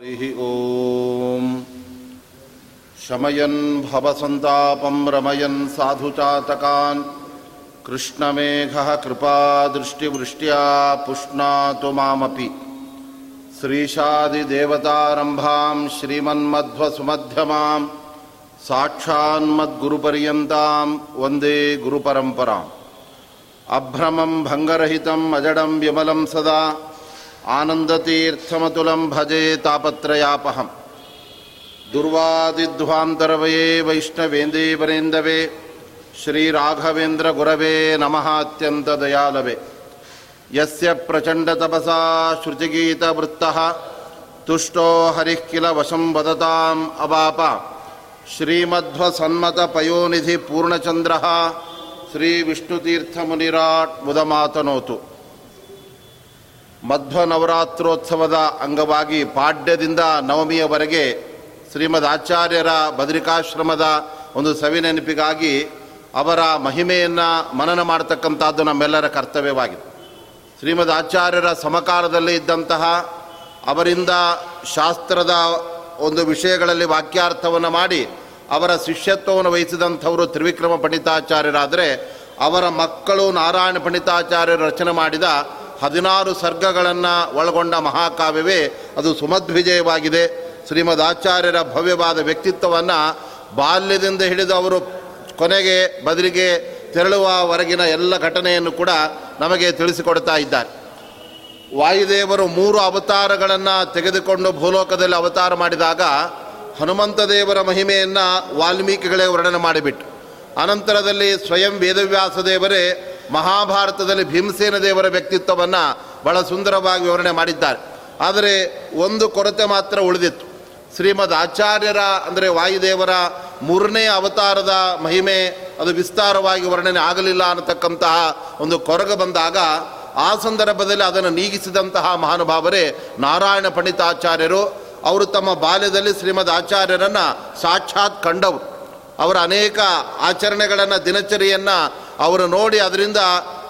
हरिः ॐ शमयन् भवसन्तापं रमयन् साधुचातकान् कृष्णमेघः कृपादृष्टिवृष्ट्या पुष्णातु मामपि। श्रीशादिदेवतारम्भां श्रीमन्मध्वसुमध्यमां साक्षान्मद्गुरुपर्यन्तां वन्दे गुरुपरम्पराम्। अभ्रमं भङ्गरहितम् अजडं विमलं सदा आनन्दतीर्थमतुलं भजे तापत्रयापहं दुर्वादिध्वान्तर्वये वैष्णवेन्दीपरेन्दवे श्रीराघवेन्द्रगुरवे नमः अत्यन्तदयालवे। यस्य प्रचण्डतपसा श्रुतिगीतवृत्तः तुष्टो हरिः किल वशं वदताम् अवाप। श्रीमध्वसन्मतपयोनिधिपूर्णचन्द्रः श्रीविष्णुतीर्थमुनिराट् मुदमातनोतु ಮಧ್ವ ನವರಾತ್ರೋತ್ಸವದ ಅಂಗವಾಗಿ ಪಾಡ್ಯದಿಂದ ನವಮಿಯವರೆಗೆ ಶ್ರೀಮದ್ ಆಚಾರ್ಯರ ಬದರಿಕಾಶ್ರಮದ ಒಂದು ಸವಿನೆನಪಿಗಾಗಿ ಅವರ ಮಹಿಮೆಯನ್ನು ಮನನ ಮಾಡತಕ್ಕಂಥದ್ದು ನಮ್ಮೆಲ್ಲರ ಕರ್ತವ್ಯವಾಗಿದೆ. ಶ್ರೀಮದ್ ಆಚಾರ್ಯರ ಸಮಕಾಲದಲ್ಲಿ ಇದ್ದಂತಹ ಅವರಿಂದ ಶಾಸ್ತ್ರದ ಒಂದು ವಿಷಯಗಳಲ್ಲಿ ವಾಕ್ಯಾರ್ಥವನ್ನು ಮಾಡಿ ಅವರ ಶಿಷ್ಯತ್ವವನ್ನು ವಹಿಸಿದಂಥವರು ತ್ರಿವಿಕ್ರಮ ಪಂಡಿತಾಚಾರ್ಯರಾದರೆ ಅವರ ಮಕ್ಕಳು ನಾರಾಯಣ ಪಂಡಿತಾಚಾರ್ಯರು ರಚನೆ ಮಾಡಿದ ಹದಿನಾರು ಸರ್ಗಗಳನ್ನು ಒಳಗೊಂಡ ಮಹಾಕಾವ್ಯವೇ ಅದು ಸುಮಧ್ವಿಜಯವಾಗಿದೆ ಶ್ರೀಮದ್ ಆಚಾರ್ಯರ ಭವ್ಯವಾದ ವ್ಯಕ್ತಿತ್ವವನ್ನು ಬಾಲ್ಯದಿಂದ ಹಿಡಿದು ಅವರು ಕೊನೆಗೆ ಬದಲಿಗೆ ತೆರಳುವವರೆಗಿನ ಎಲ್ಲ ಘಟನೆಯನ್ನು ಕೂಡ ನಮಗೆ ತಿಳಿಸಿಕೊಡ್ತಾ ಇದ್ದಾರೆ. ವಾಯುದೇವರು ಮೂರು ಅವತಾರಗಳನ್ನು ತೆಗೆದುಕೊಂಡು ಭೂಲೋಕದಲ್ಲಿ ಅವತಾರ ಮಾಡಿದಾಗ ಹನುಮಂತ ದೇವರ ಮಹಿಮೆಯನ್ನು ವಾಲ್ಮೀಕಿಗಳೇ ವರ್ಣನೆ ಮಾಡಿಬಿಟ್ಟು ಅನಂತರದಲ್ಲಿ ಸ್ವಯಂ ವೇದವ್ಯಾಸ ದೇವರೇ ಮಹಾಭಾರತದಲ್ಲಿ ಭೀಮಸೇನ ದೇವರ ವ್ಯಕ್ತಿತ್ವವನ್ನು ಬಹಳ ಸುಂದರವಾಗಿ ವಿವರಣೆ ಮಾಡಿದ್ದಾರೆ. ಆದರೆ ಒಂದು ಕೊರತೆ ಮಾತ್ರ ಉಳಿದಿತ್ತು. ಶ್ರೀಮದ್ ಆಚಾರ್ಯರ, ಅಂದರೆ ವಾಯುದೇವರ ಮೂರನೇ ಅವತಾರದ ಮಹಿಮೆ ಅದು ವಿಸ್ತಾರವಾಗಿ ವರ್ಣನೆ ಆಗಲಿಲ್ಲ ಅನ್ನತಕ್ಕಂತಹ ಒಂದು ಕೊರಗ ಬಂದಾಗ ಆ ಸಂದರ್ಭದಲ್ಲಿ ಅದನ್ನು ನೀಗಿಸಿದಂತಹ ಮಹಾನುಭಾವರೇ ನಾರಾಯಣ ಪಂಡಿತಾಚಾರ್ಯರು. ಅವರು ತಮ್ಮ ಬಾಲ್ಯದಲ್ಲಿ ಶ್ರೀಮದ್ ಆಚಾರ್ಯರನ್ನು ಸಾಕ್ಷಾತ್ ಕಂಡವರು. ಅವರ ಅನೇಕ ಆಚರಣೆಗಳನ್ನು, ದಿನಚರಿಯನ್ನು ಅವರು ನೋಡಿ ಅದರಿಂದ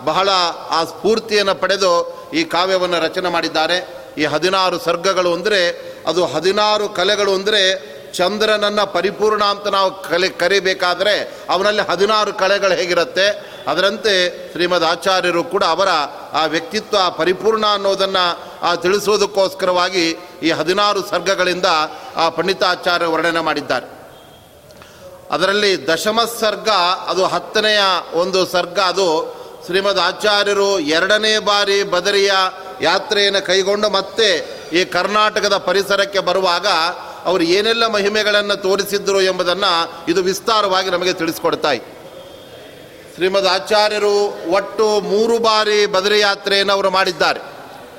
ಬಹಳ ಆ ಸ್ಫೂರ್ತಿಯನ್ನು ಪಡೆದು ಈ ಕಾವ್ಯವನ್ನು ರಚನೆ ಮಾಡಿದ್ದಾರೆ. ಈ ಹದಿನಾರು ಸರ್ಗಗಳು ಅಂದರೆ, ಅದು ಹದಿನಾರು ಕಲೆಗಳು ಅಂದರೆ, ಚಂದ್ರನನ್ನು ಪರಿಪೂರ್ಣ ಅಂತ ನಾವು ಕಲೆ ಕರಿಬೇಕಾದರೆ ಅವನಲ್ಲಿ ಹದಿನಾರು ಕಲೆಗಳು ಹೇಗಿರುತ್ತೆ, ಅದರಂತೆ ಶ್ರೀಮದ್ ಆಚಾರ್ಯರು ಕೂಡ ಅವರ ಆ ವ್ಯಕ್ತಿತ್ವ ಪರಿಪೂರ್ಣ ಅನ್ನೋದನ್ನು ಆ ತಿಳಿಸೋದಕ್ಕೋಸ್ಕರವಾಗಿ ಈ ಹದಿನಾರು ಸರ್ಗಗಳಿಂದ ಆ ಪಂಡಿತಾಚಾರ್ಯ ವರ್ಣನೆ ಮಾಡಿದ್ದಾರೆ. ಅದರಲ್ಲಿ ದಶಮ ಸರ್ಗ, ಅದು ಹತ್ತನೆಯ ಒಂದು ಸರ್ಗ, ಅದು ಶ್ರೀಮದ್ ಆಚಾರ್ಯರು ಎರಡನೇ ಬಾರಿ ಬದರಿಯ ಯಾತ್ರೆಯನ್ನು ಕೈಗೊಂಡು ಮತ್ತೆ ಈ ಕರ್ನಾಟಕದ ಪರಿಸರಕ್ಕೆ ಬರುವಾಗ ಅವರು ಏನೆಲ್ಲ ಮಹಿಮೆಗಳನ್ನು ತೋರಿಸಿದ್ರು ಎಂಬುದನ್ನು ಇದು ವಿಸ್ತಾರವಾಗಿ ನಮಗೆ ತಿಳಿಸ್ಕೊಡ್ತಾ ಶ್ರೀಮದ್ ಆಚಾರ್ಯರು ಒಟ್ಟು ಮೂರು ಬಾರಿ ಬದರಿ ಯಾತ್ರೆಯನ್ನು ಅವರು ಮಾಡಿದ್ದಾರೆ.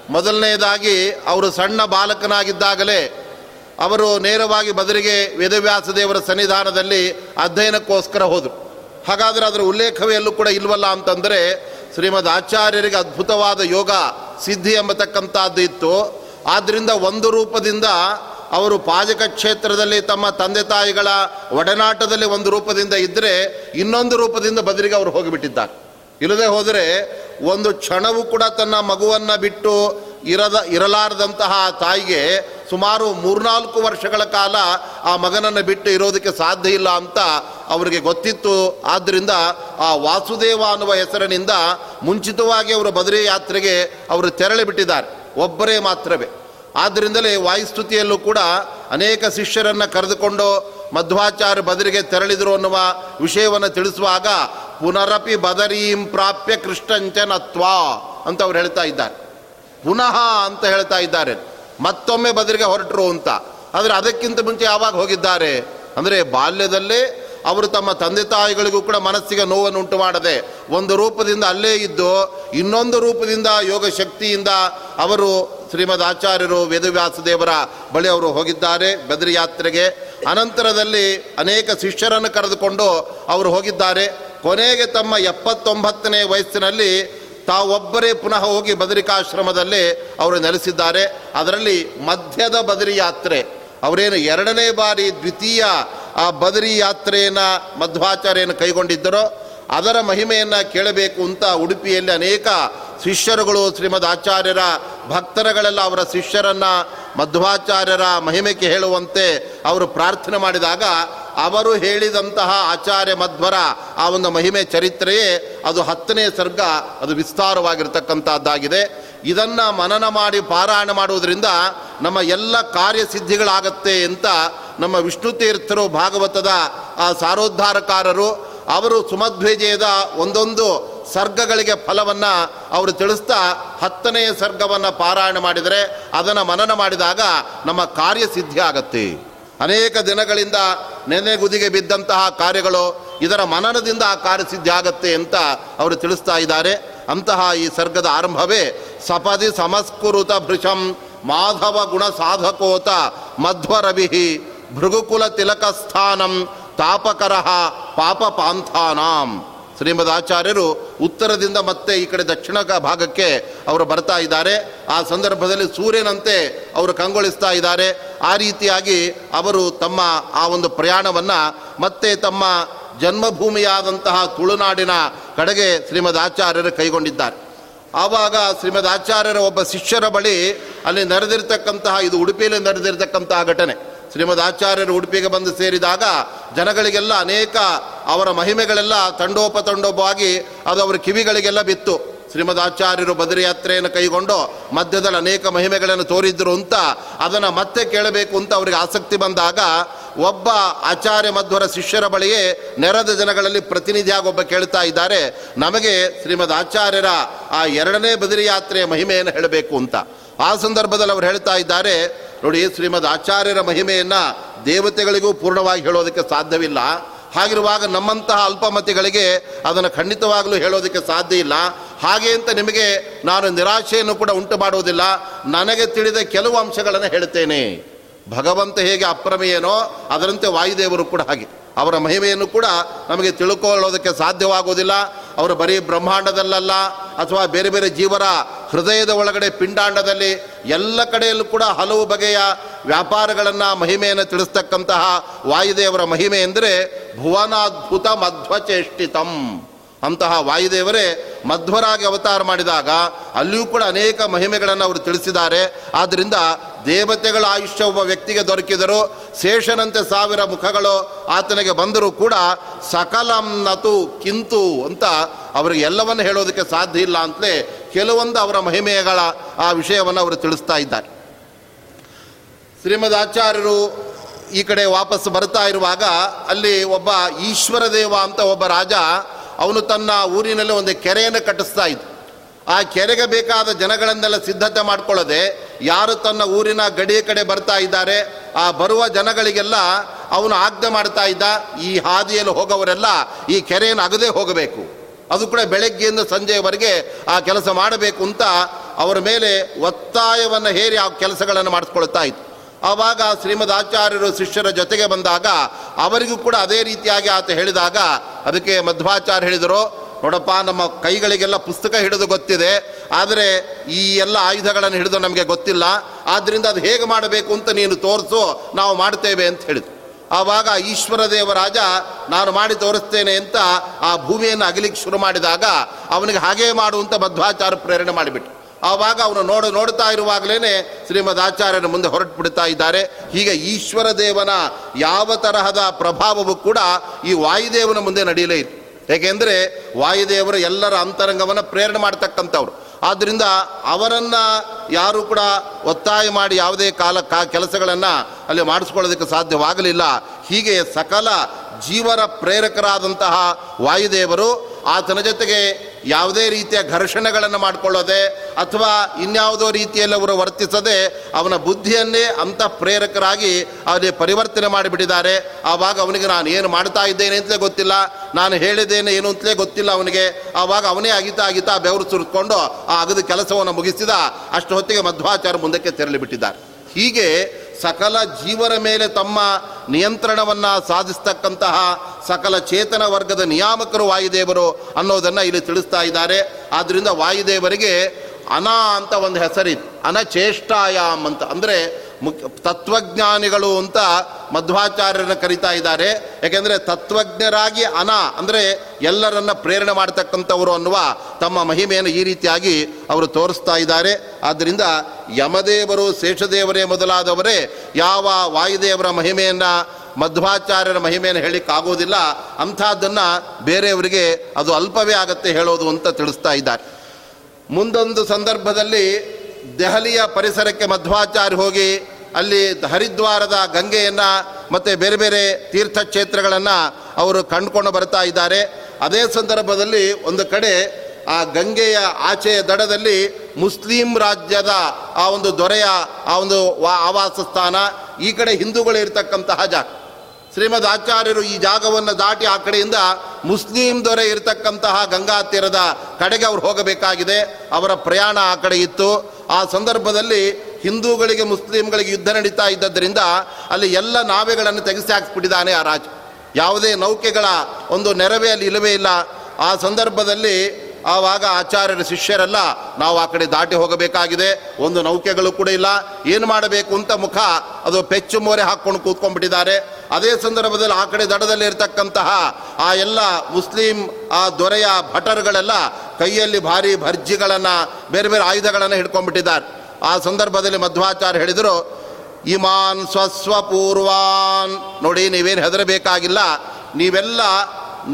ಮೊದಲನೆಯದಾಗಿ ಅವರು ಸಣ್ಣ ಬಾಲಕನಾಗಿದ್ದಾಗಲೇ ಅವರು ನೇರವಾಗಿ ಬದರಿಗೆ ವೇದವ್ಯಾಸ ದೇವರ ಸನ್ನಿಧಾನದಲ್ಲಿ ಅಧ್ಯಯನಕ್ಕೋಸ್ಕರ ಹೋದರು. ಹಾಗಾದರೆ ಅದರ ಉಲ್ಲೇಖವೇ ಎಲ್ಲೂ ಕೂಡ ಇಲ್ವಲ್ಲ ಅಂತಂದರೆ ಶ್ರೀಮದ್ ಆಚಾರ್ಯರಿಗೆ ಅದ್ಭುತವಾದ ಯೋಗ ಸಿದ್ಧಿ ಎಂಬತಕ್ಕಂಥದ್ದು ಇತ್ತು. ಆದ್ದರಿಂದ ಒಂದು ರೂಪದಿಂದ ಅವರು ಪಾಜಕ ಕ್ಷೇತ್ರದಲ್ಲಿ ತಮ್ಮ ತಂದೆ ತಾಯಿಗಳ ಒಡನಾಟದಲ್ಲಿ ಒಂದು ರೂಪದಿಂದ ಇದ್ದರೆ ಇನ್ನೊಂದು ರೂಪದಿಂದ ಬದರಿಗೆ ಅವರು ಹೋಗಿಬಿಟ್ಟಿದ್ದಾರೆ. ಇಲ್ಲದೆ ಹೋದರೆ ಒಂದು ಕ್ಷಣವೂ ಕೂಡ ತನ್ನ ಮಗುವನ್ನು ಬಿಟ್ಟು ಇರದ ಇರಲಾರದಂತಹ ತಾಯಿಗೆ ಸುಮಾರು ಮೂರ್ನಾಲ್ಕು ವರ್ಷಗಳ ಕಾಲ ಆ ಮಗನನ್ನು ಬಿಟ್ಟು ಇರೋದಕ್ಕೆ ಸಾಧ್ಯ ಇಲ್ಲ ಅಂತ ಅವರಿಗೆ ಗೊತ್ತಿತ್ತು. ಆದ್ದರಿಂದ ಆ ವಾಸುದೇವ ಅನ್ನುವ ಹೆಸರಿನಿಂದ ಮುಂಚಿತವಾಗಿ ಅವರು ಬದರಿ ಯಾತ್ರೆಗೆ ಅವರು ತೆರಳಿ ಬಿಟ್ಟಿದ್ದಾರೆ. ಒಬ್ಬರೇ ಮಾತ್ರವೇ. ಆದ್ದರಿಂದಲೇ ವಾಯುಸ್ತುತಿಯಲ್ಲೂ ಕೂಡ ಅನೇಕ ಶಿಷ್ಯರನ್ನು ಕರೆದುಕೊಂಡು ಮಧ್ವಾಚಾರ್ಯ ಬದರಿಗೆ ತೆರಳಿದರು ಅನ್ನುವ ವಿಷಯವನ್ನು ತಿಳಿಸುವಾಗ ಪುನರಪಿ ಬದರೀಂ ಪ್ರಾಪ್ಯ ಕೃಷ್ಣಂಚನತ್ವ ಅಂತ ಅವ್ರು ಹೇಳ್ತಾ ಇದ್ದಾರೆ. ಪುನಃ ಅಂತ ಹೇಳ್ತಾ ಇದ್ದಾರೆ. ಮತ್ತೊಮ್ಮೆ ಬದರಿಗೆ ಹೊರಟರು ಅಂತ. ಆದರೆ ಅದಕ್ಕಿಂತ ಮುಂಚೆ ಯಾವಾಗ ಹೋಗಿದ್ದಾರೆ? ಅಂದರೆ ಬಾಲ್ಯದಲ್ಲೇ ಅವರು ತಮ್ಮ ತಂದೆ ತಾಯಿಗಳಿಗೂ ಕೂಡ ಮನಸ್ಸಿಗೆ ನೋವನ್ನು ಉಂಟು ಮಾಡದೆ ಒಂದು ರೂಪದಿಂದ ಅಲ್ಲೇ ಇದ್ದು ಇನ್ನೊಂದು ರೂಪದಿಂದ ಯೋಗ ಶಕ್ತಿಯಿಂದ ಅವರು ಶ್ರೀಮದ್ ಆಚಾರ್ಯರು ವೇದವ್ಯಾಸ ದೇವರ ಬಳಿ ಅವರು ಹೋಗಿದ್ದಾರೆ ಬದ್ರಿ ಯಾತ್ರೆಗೆ. ಅನಂತರದಲ್ಲಿ ಅನೇಕ ಶಿಷ್ಯರನ್ನು ಕರೆದುಕೊಂಡು ಅವರು ಹೋಗಿದ್ದಾರೆ. ಕೊನೆಗೆ ತಮ್ಮ ಎಪ್ಪತ್ತೊಂಬತ್ತನೇ ವಯಸ್ಸಿನಲ್ಲಿ ತಾವೊಬ್ಬರೇ ಪುನಃ ಹೋಗಿ ಬದರಿಕಾಶ್ರಮದಲ್ಲಿ ಅವರು ನೆಲೆಸಿದ್ದಾರೆ. ಅದರಲ್ಲಿ ಮಧ್ಯದ ಬದರಿ ಯಾತ್ರೆ. ಅವರೇನು ಎರಡನೇ ಬಾರಿ ದ್ವಿತೀಯ ಆ ಬದರಿ ಯಾತ್ರೆಯನ್ನು ಮಧ್ವಾಚಾರ್ಯನ ಕೈಗೊಂಡಿದ್ದರೋ ಅದರ ಮಹಿಮೆಯನ್ನು ಕೇಳಬೇಕು ಅಂತ ಉಡುಪಿಯಲ್ಲಿ ಅನೇಕ ಶಿಷ್ಯರುಗಳು ಶ್ರೀಮದ್ ಆಚಾರ್ಯರ ಭಕ್ತರಗಳೆಲ್ಲ ಅವರ ಶಿಷ್ಯರನ್ನು ಮಧ್ವಾಚಾರ್ಯರ ಮಹಿಮೆಗೆ ಹೇಳುವಂತೆ ಅವರು ಪ್ರಾರ್ಥನೆ ಮಾಡಿದಾಗ ಅವರು ಹೇಳಿದಂತಹ ಆಚಾರ್ಯ ಮಧ್ವರ ಆ ಒಂದು ಮಹಿಮೆ ಚರಿತ್ರೆಯೇ ಅದು ಹತ್ತನೇ ಸರ್ಗ, ಅದು ವಿಸ್ತಾರವಾಗಿರ್ತಕ್ಕಂಥದ್ದಾಗಿದೆ ಇದನ್ನು ಮನನ ಮಾಡಿ ಪಾರಾಯಣ ಮಾಡುವುದರಿಂದ ನಮ್ಮ ಎಲ್ಲ ಕಾರ್ಯಸಿದ್ಧಿಗಳಾಗತ್ತೆ ಅಂತ ನಮ್ಮ ವಿಷ್ಣು ತೀರ್ಥರು ಭಾಗವತದ ಆ ಸಾರೋದ್ಧಾರಕಾರರು ಅವರು ಸುಮಧ್ವಿಜಯದ ಒಂದೊಂದು ಸರ್ಗಗಳಿಗೆ ಫಲವನ್ನು ಅವರು ತಿಳಿಸ್ತಾ ಹತ್ತನೆಯ ಸರ್ಗವನ್ನು ಪಾರಾಯಣ ಮಾಡಿದರೆ ಅದನ್ನು ಮನನ ಮಾಡಿದಾಗ ನಮ್ಮ ಕಾರ್ಯಸಿದ್ಧಿ ಆಗತ್ತೆ. ಅನೇಕ ದಿನಗಳಿಂದ ನೆನೆಗುದಿಗೆ ಬಿದ್ದಂತಹ ಕಾರ್ಯಗಳು ಇದರ ಮನನದಿಂದ ಆ ಕಾರ್ಯಸಿದ್ಧಿ ಆಗತ್ತೆ ಅಂತ ಅವರು ತಿಳಿಸ್ತಾ ಇದ್ದಾರೆ. ಅಂತಹ ಈ ಸರ್ಗದ ಆರಂಭವೇ ಸಪದಿ ಸಮಸ್ಕೃತ ಭೃಶಂ ಮಾಧವ ಗುಣ ಸಾಧಕೋತ ಮಧ್ವರವಿಹಿ ಭೃಗುಕುಲ ತಿಲಕಸ್ಥಾನಂ ತಾಪಕರಹ ಪಾಪ ಪಾಂಥಾನಾಂ. ಶ್ರೀಮದ್ ಆಚಾರ್ಯರು ಉತ್ತರದಿಂದ ಮತ್ತೆ ಈ ಕಡೆ ದಕ್ಷಿಣ ಭಾಗಕ್ಕೆ ಅವರು ಬರ್ತಾ ಇದ್ದಾರೆ. ಆ ಸಂದರ್ಭದಲ್ಲಿ ಸೂರ್ಯನಂತೆ ಅವರು ಕಂಗೊಳಿಸ್ತಾ ಇದ್ದಾರೆ. ಆ ರೀತಿಯಾಗಿ ಅವರು ತಮ್ಮ ಆ ಒಂದು ಪ್ರಯಾಣವನ್ನು ಮತ್ತೆ ತಮ್ಮ ಜನ್ಮಭೂಮಿಯಾದಂತಹ ತುಳುನಾಡಿನ ಕಡೆಗೆ ಶ್ರೀಮದ್ ಆಚಾರ್ಯರು ಕೈಗೊಂಡಿದ್ದಾರೆ. ಆವಾಗ ಶ್ರೀಮದ್ ಆಚಾರ್ಯರ ಒಬ್ಬ ಶಿಷ್ಯರ ಬಳಿ ಅಲ್ಲಿ ನಡೆದಿರ್ತಕ್ಕಂತಹ, ಇದು ಉಡುಪಿಯಲ್ಲಿ ನಡೆದಿರ್ತಕ್ಕಂತಹ ಘಟನೆ. ಶ್ರೀಮದ್ ಆಚಾರ್ಯರು ಉಡುಪಿಗೆ ಬಂದು ಸೇರಿದಾಗ ಜನಗಳಿಗೆಲ್ಲ ಅನೇಕ ಅವರ ಮಹಿಮೆಗಳೆಲ್ಲ ತಂಡೋಪ ತಂಡೋಪವಾಗಿ ಅದು ಅವರ ಕಿವಿಗಳಿಗೆಲ್ಲ ಬಿತ್ತು. ಶ್ರೀಮದ್ ಆಚಾರ್ಯರು ಬದರಿಯಾತ್ರೆಯನ್ನು ಕೈಗೊಂಡು ಮಧ್ಯದಲ್ಲಿ ಅನೇಕ ಮಹಿಮೆಗಳನ್ನು ತೋರಿದ್ರು ಅಂತ ಅದನ್ನು ಮತ್ತೆ ಕೇಳಬೇಕು ಅಂತ ಅವರಿಗೆ ಆಸಕ್ತಿ ಬಂದಾಗ ಒಬ್ಬ ಆಚಾರ್ಯ ಮಧ್ವರ ಶಿಷ್ಯರ ಬಳಿಯೇ ನೆರೆದ ಜನಗಳಲ್ಲಿ ಪ್ರತಿನಿಧಿಯಾಗಿ ಒಬ್ಬ ಕೇಳ್ತಾ ಇದ್ದಾರೆ. ನಮಗೆ ಶ್ರೀಮದ್ ಆಚಾರ್ಯರ ಆ ಎರಡನೇ ಬದರಿ ಯಾತ್ರೆಯ ಮಹಿಮೆಯನ್ನು ಹೇಳಬೇಕು ಅಂತ. ಆ ಸಂದರ್ಭದಲ್ಲಿ ಅವರು ಹೇಳ್ತಾ ಇದ್ದಾರೆ, ನೋಡಿ ಶ್ರೀಮದ್ ಆಚಾರ್ಯರ ಮಹಿಮೆಯನ್ನು ದೇವತೆಗಳಿಗೂ ಪೂರ್ಣವಾಗಿ ಹೇಳೋದಕ್ಕೆ ಸಾಧ್ಯವಿಲ್ಲ. ಹಾಗಿರುವಾಗ ನಮ್ಮಂತಹ ಅಲ್ಪಮತಿಗಳಿಗೆ ಅದನ್ನು ಖಂಡಿತವಾಗಲೂ ಹೇಳೋದಕ್ಕೆ ಸಾಧ್ಯ ಇಲ್ಲ. ಹಾಗೆ ಅಂತ ನಿಮಗೆ ನಾನು ನಿರಾಶೆಯನ್ನು ಕೂಡ ಉಂಟು ಮಾಡುವುದಿಲ್ಲ. ನನಗೆ ತಿಳಿದ ಕೆಲವು ಅಂಶಗಳನ್ನು ಹೇಳ್ತೇನೆ ಭಗವಂತ ಹೇಗೆ ಅಪ್ರಮೇಯನೋ ಅದರಂತೆ ವಾಯುದೇವರು ಕೂಡ ಹಾಗೆ. ಅವರ ಮಹಿಮೆಯನ್ನು ಕೂಡ ನಮಗೆ ತಿಳ್ಕೊಳ್ಳೋದಕ್ಕೆ ಸಾಧ್ಯವಾಗುವುದಿಲ್ಲ. ಅವರು ಬರೀ ಬ್ರಹ್ಮಾಂಡದಲ್ಲಲ್ಲ ಅಥವಾ ಬೇರೆ ಬೇರೆ ಜೀವರ ಹೃದಯದ ಒಳಗಡೆ ಪಿಂಡಾಂಡದಲ್ಲಿ ಎಲ್ಲ ಕಡೆಯಲ್ಲೂ ಕೂಡ ಹಲವು ಬಗೆಯ ವ್ಯಾಪಾರಗಳನ್ನು ಮಹಿಮೆಯನ್ನು ತಿಳಿಸ್ತಕ್ಕಂತಹ ವಾಯುದೇವರ ಮಹಿಮೆ ಎಂದರೆ ಭುವನಾದ್ಭುತ ಮಧ್ವಚೇಷ್ಟಿತಂ ಅಂತಹ ವಾಯುದೇವರೇ ಮಧ್ವರಾಗಿ ಅವತಾರ ಮಾಡಿದಾಗ ಅಲ್ಲಿಯೂ ಕೂಡ ಅನೇಕ ಮಹಿಮೆಗಳನ್ನು ಅವರು ತಿಳಿಸಿದ್ದಾರೆ. ಆದ್ದರಿಂದ ದೇವತೆಗಳ ಆಯುಷ್ಯ ಒಬ್ಬ ವ್ಯಕ್ತಿಗೆ ದೊರಕಿದರು ಶೇಷನಂತೆ ಸಾವಿರ ಮುಖಗಳು ಆತನಿಗೆ ಬಂದರೂ ಕೂಡ ಸಕಲಂನತು ಕಿಂತು ಅಂತ ಅವರಿಗೆ ಎಲ್ಲವನ್ನು ಹೇಳೋದಕ್ಕೆ ಸಾಧ್ಯ ಇಲ್ಲ ಅಂತಲೇ ಕೆಲವೊಂದು ಅವರ ಮಹಿಮೆಗಳ ಆ ವಿಷಯವನ್ನು ಅವರು ತಿಳಿಸ್ತಾ ಇದ್ದಾರೆ. ಶ್ರೀಮದ್ ಆಚಾರ್ಯರು ಈ ಕಡೆ ವಾಪಸ್ ಬರ್ತಾ ಇರುವಾಗ ಅಲ್ಲಿ ಒಬ್ಬ ಈಶ್ವರ ದೇವ ಅಂತ ಒಬ್ಬ ರಾಜ ಅವನು ತನ್ನ ಊರಿನಲ್ಲಿ ಒಂದು ಕೆರೆಯನ್ನು ಕಟ್ಟಿಸ್ತಾ ಇದ್ದ. ಆ ಕೆರೆಗೆ ಬೇಕಾದ ಜನಗಳನ್ನೆಲ್ಲ ಸಿದ್ಧತೆ ಮಾಡ್ಕೊಳ್ಳದೆ ಯಾರು ತನ್ನ ಊರಿನ ಗಡಿಯ ಕಡೆ ಬರ್ತಾ ಇದ್ದಾರೆ, ಆ ಬರುವ ಜನಗಳಿಗೆಲ್ಲ ಅವನು ಆಜ್ಞೆ ಮಾಡ್ತಾ ಇದ್ದ, ಈ ಹಾದಿಯಲ್ಲಿ ಹೋಗೋವರೆಲ್ಲ ಈ ಕೆರೆಯನ್ನು ಅಗದೇ ಹೋಗಬೇಕು. ಅದು ಕೂಡ ಬೆಳಗ್ಗೆಯಿಂದ ಸಂಜೆಯವರೆಗೆ ಆ ಕೆಲಸ ಮಾಡಬೇಕು ಅಂತ ಅವರ ಮೇಲೆ ಒತ್ತಾಯವನ್ನು ಹೇರಿ ಆ ಕೆಲಸಗಳನ್ನು ಮಾಡಿಸ್ಕೊಳ್ತಾ ಇತ್ತು ಆವಾಗ ಶ್ರೀಮದ್ ಆಚಾರ್ಯರು ಶಿಷ್ಯರ ಜೊತೆಗೆ ಬಂದಾಗ ಅವರಿಗೂ ಕೂಡ ಅದೇ ರೀತಿಯಾಗಿ ಆತ ಹೇಳಿದಾಗ, ಅದಕ್ಕೆ ಮಧ್ವಾಚಾರ್ಯ ಹೇಳಿದರು, ನೋಡಪ್ಪ, ನಮ್ಮ ಕೈಗಳಿಗೆಲ್ಲ ಪುಸ್ತಕ ಹಿಡಿದು ಗೊತ್ತಿದೆ, ಆದರೆ ಈ ಎಲ್ಲ ಆಯುಧಗಳನ್ನು ಹಿಡಿದು ನಮಗೆ ಗೊತ್ತಿಲ್ಲ ಆದ್ದರಿಂದ ಅದು ಹೇಗೆ ಮಾಡಬೇಕು ಅಂತ ನೀನು ತೋರಿಸು, ನಾವು ಮಾಡ್ತೇವೆ ಅಂತ ಹೇಳಿದ್ರು. ಆವಾಗ ಈಶ್ವರ ದೇವರಾಜ, ನಾನು ಮಾಡಿ ತೋರಿಸ್ತೇನೆ ಅಂತ ಆ ಭೂಮಿಯನ್ನು ಅಗಲಿಕ್ಕೆ ಶುರು ಮಾಡಿದಾಗ ಅವನಿಗೆ ಹಾಗೆ ಮಾಡುವಂಥ ಮಧ್ವಾಚಾರ ಪ್ರೇರಣೆ ಮಾಡಿಬಿಟ್ಟು ಆವಾಗ ಅವನು ನೋಡ, ನೋಡ್ತಾ ಇರುವಾಗಲೇ ಶ್ರೀಮದ್ ಆಚಾರ್ಯನ ಮುಂದೆ ಹೊರಟು ಬಿಡ್ತಾ ಇದ್ದಾರೆ. ಹೀಗೆ ಈಶ್ವರ ದೇವನ ಯಾವ ತರಹದ ಪ್ರಭಾವವು ಕೂಡ ಈ ವಾಯುದೇವನ ಮುಂದೆ ನಡೆಯಲೇ ಇತ್ತು ಏಕೆಂದರೆ ವಾಯುದೇವರು ಎಲ್ಲರ ಅಂತರಂಗವನ್ನು ಪ್ರೇರಣೆ ಮಾಡ್ತಕ್ಕಂಥವ್ರು. ಆದ್ದರಿಂದ ಅವರನ್ನು ಯಾರು ಕೂಡ ಒತ್ತಾಯ ಮಾಡಿ ಯಾವುದೇ ಕಾಲ ಕಾ ಕೆಲಸಗಳನ್ನು ಅಲ್ಲಿ ಮಾಡಿಸ್ಕೊಳ್ಳೋದಕ್ಕೆ ಸಾಧ್ಯವಾಗಲಿಲ್ಲ. ಹೀಗೆ ಸಕಲ ಜೀವನ ಪ್ರೇರಕರಾದಂತಹ ವಾಯುದೇವರು ಆತನ ಜೊತೆಗೆ ಯಾವುದೇ ರೀತಿಯ ಘರ್ಷಣೆಗಳನ್ನು ಮಾಡಿಕೊಳ್ಳೋದೆ ಅಥವಾ ಇನ್ಯಾವುದೋ ರೀತಿಯಲ್ಲಿ ಅವರು ವರ್ತಿಸದೆ ಅವನ ಬುದ್ಧಿಯನ್ನೇ ಅಂತ ಪ್ರೇರಕರಾಗಿ ಅವನಿಗೆ ಪರಿವರ್ತನೆ ಮಾಡಿಬಿಟ್ಟಿದ್ದಾರೆ. ಆವಾಗ ಅವನಿಗೆ ನಾನು ಏನು ಮಾಡ್ತಾ ಇದ್ದೇನೆ ಅಂತಲೇ ಗೊತ್ತಿಲ್ಲ. ನಾನು ಹೇಳಿದ್ದೇನೆ ಏನು ಅಂತಲೇ ಗೊತ್ತಿಲ್ಲ ಅವನಿಗೆ. ಆವಾಗ ಅವನೇ ಅಗಿತಾ ಅಗಿತಾ ಬೆವರು ಸುರಿದುಕೊಂಡು ಆ ಅಗದ ಕೆಲಸವನ್ನು ಮುಗಿಸಿದ ಅಷ್ಟು ಹೊತ್ತಿಗೆ ಮಧ್ವಾಚಾರ ಮುಂದಕ್ಕೆ ತೆರಳಿ ಬಿಟ್ಟಿದ್ದಾರೆ. ಹೀಗೆ ಸಕಲ ಜೀವರ ಮೇಲೆ ತಮ್ಮ ನಿಯಂತ್ರಣವನ್ನು ಸಾಧಿಸ್ತಕ್ಕಂತಹ ಸಕಲ ಚೇತನ ವರ್ಗದ ನಿಯಾಮಕರು ವಾಯುದೇವರು ಅನ್ನೋದನ್ನು ಇಲ್ಲಿ ತಿಳಿಸ್ತಾ ಇದ್ದಾರೆ. ಆದ್ದರಿಂದ ವಾಯುದೇವರಿಗೆ ಅನಾ ಅಂತ ಒಂದು ಹೆಸರಿತ್ತು. ಅನಚೇಷ್ಟಾಯಾಮ್ ಅಂತ. ಅಂದರೆ ಮುಖ್ಯ ತತ್ವಜ್ಞಾನಿಗಳು ಅಂತ ಮಧ್ವಾಚಾರ್ಯರನ್ನು ಕರಿತಾ ಇದ್ದಾರೆ. ಯಾಕೆಂದರೆ ತತ್ವಜ್ಞರಾಗಿ ಅನ ಅಂದರೆ ಎಲ್ಲರನ್ನ ಪ್ರೇರಣೆ ಮಾಡ್ತಕ್ಕಂಥವರು ಅನ್ನುವ ತಮ್ಮ ಮಹಿಮೆಯನ್ನು ಈ ರೀತಿಯಾಗಿ ಅವರು ತೋರಿಸ್ತಾ ಇದ್ದಾರೆ. ಆದ್ದರಿಂದ ಯಮದೇವರು ಶೇಷದೇವರೇ ಮೊದಲಾದವರೇ ಯಾವ ವಾಯುದೇವರ ಮಹಿಮೆಯನ್ನು ಮಧ್ವಾಚಾರ್ಯರ ಮಹಿಮೆಯನ್ನು ಹೇಳಲಿಕ್ಕಾಗೋದಿಲ್ಲ ಅಂಥದ್ದನ್ನು ಬೇರೆಯವರಿಗೆ ಅದು ಅಲ್ಪವೇ ಆಗತ್ತೆ ಹೇಳೋದು ಅಂತ ತಿಳಿಸ್ತಾ ಇದ್ದಾರೆ. ಮುಂದೊಂದು ಸಂದರ್ಭದಲ್ಲಿ ದೆಹಲಿಯ ಪರಿಸರಕ್ಕೆ ಮಧ್ವಾಚಾರ್ಯ ಹೋಗಿ ಅಲ್ಲಿ ಹರಿದ್ವಾರದ ಗಂಗೆಯನ್ನು ಮತ್ತು ಬೇರೆ ಬೇರೆ ತೀರ್ಥಕ್ಷೇತ್ರಗಳನ್ನು ಅವರು ಕಂಡುಕೊಂಡು ಬರ್ತಾ ಇದ್ದಾರೆ. ಅದೇ ಸಂದರ್ಭದಲ್ಲಿ ಒಂದು ಕಡೆ ಆ ಗಂಗೆಯ ಆಚೆಯ ದಡದಲ್ಲಿ ಮುಸ್ಲಿಂ ರಾಜ್ಯದ ಆ ಒಂದು ದೊರೆಯ ಆ ಒಂದು ವಾ ಆವಾಸ ಸ್ಥಾನ ಈ ಕಡೆ ಹಿಂದೂಗಳು ಇರತಕ್ಕಂತಹ ಜಾಗ. ಶ್ರೀಮದ್ ಆಚಾರ್ಯರು ಈ ಜಾಗವನ್ನು ದಾಟಿ ಆ ಕಡೆಯಿಂದ ಮುಸ್ಲಿಂ ದೊರೆ ಇರತಕ್ಕಂತಹ ಗಂಗಾ ತೀರದ ಕಡೆಗೆ ಅವ್ರು ಹೋಗಬೇಕಾಗಿದೆ. ಅವರ ಪ್ರಯಾಣ ಆ ಕಡೆ ಇತ್ತು. ಆ ಸಂದರ್ಭದಲ್ಲಿ ಹಿಂದೂಗಳಿಗೆ, ಮುಸ್ಲಿಂಗಳಿಗೆ ಯುದ್ಧ ನಡೀತಾ ಇದ್ದದ್ದರಿಂದ ಅಲ್ಲಿ ಎಲ್ಲ ನಾವೆಗಳನ್ನು ತೆಗೆಸಿ ಹಾಕ್ಸ್ಬಿಟ್ಟಿದ್ದಾನೆ ಆ ರಾಜ. ಯಾವುದೇ ನೌಕೆಗಳ ಒಂದು ನೆರವೇ ಅಲ್ಲಿ ಇಲ್ಲವೇ ಇಲ್ಲ. ಆ ಸಂದರ್ಭದಲ್ಲಿ ಆವಾಗ ಆಚಾರ್ಯರ ಶಿಷ್ಯರೆಲ್ಲ ನಾವು ಆ ಕಡೆ ದಾಟಿ ಹೋಗಬೇಕಾಗಿದೆ. ಒಂದು ನೌಕೆಗಳು ಕೂಡ ಇಲ್ಲ. ಏನು ಮಾಡಬೇಕು ಅಂತ ಮುಖ ಅದು ಪೆಚ್ಚು ಮೋರೆ ಹಾಕ್ಕೊಂಡು ಕೂತ್ಕೊಂಡ್ಬಿಟ್ಟಿದ್ದಾರೆ. ಅದೇ ಸಂದರ್ಭದಲ್ಲಿ ಆ ಕಡೆ ದಡದಲ್ಲಿ ಇರತಕ್ಕಂತಹ ಆ ಎಲ್ಲ ಮುಸ್ಲಿಂ, ಆ ದೊರೆಯ ಭಟರುಗಳೆಲ್ಲ ಕೈಯಲ್ಲಿ ಭಾರಿ ಭರ್ಜಿಗಳನ್ನು, ಬೇರೆ ಬೇರೆ ಆಯುಧಗಳನ್ನು ಹಿಡ್ಕೊಂಡ್ಬಿಟ್ಟಿದ್ದಾರೆ. ಆ ಸಂದರ್ಭದಲ್ಲಿ ಮಧ್ವಾಚಾರ್ಯ ಹೇಳಿದರು, ಇಮಾನ್ ಸ್ವಸ್ವಪೂರ್ವಾನ್. ನೋಡಿ, ನೀವೇನು ಹೆದರಬೇಕಾಗಿಲ್ಲ. ನೀವೆಲ್ಲ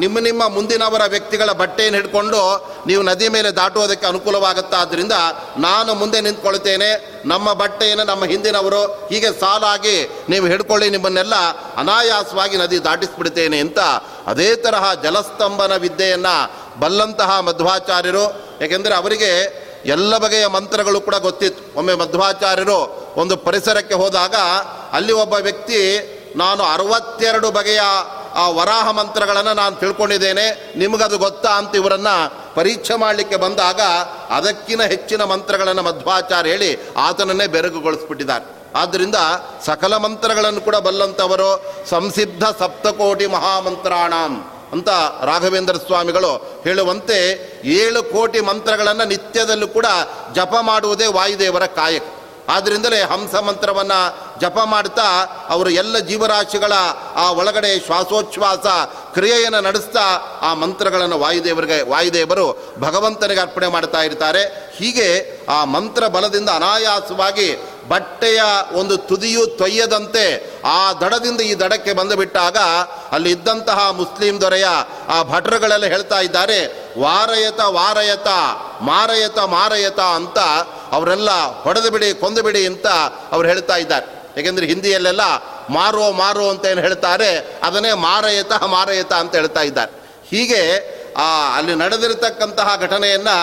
ನಿಮ್ಮ ನಿಮ್ಮ ಮುಂದಿನವರ ವ್ಯಕ್ತಿಗಳ ಬಟ್ಟೆಯನ್ನು ಹಿಡ್ಕೊಂಡು ನೀವು ನದಿ ಮೇಲೆ ದಾಟುವುದಕ್ಕೆ ಅನುಕೂಲವಾಗುತ್ತಾ ಆದ್ದರಿಂದ ನಾನು ಮುಂದೆ ನಿಂತ್ಕೊಳ್ತೇನೆ. ನಮ್ಮ ಬಟ್ಟೆಯನ್ನು ನಮ್ಮ ಹಿಂದಿನವರು ಹೀಗೆ ಸಾಲಾಗಿ ನೀವು ಹಿಡ್ಕೊಳ್ಳಿ, ನಿಮ್ಮನ್ನೆಲ್ಲ ಅನಾಯಾಸವಾಗಿ ನದಿ ದಾಟಿಸ್ಬಿಡ್ತೇನೆ ಅಂತ ಅದೇ ತರಹ ಜಲಸ್ತಂಭನ ವಿದ್ಯೆಯನ್ನು ಬಲ್ಲಂತಹ ಮಧ್ವಾಚಾರ್ಯರು, ಏಕೆಂದರೆ ಅವರಿಗೆ ಎಲ್ಲ ಬಗೆಯ ಮಂತ್ರಗಳು ಕೂಡ ಗೊತ್ತಿತ್ತು. ಒಮ್ಮೆ ಮಧ್ವಾಚಾರ್ಯರು ಒಂದು ಪರಿಸರಕ್ಕೆ ಹೋದಾಗ ಅಲ್ಲಿ ಒಬ್ಬ ವ್ಯಕ್ತಿ, ನಾನು ಅರವತ್ತೆರಡು ಬಗೆಯ ಆ ವರಾಹ ಮಂತ್ರಗಳನ್ನು ನಾನು ತಿಳ್ಕೊಂಡಿದ್ದೇನೆ. ನಿಮಗದು ಗೊತ್ತಾ ಅಂತ ಇವರನ್ನು ಪರೀಕ್ಷೆ ಮಾಡಲಿಕ್ಕೆ ಬಂದಾಗ ಅದಕ್ಕಿಂತ ಹೆಚ್ಚಿನ ಮಂತ್ರಗಳನ್ನು ಮಧ್ವಾಚಾರ್ಯ ಹೇಳಿ ಆತನನ್ನೇ ಬೆರಗುಗೊಳಿಸ್ಬಿಟ್ಟಿದ್ದಾರೆ. ಆದ್ದರಿಂದ ಸಕಲ ಮಂತ್ರಗಳನ್ನು ಕೂಡ ಬಲ್ಲಂಥವರು ಸಂಸಿದ್ಧ ಸಪ್ತಕೋಟಿ ಮಹಾಮಂತ್ರಾಣಾಂ ಅಂತ ರಾಘವೇಂದ್ರ ಸ್ವಾಮಿಗಳು ಹೇಳುವಂತೆ ಏಳು ಕೋಟಿ ಮಂತ್ರಗಳನ್ನು ನಿತ್ಯದಲ್ಲೂ ಕೂಡ ಜಪ ಮಾಡುವುದೇ ವಾಯುದೇವರ ಕಾಯಕ. ಆದ್ದರಿಂದಲೇ ಹಂಸ ಮಂತ್ರವನ್ನು ಜಪ ಮಾಡ್ತಾ ಅವರು ಎಲ್ಲ ಜೀವರಾಶಿಗಳ ಆ ಒಳಗಡೆ ಶ್ವಾಸೋಚ್ಛ್ವಾಸ ಕ್ರಿಯೆಯನ್ನು ನಡೆಸ್ತಾ ಆ ಮಂತ್ರಗಳನ್ನು ವಾಯುದೇವರಿಗೆ, ವಾಯುದೇವರು ಭಗವಂತನಿಗೆ ಅರ್ಪಣೆ ಮಾಡ್ತಾ ಇರ್ತಾರೆ. ಹೀಗೆ ಆ ಮಂತ್ರ ಬಲದಿಂದ ಅನಾಯಾಸವಾಗಿ ಬಟ್ಟೆಯ ಒಂದು ತುದಿಯು ತೊಯ್ಯದಂತೆ ಆ ದಡದಿಂದ ಈ ದಡಕ್ಕೆ ಬಂದು ಬಿಟ್ಟಾಗ ಅಲ್ಲಿ ಇದ್ದಂತಹ ಮುಸ್ಲಿಂ ದೊರೆಯ ಆ ಭಟ್ರುಗಳೆಲ್ಲ ಹೇಳ್ತಾ ಇದ್ದಾರೆ, ವಾರಯತ ವಾರಯತ, ಮಾರಯತ ಮಾರಯತ ಅಂತ ಅವರೆಲ್ಲ ಹೊಡೆದು ಬಿಡಿ, ಕೊಂದು ಬಿಡಿ ಅಂತ ಅವ್ರು ಹೇಳ್ತಾ ಇದ್ದಾರೆ. ಯಾಕೆಂದ್ರೆ ಹಿಂದಿಯಲ್ಲೆಲ್ಲ ಮಾರೋ ಮಾರೋ ಅಂತ ಏನು ಹೇಳ್ತಾರೆ? ಅದನ್ನೇ ಮಾರಯತ ಮಾರಯತ ಅಂತ ಹೇಳ್ತಾ ಇದ್ದಾರೆ. ಹೀಗೆ ಅಲ್ಲಿ ನಡೆದಿರತಕ್ಕಂತಹ ಘಟನೆಯನ್ನು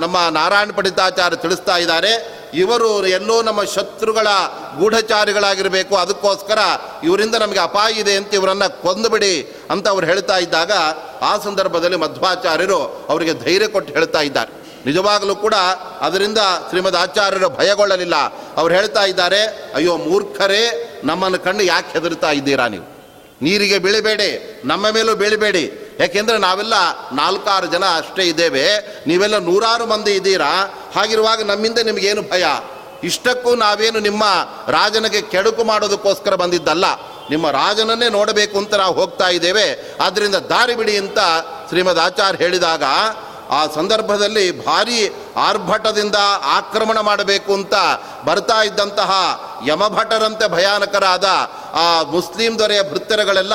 ನಮ್ಮ ನಾರಾಯಣ ಪಂಡಿತಾಚಾರ್ಯ ತಿಳಿಸ್ತಾ ಇದ್ದಾರೆ. ಇವರು ಎಲ್ಲೋ ನಮ್ಮ ಶತ್ರುಗಳ ಗೂಢಚಾರಿಗಳಾಗಿರಬೇಕು, ಅದಕ್ಕೋಸ್ಕರ ಇವರಿಂದ ನಮಗೆ ಅಪಾಯ ಇದೆ ಅಂತ ಇವರನ್ನು ಕೊಂದುಬಿಡಿ ಅಂತ ಅವ್ರು ಹೇಳ್ತಾ ಇದ್ದಾಗ, ಆ ಸಂದರ್ಭದಲ್ಲಿ ಮಧ್ವಾಚಾರ್ಯರು ಅವರಿಗೆ ಧೈರ್ಯ ಕೊಟ್ಟು ಹೇಳ್ತಾ ಇದ್ದಾರೆ. ನಿಜವಾಗಲೂ ಕೂಡ ಅದರಿಂದ ಶ್ರೀಮದ್ ಆಚಾರ್ಯರು ಭಯಗೊಳ್ಳಲಿಲ್ಲ. ಅವ್ರು ಹೇಳ್ತಾ ಇದ್ದಾರೆ, ಅಯ್ಯೋ ಮೂರ್ಖರೇ, ನಮ್ಮನ್ನು ಕಂಡು ಯಾಕೆ ಹೆದರ್ತಾ ಇದ್ದೀರಾ ನೀವು? ನೀರಿಗೆ ಬೀಳಬೇಡಿ, ನಮ್ಮ ಮೇಲೂ ಬೀಳಬೇಡಿ. ಯಾಕೆಂದರೆ ನಾವೆಲ್ಲ ನಾಲ್ಕಾರು ಜನ ಅಷ್ಟೇ ಇದ್ದೇವೆ. ನೀವೆಲ್ಲ ನೂರಾರು ಮಂದಿ ಇದ್ದೀರಾ? ಹಾಗಿರುವಾಗ ನಮ್ಮಿಂದ ನಿಮಗೇನು ಭಯ? ಇಷ್ಟಕ್ಕೂ ನಾವೇನು ನಿಮ್ಮ ರಾಜನಿಗೆ ಕೆಡುಕು ಮಾಡೋದಕ್ಕೋಸ್ಕರ ಬಂದಿದ್ದಲ್ಲ. ನಿಮ್ಮ ರಾಜನನ್ನೇ ನೋಡಬೇಕು ಅಂತ ನಾವು ಹೋಗ್ತಾ ಇದ್ದೇವೆ. ಆದ್ದರಿಂದ ದಾರಿ ಬಿಡಿ ಅಂತ ಶ್ರೀಮದ್ ಆಚಾರ್ಯ ಹೇಳಿದಾಗ ಆ ಸಂದರ್ಭದಲ್ಲಿ ಭಾರಿ ಆರ್ಭಟದಿಂದ ಆಕ್ರಮಣ ಮಾಡಬೇಕು ಅಂತ ಬರ್ತಾ ಇದ್ದಂತಹ ಯಮಭಟರಂತೆ ಭಯಾನಕರಾದ ಆ ಮುಸ್ಲಿಂ ದೊರೆಯ ಭೃತ್ಯರುಗಳೆಲ್ಲ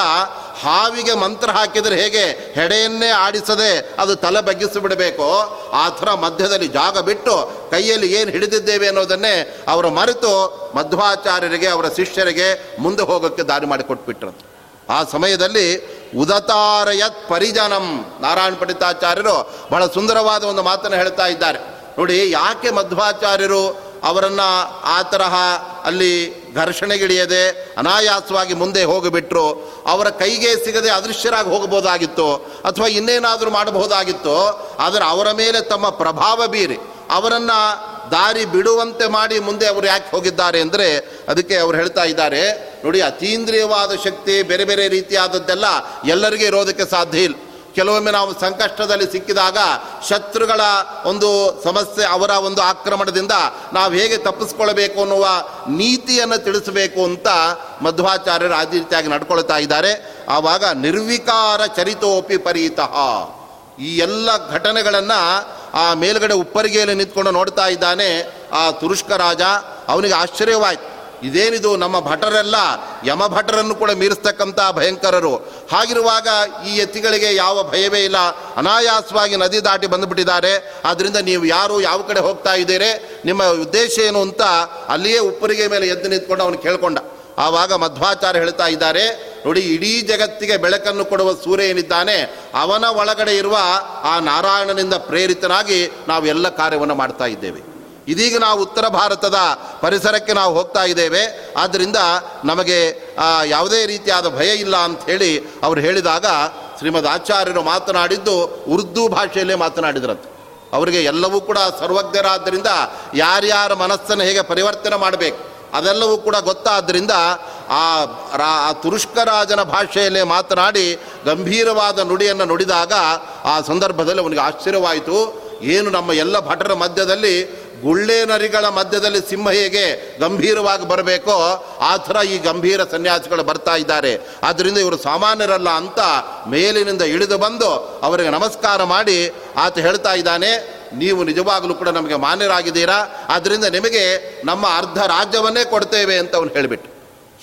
ಹಾವಿಗೆ ಮಂತ್ರ ಹಾಕಿದರೆ ಹೇಗೆ ಹೆಡೆಯನ್ನೇ ಆಡಿಸದೆ ಅದು ತಲೆ ಬಗ್ಗಿಸಿ ಬಿಡಬೇಕು? ಆ ಥರ ಮಧ್ಯದಲ್ಲಿ ಜಾಗ ಬಿಟ್ಟು ಕೈಯಲ್ಲಿ ಏನು ಹಿಡಿದಿದ್ದೇವೆ ಅನ್ನೋದನ್ನೇ ಅವರು ಮರೆತು ಮಧ್ವಾಚಾರ್ಯರಿಗೆ, ಅವರ ಶಿಷ್ಯರಿಗೆ ಮುಂದೆ ಹೋಗೋಕ್ಕೆ ದಾರಿ ಮಾಡಿಕೊಟ್ಬಿಟ್ರು ಆ ಸಮಯದಲ್ಲಿ ಉದತಾರಯತ್ ಪರಿಜನಂ. ನಾರಾಯಣ ಪಂಡಿತಾಚಾರ್ಯರು ಬಹಳ ಸುಂದರವಾದ ಒಂದು ಮಾತನ್ನು ಹೇಳ್ತಾ ಇದ್ದಾರೆ. ನೋಡಿ, ಯಾಕೆ ಮಧ್ವಾಚಾರ್ಯರು ಅವರನ್ನು ಆ ತರಹ ಅಲ್ಲಿ ಘರ್ಷಣೆಗಿಳಿಯದೆ ಅನಾಯಾಸವಾಗಿ ಮುಂದೆ ಹೋಗಿಬಿಟ್ರು, ಅವರ ಕೈಗೆ ಸಿಗದೆ ಅದೃಶ್ಯರಾಗಿ ಹೋಗಬಹುದಾಗಿತ್ತು ಅಥವಾ ಇನ್ನೇನಾದರೂ ಮಾಡಬಹುದಾಗಿತ್ತು, ಆದರೆ ಅವರ ಮೇಲೆ ತಮ್ಮ ಪ್ರಭಾವ ಬೀರಿ ಅವರನ್ನು ದಾರಿ ಬಿಡುವಂತೆ ಮಾಡಿ ಮುಂದೆ ಅವರು ಯಾಕೆ ಹೋಗಿದ್ದಾರೆ ಅಂದರೆ ಅದಕ್ಕೆ ಅವ್ರು ಹೇಳ್ತಾ ಇದ್ದಾರೆ, ನೋಡಿ, ಅತೀಂದ್ರಿಯವಾದ ಶಕ್ತಿ ಬೇರೆ ಬೇರೆ ರೀತಿಯಾದದ್ದೆಲ್ಲ ಎಲ್ಲರಿಗೂ ಇರೋದಕ್ಕೆ ಸಾಧ್ಯ ಇಲ್ಲ. ಕೆಲವೊಮ್ಮೆ ನಾವು ಸಂಕಷ್ಟದಲ್ಲಿ ಸಿಕ್ಕಿದಾಗ ಶತ್ರುಗಳ ಒಂದು ಸಮಸ್ಯೆ ಅವರ ಒಂದು ಆಕ್ರಮಣದಿಂದ ನಾವು ಹೇಗೆ ತಪ್ಪಿಸ್ಕೊಳ್ಬೇಕು ಅನ್ನುವ ನೀತಿಯನ್ನು ತಿಳಿಸಬೇಕು ಅಂತ ಮಧ್ವಾಚಾರ್ಯರು ಆ ರೀತಿಯಾಗಿ ನಡ್ಕೊಳ್ತಾ ಇದ್ದಾರೆ. ಆವಾಗ ನಿರ್ವಿಕಾರ ಚರಿತೋಪಿ ಪರಿತಃ ಈ ಎಲ್ಲ ಘಟನೆಗಳನ್ನು ಆ ಮೇಲುಗಡೆ ಉಪ್ಪರಿಗೆಯಲ್ಲಿ ನಿಂತ್ಕೊಂಡು ನೋಡ್ತಾ ಇದ್ದಾನೆ ಆ ತುರುಷ್ಕ ರಾಜ. ಅವನಿಗೆ ಆಶ್ಚರ್ಯವಾಯ್ತು. ಇದೇನಿದು ನಮ್ಮ ಭಟರೆಲ್ಲ? ಯಮಭಟರನ್ನು ಕೂಡ ಮೀರಿಸ್ತಕ್ಕಂಥ ಭಯಂಕರರು. ಹಾಗಿರುವಾಗ ಈ ಎತ್ತಿಗಳಿಗೆ ಯಾವ ಭಯವೇ ಇಲ್ಲ. ಅನಾಯಾಸವಾಗಿ ನದಿ ದಾಟಿ ಬಂದುಬಿಟ್ಟಿದ್ದಾರೆ. ಆದ್ದರಿಂದ ನೀವು ಯಾರು ಯಾವ ಕಡೆ ಹೋಗ್ತಾ ಇದ್ದೀರಿ? ನಿಮ್ಮ ಉದ್ದೇಶ ಏನು ಅಂತ ಅಲ್ಲಿಯೇ ಉಪ್ಪರಿಗೆ ಮೇಲೆ ಎದ್ದು ನಿಂತ್ಕೊಂಡು ಅವನು ಕೇಳ್ಕೊಂಡ. ಆವಾಗ ಮಧ್ವಾಚಾರ್ಯ ಹೇಳ್ತಾ ಇದ್ದಾರೆ ನೋಡಿ, ಇಡೀ ಜಗತ್ತಿಗೆ ಬೆಳಕನ್ನು ಕೊಡುವ ಸೂರ್ಯ ಏನಿದ್ದಾನೆ, ಅವನ ಒಳಗಡೆ ಇರುವ ಆ ನಾರಾಯಣನಿಂದ ಪ್ರೇರಿತನಾಗಿ ನಾವು ಎಲ್ಲ ಕಾರ್ಯವನ್ನು ಮಾಡ್ತಾ ಇದ್ದೇವೆ. ಇದೀಗ ನಾವು ಉತ್ತರ ಭಾರತದ ಪರಿಸರಕ್ಕೆ ನಾವು ಹೋಗ್ತಾ ಇದ್ದೇವೆ. ಆದ್ದರಿಂದ ನಮಗೆ ಯಾವುದೇ ರೀತಿಯಾದ ಭಯ ಇಲ್ಲ ಅಂತ ಹೇಳಿ ಅವರು ಹೇಳಿದಾಗ ಶ್ರೀಮದ್ ಆಚಾರ್ಯರು ಮಾತನಾಡಿದ್ದು ಉರ್ದು ಭಾಷೆಯಲ್ಲೇ ಮಾತನಾಡಿದ್ರಂತೆ. ಅವರಿಗೆ ಎಲ್ಲವೂ ಕೂಡ ಸರ್ವಜ್ಞರಾದ್ದರಿಂದ ಯಾರ್ಯಾರ ಮನಸ್ಸನ್ನು ಹೇಗೆ ಪರಿವರ್ತನೆ ಮಾಡಬೇಕು ಅದೆಲ್ಲವೂ ಕೂಡ ಗೊತ್ತಾದ್ದರಿಂದ ಆ ರಾ ಆ ತುರುಷ್ಕರಾಜನ ಭಾಷೆಯಲ್ಲೇ ಮಾತನಾಡಿ ಗಂಭೀರವಾದ ನುಡಿಯನ್ನು ನುಡಿದಾಗ ಆ ಸಂದರ್ಭದಲ್ಲಿ ಅವನಿಗೆ ಆಶ್ಚರ್ಯವಾಯಿತು. ಏನು ನಮ್ಮ ಎಲ್ಲ ಭಟರ ಮಧ್ಯದಲ್ಲಿ ಗುಳ್ಳೆ ನರಿಗಳ ಮಧ್ಯದಲ್ಲಿ ಸಿಂಹ ಹೇಗೆ ಗಂಭೀರವಾಗಿ ಬರಬೇಕೋ ಆ ಥರ ಈ ಗಂಭೀರ ಸನ್ಯಾಸಿಗಳು ಬರ್ತಾ ಇದ್ದಾರೆ. ಆದ್ದರಿಂದ ಇವರು ಸಾಮಾನ್ಯರಲ್ಲ ಅಂತ ಮೇಲಿನಿಂದ ಇಳಿದು ಬಂದು ಅವರಿಗೆ ನಮಸ್ಕಾರ ಮಾಡಿ ಆತ ಹೇಳ್ತಾ ಇದ್ದಾನೆ ನೀವು ನಿಜವಾಗಲೂ ಕೂಡ ನಮಗೆ ಮಾನ್ಯರಾಗಿದ್ದೀರಾ? ಆದ್ದರಿಂದ ನಿಮಗೆ ನಮ್ಮ ಅರ್ಧ ರಾಜ್ಯವನ್ನೇ ಕೊಡ್ತೇವೆ ಅಂತ ಅವನು ಹೇಳಿಬಿಟ್ಟು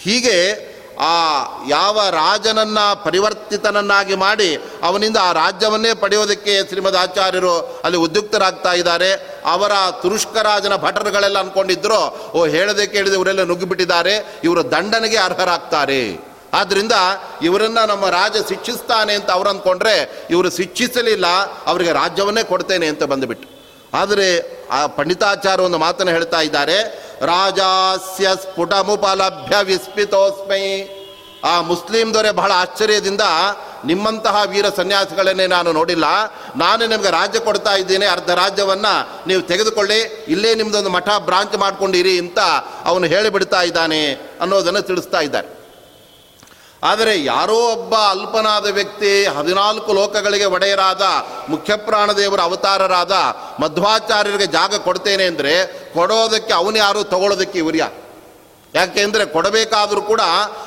ಹೀಗೆ ಆ ಯಾವ ರಾಜನನ್ನ ಪರಿವರ್ತಿತನನ್ನಾಗಿ ಮಾಡಿ ಅವನಿಂದ ಆ ರಾಜ್ಯವನ್ನೇ ಪಡೆಯೋದಕ್ಕೆ ಶ್ರೀಮದ್ ಆಚಾರ್ಯರು ಅಲ್ಲಿ ಉದ್ಯುಕ್ತರಾಗ್ತಾ ಇದ್ದಾರೆ. ಅವರ ತುರುಷ್ಕರಾಜನ ಭಟರುಗಳೆಲ್ಲ ಅನ್ಕೊಂಡಿದ್ರು. ಓ, ಹೇಳದೆ ಕೇಳಿದೆ, ಇವರೆಲ್ಲ ನುಗ್ಗಿಬಿಟ್ಟಿದ್ದಾರೆ. ಇವರು ದಂಡನೆಗೆ ಅರ್ಹರಾಗ್ತಾರೆ. ಆದ್ದರಿಂದ ಇವರನ್ನು ನಮ್ಮ ರಾಜ ಶಿಕ್ಷಿಸ್ತಾನೆ ಅಂತ ಅವ್ರು ಅಂದ್ಕೊಂಡ್ರೆ ಇವರು ಶಿಕ್ಷಿಸಲಿಲ್ಲ, ಅವರಿಗೆ ರಾಜ್ಯವನ್ನೇ ಕೊಡ್ತೇನೆ ಅಂತ ಬಂದುಬಿಟ್ಟು. ಆದರೆ ಆ ಪಂಡಿತಾಚಾರ್ಯ ಒಂದು ಮಾತನ್ನು ಹೇಳ್ತಾ ಇದ್ದಾರೆ, ರಾಜಾಸ್ಯ ಸ್ಫುಟಮುಪಲಭ್ಯ ವಿಸ್ಮಿತೋಸ್ಮೈ. ಆ ಮುಸ್ಲಿಂ ದೊರೆ ಬಹಳ ಆಶ್ಚರ್ಯದಿಂದ ನಿಮ್ಮಂತಹ ವೀರ ಸನ್ಯಾಸಿಗಳನ್ನೇ ನಾನು ನೋಡಿಲ್ಲ, ನಾನು ನಿಮಗೆ ರಾಜ್ಯ ಕೊಡ್ತಾ ಇದ್ದೇನೆ, ಅರ್ಧ ರಾಜ್ಯವನ್ನು ನೀವು ತೆಗೆದುಕೊಳ್ಳಿ, ಇಲ್ಲೇ ನಿಮ್ಮದೊಂದು ಮಠ ಬ್ರಾಂಚ್ ಮಾಡ್ಕೊಂಡಿರಿ ಅಂತ ಅವನು ಹೇಳಿಬಿಡ್ತಾ ಇದ್ದಾನೆ ಅನ್ನೋದನ್ನು ತಿಳಿಸ್ತಾ ಇದ್ದಾರೆ. ಆದರೆ ಯಾರೋ ಒಬ್ಬ ಅಲ್ಪನಾದ ವ್ಯಕ್ತಿ ಹದಿನಾಲ್ಕು ಲೋಕಗಳಿಗೆ ಒಡೆಯರಾದ, ಮುಖ್ಯಪ್ರಾಣದೇವರ ಅವತಾರರಾದ, ಮಧ್ವಾಚಾರ್ಯರಿಗೆ ಜಾಗ ಕೊಡ್ತೇನೆ ಅಂದರೆ ಕೊಡೋದಕ್ಕೆ ಅವನು ಯಾರು, ತಗೊಳ್ಳೋದಕ್ಕೆ ಇವರು ಯಾಕೆ ಯಾಕೆಂದರೆ ಕೊಡಬೇಕಾದರೂ ಕೂಡ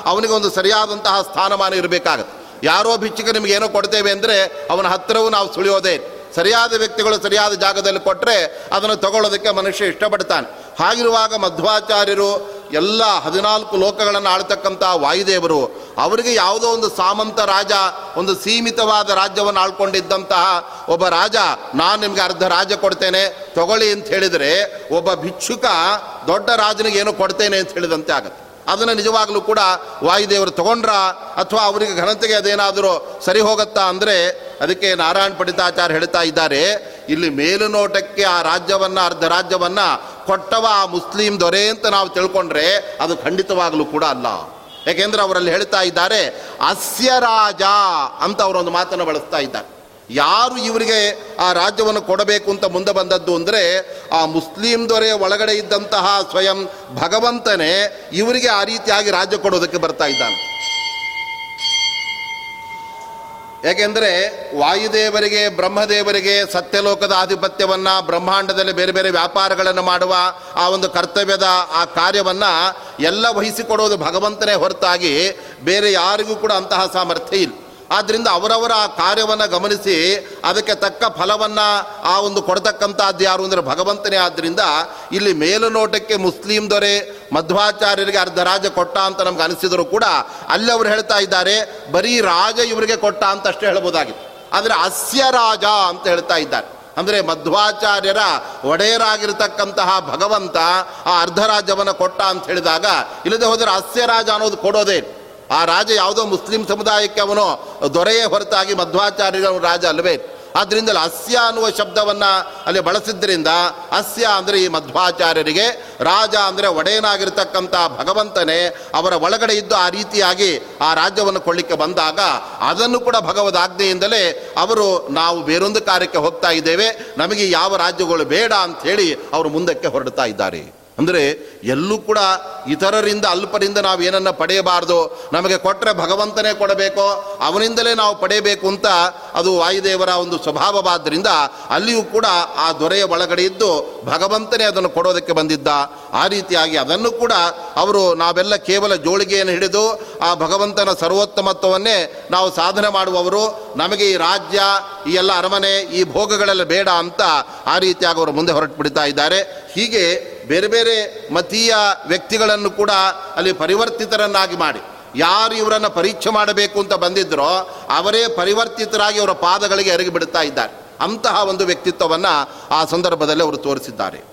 ಅವನಿಗೆ ಒಂದು ಸರಿಯಾದಂತಹ ಸ್ಥಾನಮಾನ ಇರಬೇಕಾಗತ್ತೆ. ಯಾರೋ ಭಿಚ್ಚಿಗೆ ನಿಮಗೆ ಏನೋ ಕೊಡ್ತೇವೆ ಅಂದರೆ ಅವನ ಹತ್ತಿರವೂ ನಾವು ಸುಳಿಯೋದೇ ಸರಿಯಾದ ವ್ಯಕ್ತಿಗಳು ಸರಿಯಾದ ಜಾಗದಲ್ಲಿ ಕೊಟ್ಟರೆ ಅದನ್ನು ತಗೊಳ್ಳೋದಕ್ಕೆ ಮನುಷ್ಯ ಇಷ್ಟಪಡ್ತಾನೆ. ಹಾಗಿರುವಾಗ ಮಧ್ವಾಚಾರ್ಯರು ಎಲ್ಲ ಹದಿನಾಲ್ಕು ಲೋಕಗಳನ್ನು ಆಳ್ತಕ್ಕಂಥ ವಾಯುದೇವರು, ಅವರಿಗೆ ಯಾವುದೋ ಒಂದು ಸಾಮಂತ ರಾಜ, ಒಂದು ಸೀಮಿತವಾದ ರಾಜ್ಯವನ್ನು ಆಳ್ಕೊಂಡಿದ್ದಂತಹ ಒಬ್ಬ ರಾಜ, ನಾನು ನಿಮಗೆ ಅರ್ಧ ರಾಜ ಕೊಡ್ತೇನೆ, ತಗೊಳ್ಳಿ ಅಂತ ಹೇಳಿದರೆ ಒಬ್ಬ ಭಿಕ್ಷುಕ ದೊಡ್ಡ ರಾಜನಿಗೆ ಏನು ಕೊಡ್ತೇನೆ ಅಂತ ಹೇಳಿದಂತೆ ಆಗತ್ತೆ. ಅದನ್ನು ನಿಜವಾಗಲೂ ಕೂಡ ವಾಯುದೇವರು ತಗೊಂಡ್ರ ಅಥವಾ ಅವರಿಗೆ ಘನತೆಗೆ ಅದೇನಾದರೂ ಸರಿ ಹೋಗುತ್ತಾ ಅಂದರೆ ಅದಕ್ಕೆ ನಾರಾಯಣ ಪಂಡಿತಾಚಾರ್ಯ ಹೇಳ್ತಾ ಇದ್ದಾರೆ, ಇಲ್ಲಿ ಮೇಲುನೋಟಕ್ಕೆ ಆ ರಾಜ್ಯವನ್ನು, ಅರ್ಧ ರಾಜ್ಯವನ್ನು ಕೊಟ್ಟವ ಆ ಮುಸ್ಲಿಂ ದೊರೆ ಅಂತ ನಾವು ತಿಳ್ಕೊಂಡ್ರೆ ಅದು ಖಂಡಿತವಾಗಲೂ ಕೂಡ ಅಲ್ಲ. ಯಾಕೆಂದ್ರೆ ಅವರಲ್ಲಿ ಹೇಳ್ತಾ ಇದ್ದಾರೆ, ಅಸ್ಯ ರಾಜ ಅಂತ ಅವರೊಂದು ಮಾತನ್ನು ಬಳಸ್ತಾ ಇದ್ದಾರೆ. ಯಾರು ಇವರಿಗೆ ಆ ರಾಜ್ಯವನ್ನು ಕೊಡಬೇಕು ಅಂತ ಮುಂದೆ ಬಂದದ್ದು ಅಂದರೆ ಆ ಮುಸ್ಲಿಂ ದೊರೆ ಒಳಗಡೆ ಇದ್ದಂತಹ ಸ್ವಯಂ ಭಗವಂತನೇ ಇವರಿಗೆ ಆ ರೀತಿಯಾಗಿ ರಾಜ್ಯ ಕೊಡೋದಕ್ಕೆ ಬರ್ತಾ ಇದ್ದಾನೆ. ಏಕೆಂದರೆ ವಾಯುದೇವರಿಗೆ, ಬ್ರಹ್ಮದೇವರಿಗೆ, ಸತ್ಯಲೋಕದ ಆಧಿಪತ್ಯವನ್ನು, ಬ್ರಹ್ಮಾಂಡದಲ್ಲಿ ಬೇರೆ ಬೇರೆ ವ್ಯಾಪಾರಗಳನ್ನು ಮಾಡುವ ಆ ಒಂದು ಕರ್ತವ್ಯದ ಆ ಕಾರ್ಯವನ್ನು ಎಲ್ಲ ವಹಿಸಿಕೊಡೋದು ಭಗವಂತನೇ ಹೊರತಾಗಿ ಬೇರೆ ಯಾರಿಗೂ ಕೂಡ ಅಂತಹ ಸಾಮರ್ಥ್ಯ ಇಲ್ಲ. ಆದ್ದರಿಂದ ಅವರವರ ಆ ಕಾರ್ಯವನ್ನು ಗಮನಿಸಿ ಅದಕ್ಕೆ ತಕ್ಕ ಫಲವನ್ನು ಆ ಒಂದು ಕೊಡ್ತಕ್ಕಂಥದ್ದು ಯಾರು ಅಂದರೆ ಭಗವಂತನೇ. ಆದ್ದರಿಂದ ಇಲ್ಲಿ ಮೇಲುನೋಟಕ್ಕೆ ಮುಸ್ಲಿಂ ದೊರೆ, ಮಧ್ವಾಚಾರ್ಯರಿಗೆ ಅರ್ಧ ರಾಜ ಕೊಟ್ಟ ಅಂತ ನಮ್ಗೆ ಅನಿಸಿದರೂ ಕೂಡ ಅಲ್ಲಿ ಅವರು ಹೇಳ್ತಾ ಇದ್ದಾರೆ, ಬರೀ ರಾಜ ಇವರಿಗೆ ಕೊಟ್ಟ ಅಂತ ಅಷ್ಟೇ ಹೇಳ್ಬೋದಾಗಿತ್ತು. ಆದರೆ ಅಸ್ಯ ರಾಜ ಅಂತ ಹೇಳ್ತಾ ಇದ್ದಾರೆ. ಅಂದರೆ ಮಧ್ವಾಚಾರ್ಯರ ಒಡೆಯರಾಗಿರ್ತಕ್ಕಂತಹ ಭಗವಂತ ಆ ಅರ್ಧ ರಾಜ್ಯವನ್ನು ಕೊಟ್ಟ ಅಂತ ಹೇಳಿದಾಗ, ಇಲ್ಲದೆ ಹೋದರೆ ಅಸ್ಯ ರಾಜ ಅನ್ನೋದು ಕೊಡೋದೇ ಆ ರಾಜ ಯಾವುದೋ ಮುಸ್ಲಿಂ ಸಮುದಾಯಕ್ಕೆ ಅವನು ದೊರೆಯೇ ಹೊರತಾಗಿ ಮಧ್ವಾಚಾರ್ಯರ ರಾಜ ಅಲ್ಲವೇ ಆದ್ದರಿಂದ ಅಸ್ಯ ಅನ್ನುವ ಶಬ್ದವನ್ನು ಅಲ್ಲಿ ಬಳಸಿದ್ದರಿಂದ ಅಸ್ಯ ಅಂದರೆ ಈ ಮಧ್ವಾಚಾರ್ಯರಿಗೆ, ರಾಜ ಅಂದರೆ ಒಡೆಯನಾಗಿರ್ತಕ್ಕಂಥ ಭಗವಂತನೇ ಅವರ ಒಳಗಡೆ ಇದ್ದು ಆ ರೀತಿಯಾಗಿ ಆ ರಾಜ್ಯವನ್ನು ಕೊಳ್ಳಿಕ್ಕೆ ಬಂದಾಗ ಅದನ್ನು ಕೂಡ ಭಗವದ್ ಆಜ್ಞೆಯಿಂದಲೇ ಅವರು ನಾವು ಬೇರೊಂದು ಕಾರ್ಯಕ್ಕೆ ಹೋಗ್ತಾ ಇದ್ದೇವೆ, ನಮಗೆ ಯಾವ ರಾಜ್ಯಗಳು ಬೇಡ ಅಂತ ಹೇಳಿ ಅವರು ಮುಂದಕ್ಕೆ ಹೊರಡ್ತಾ ಇದ್ದಾರೆ. ಅಂದರೆ ಎಲ್ಲೂ ಕೂಡ ಇತರರಿಂದ ಅಲ್ಪರಿಂದ ನಾವು ಏನನ್ನ ಪಡೆಯಬಾರ್ದು, ನಮಗೆ ಕೊಟ್ಟರೆ ಭಗವಂತನೇ ಕೊಡಬೇಕು, ಅವನಿಂದಲೇ ನಾವು ಪಡೆಯಬೇಕು ಅಂತ ಅದು ವಾಯುದೇವರ ಒಂದು ಸ್ವಭಾವವಾದ್ದರಿಂದ ಅಲ್ಲಿಯೂ ಕೂಡ ಆ ದೊರೆಯ ಒಳಗಡೆ ಇದ್ದು ಭಗವಂತನೇ ಅದನ್ನು ಕೊಡೋದಕ್ಕೆ ಬಂದಿದ್ದ. ಆ ರೀತಿಯಾಗಿ ಅದನ್ನು ಕೂಡ ಅವರು ನಾವೆಲ್ಲ ಕೇವಲ ಜೋಳಿಗೆಯನ್ನು ಹಿಡಿದು ಆ ಭಗವಂತನ ಸರ್ವೋತ್ತಮತ್ವವನ್ನೇ ನಾವು ಸಾಧನೆ ಮಾಡುವವರು, ನಮಗೆ ಈ ರಾಜ್ಯ, ಈ ಎಲ್ಲ ಅರಮನೆ, ಈ ಭೋಗಗಳೆಲ್ಲ ಬೇಡ ಅಂತ ಆ ರೀತಿಯಾಗಿ ಅವರು ಮುಂದೆ ಹೊರಟು ಬಿಡ್ತಾ ಇದ್ದಾರೆ. ಹೀಗೆ ಬೇರೆ ಬೇರೆ ಮತೀಯ ವ್ಯಕ್ತಿಗಳನ್ನು ಕೂಡ ಅಲ್ಲಿ ಪರಿವರ್ತಿತರನ್ನಾಗಿ ಮಾಡಿ. ಯಾರು ಇವರನ್ನು ಪರೀಕ್ಷೆ ಮಾಡಬೇಕು ಅಂತ ಬಂದಿದ್ದರೋ ಅವರೇ ಪರಿವರ್ತಿತರಾಗಿ ಅವರ ಪಾದಗಳಿಗೆ ಎರಗಿ ಬಿಡುತ್ತಾ ಇದ್ದಾರೆ. ಅಂತಹ ಒಂದು ವ್ಯಕ್ತಿತ್ವವನ್ನು ಆ ಸಂದರ್ಭದಲ್ಲಿ ಅವರು ತೋರಿಸಿದ್ದಾರೆ.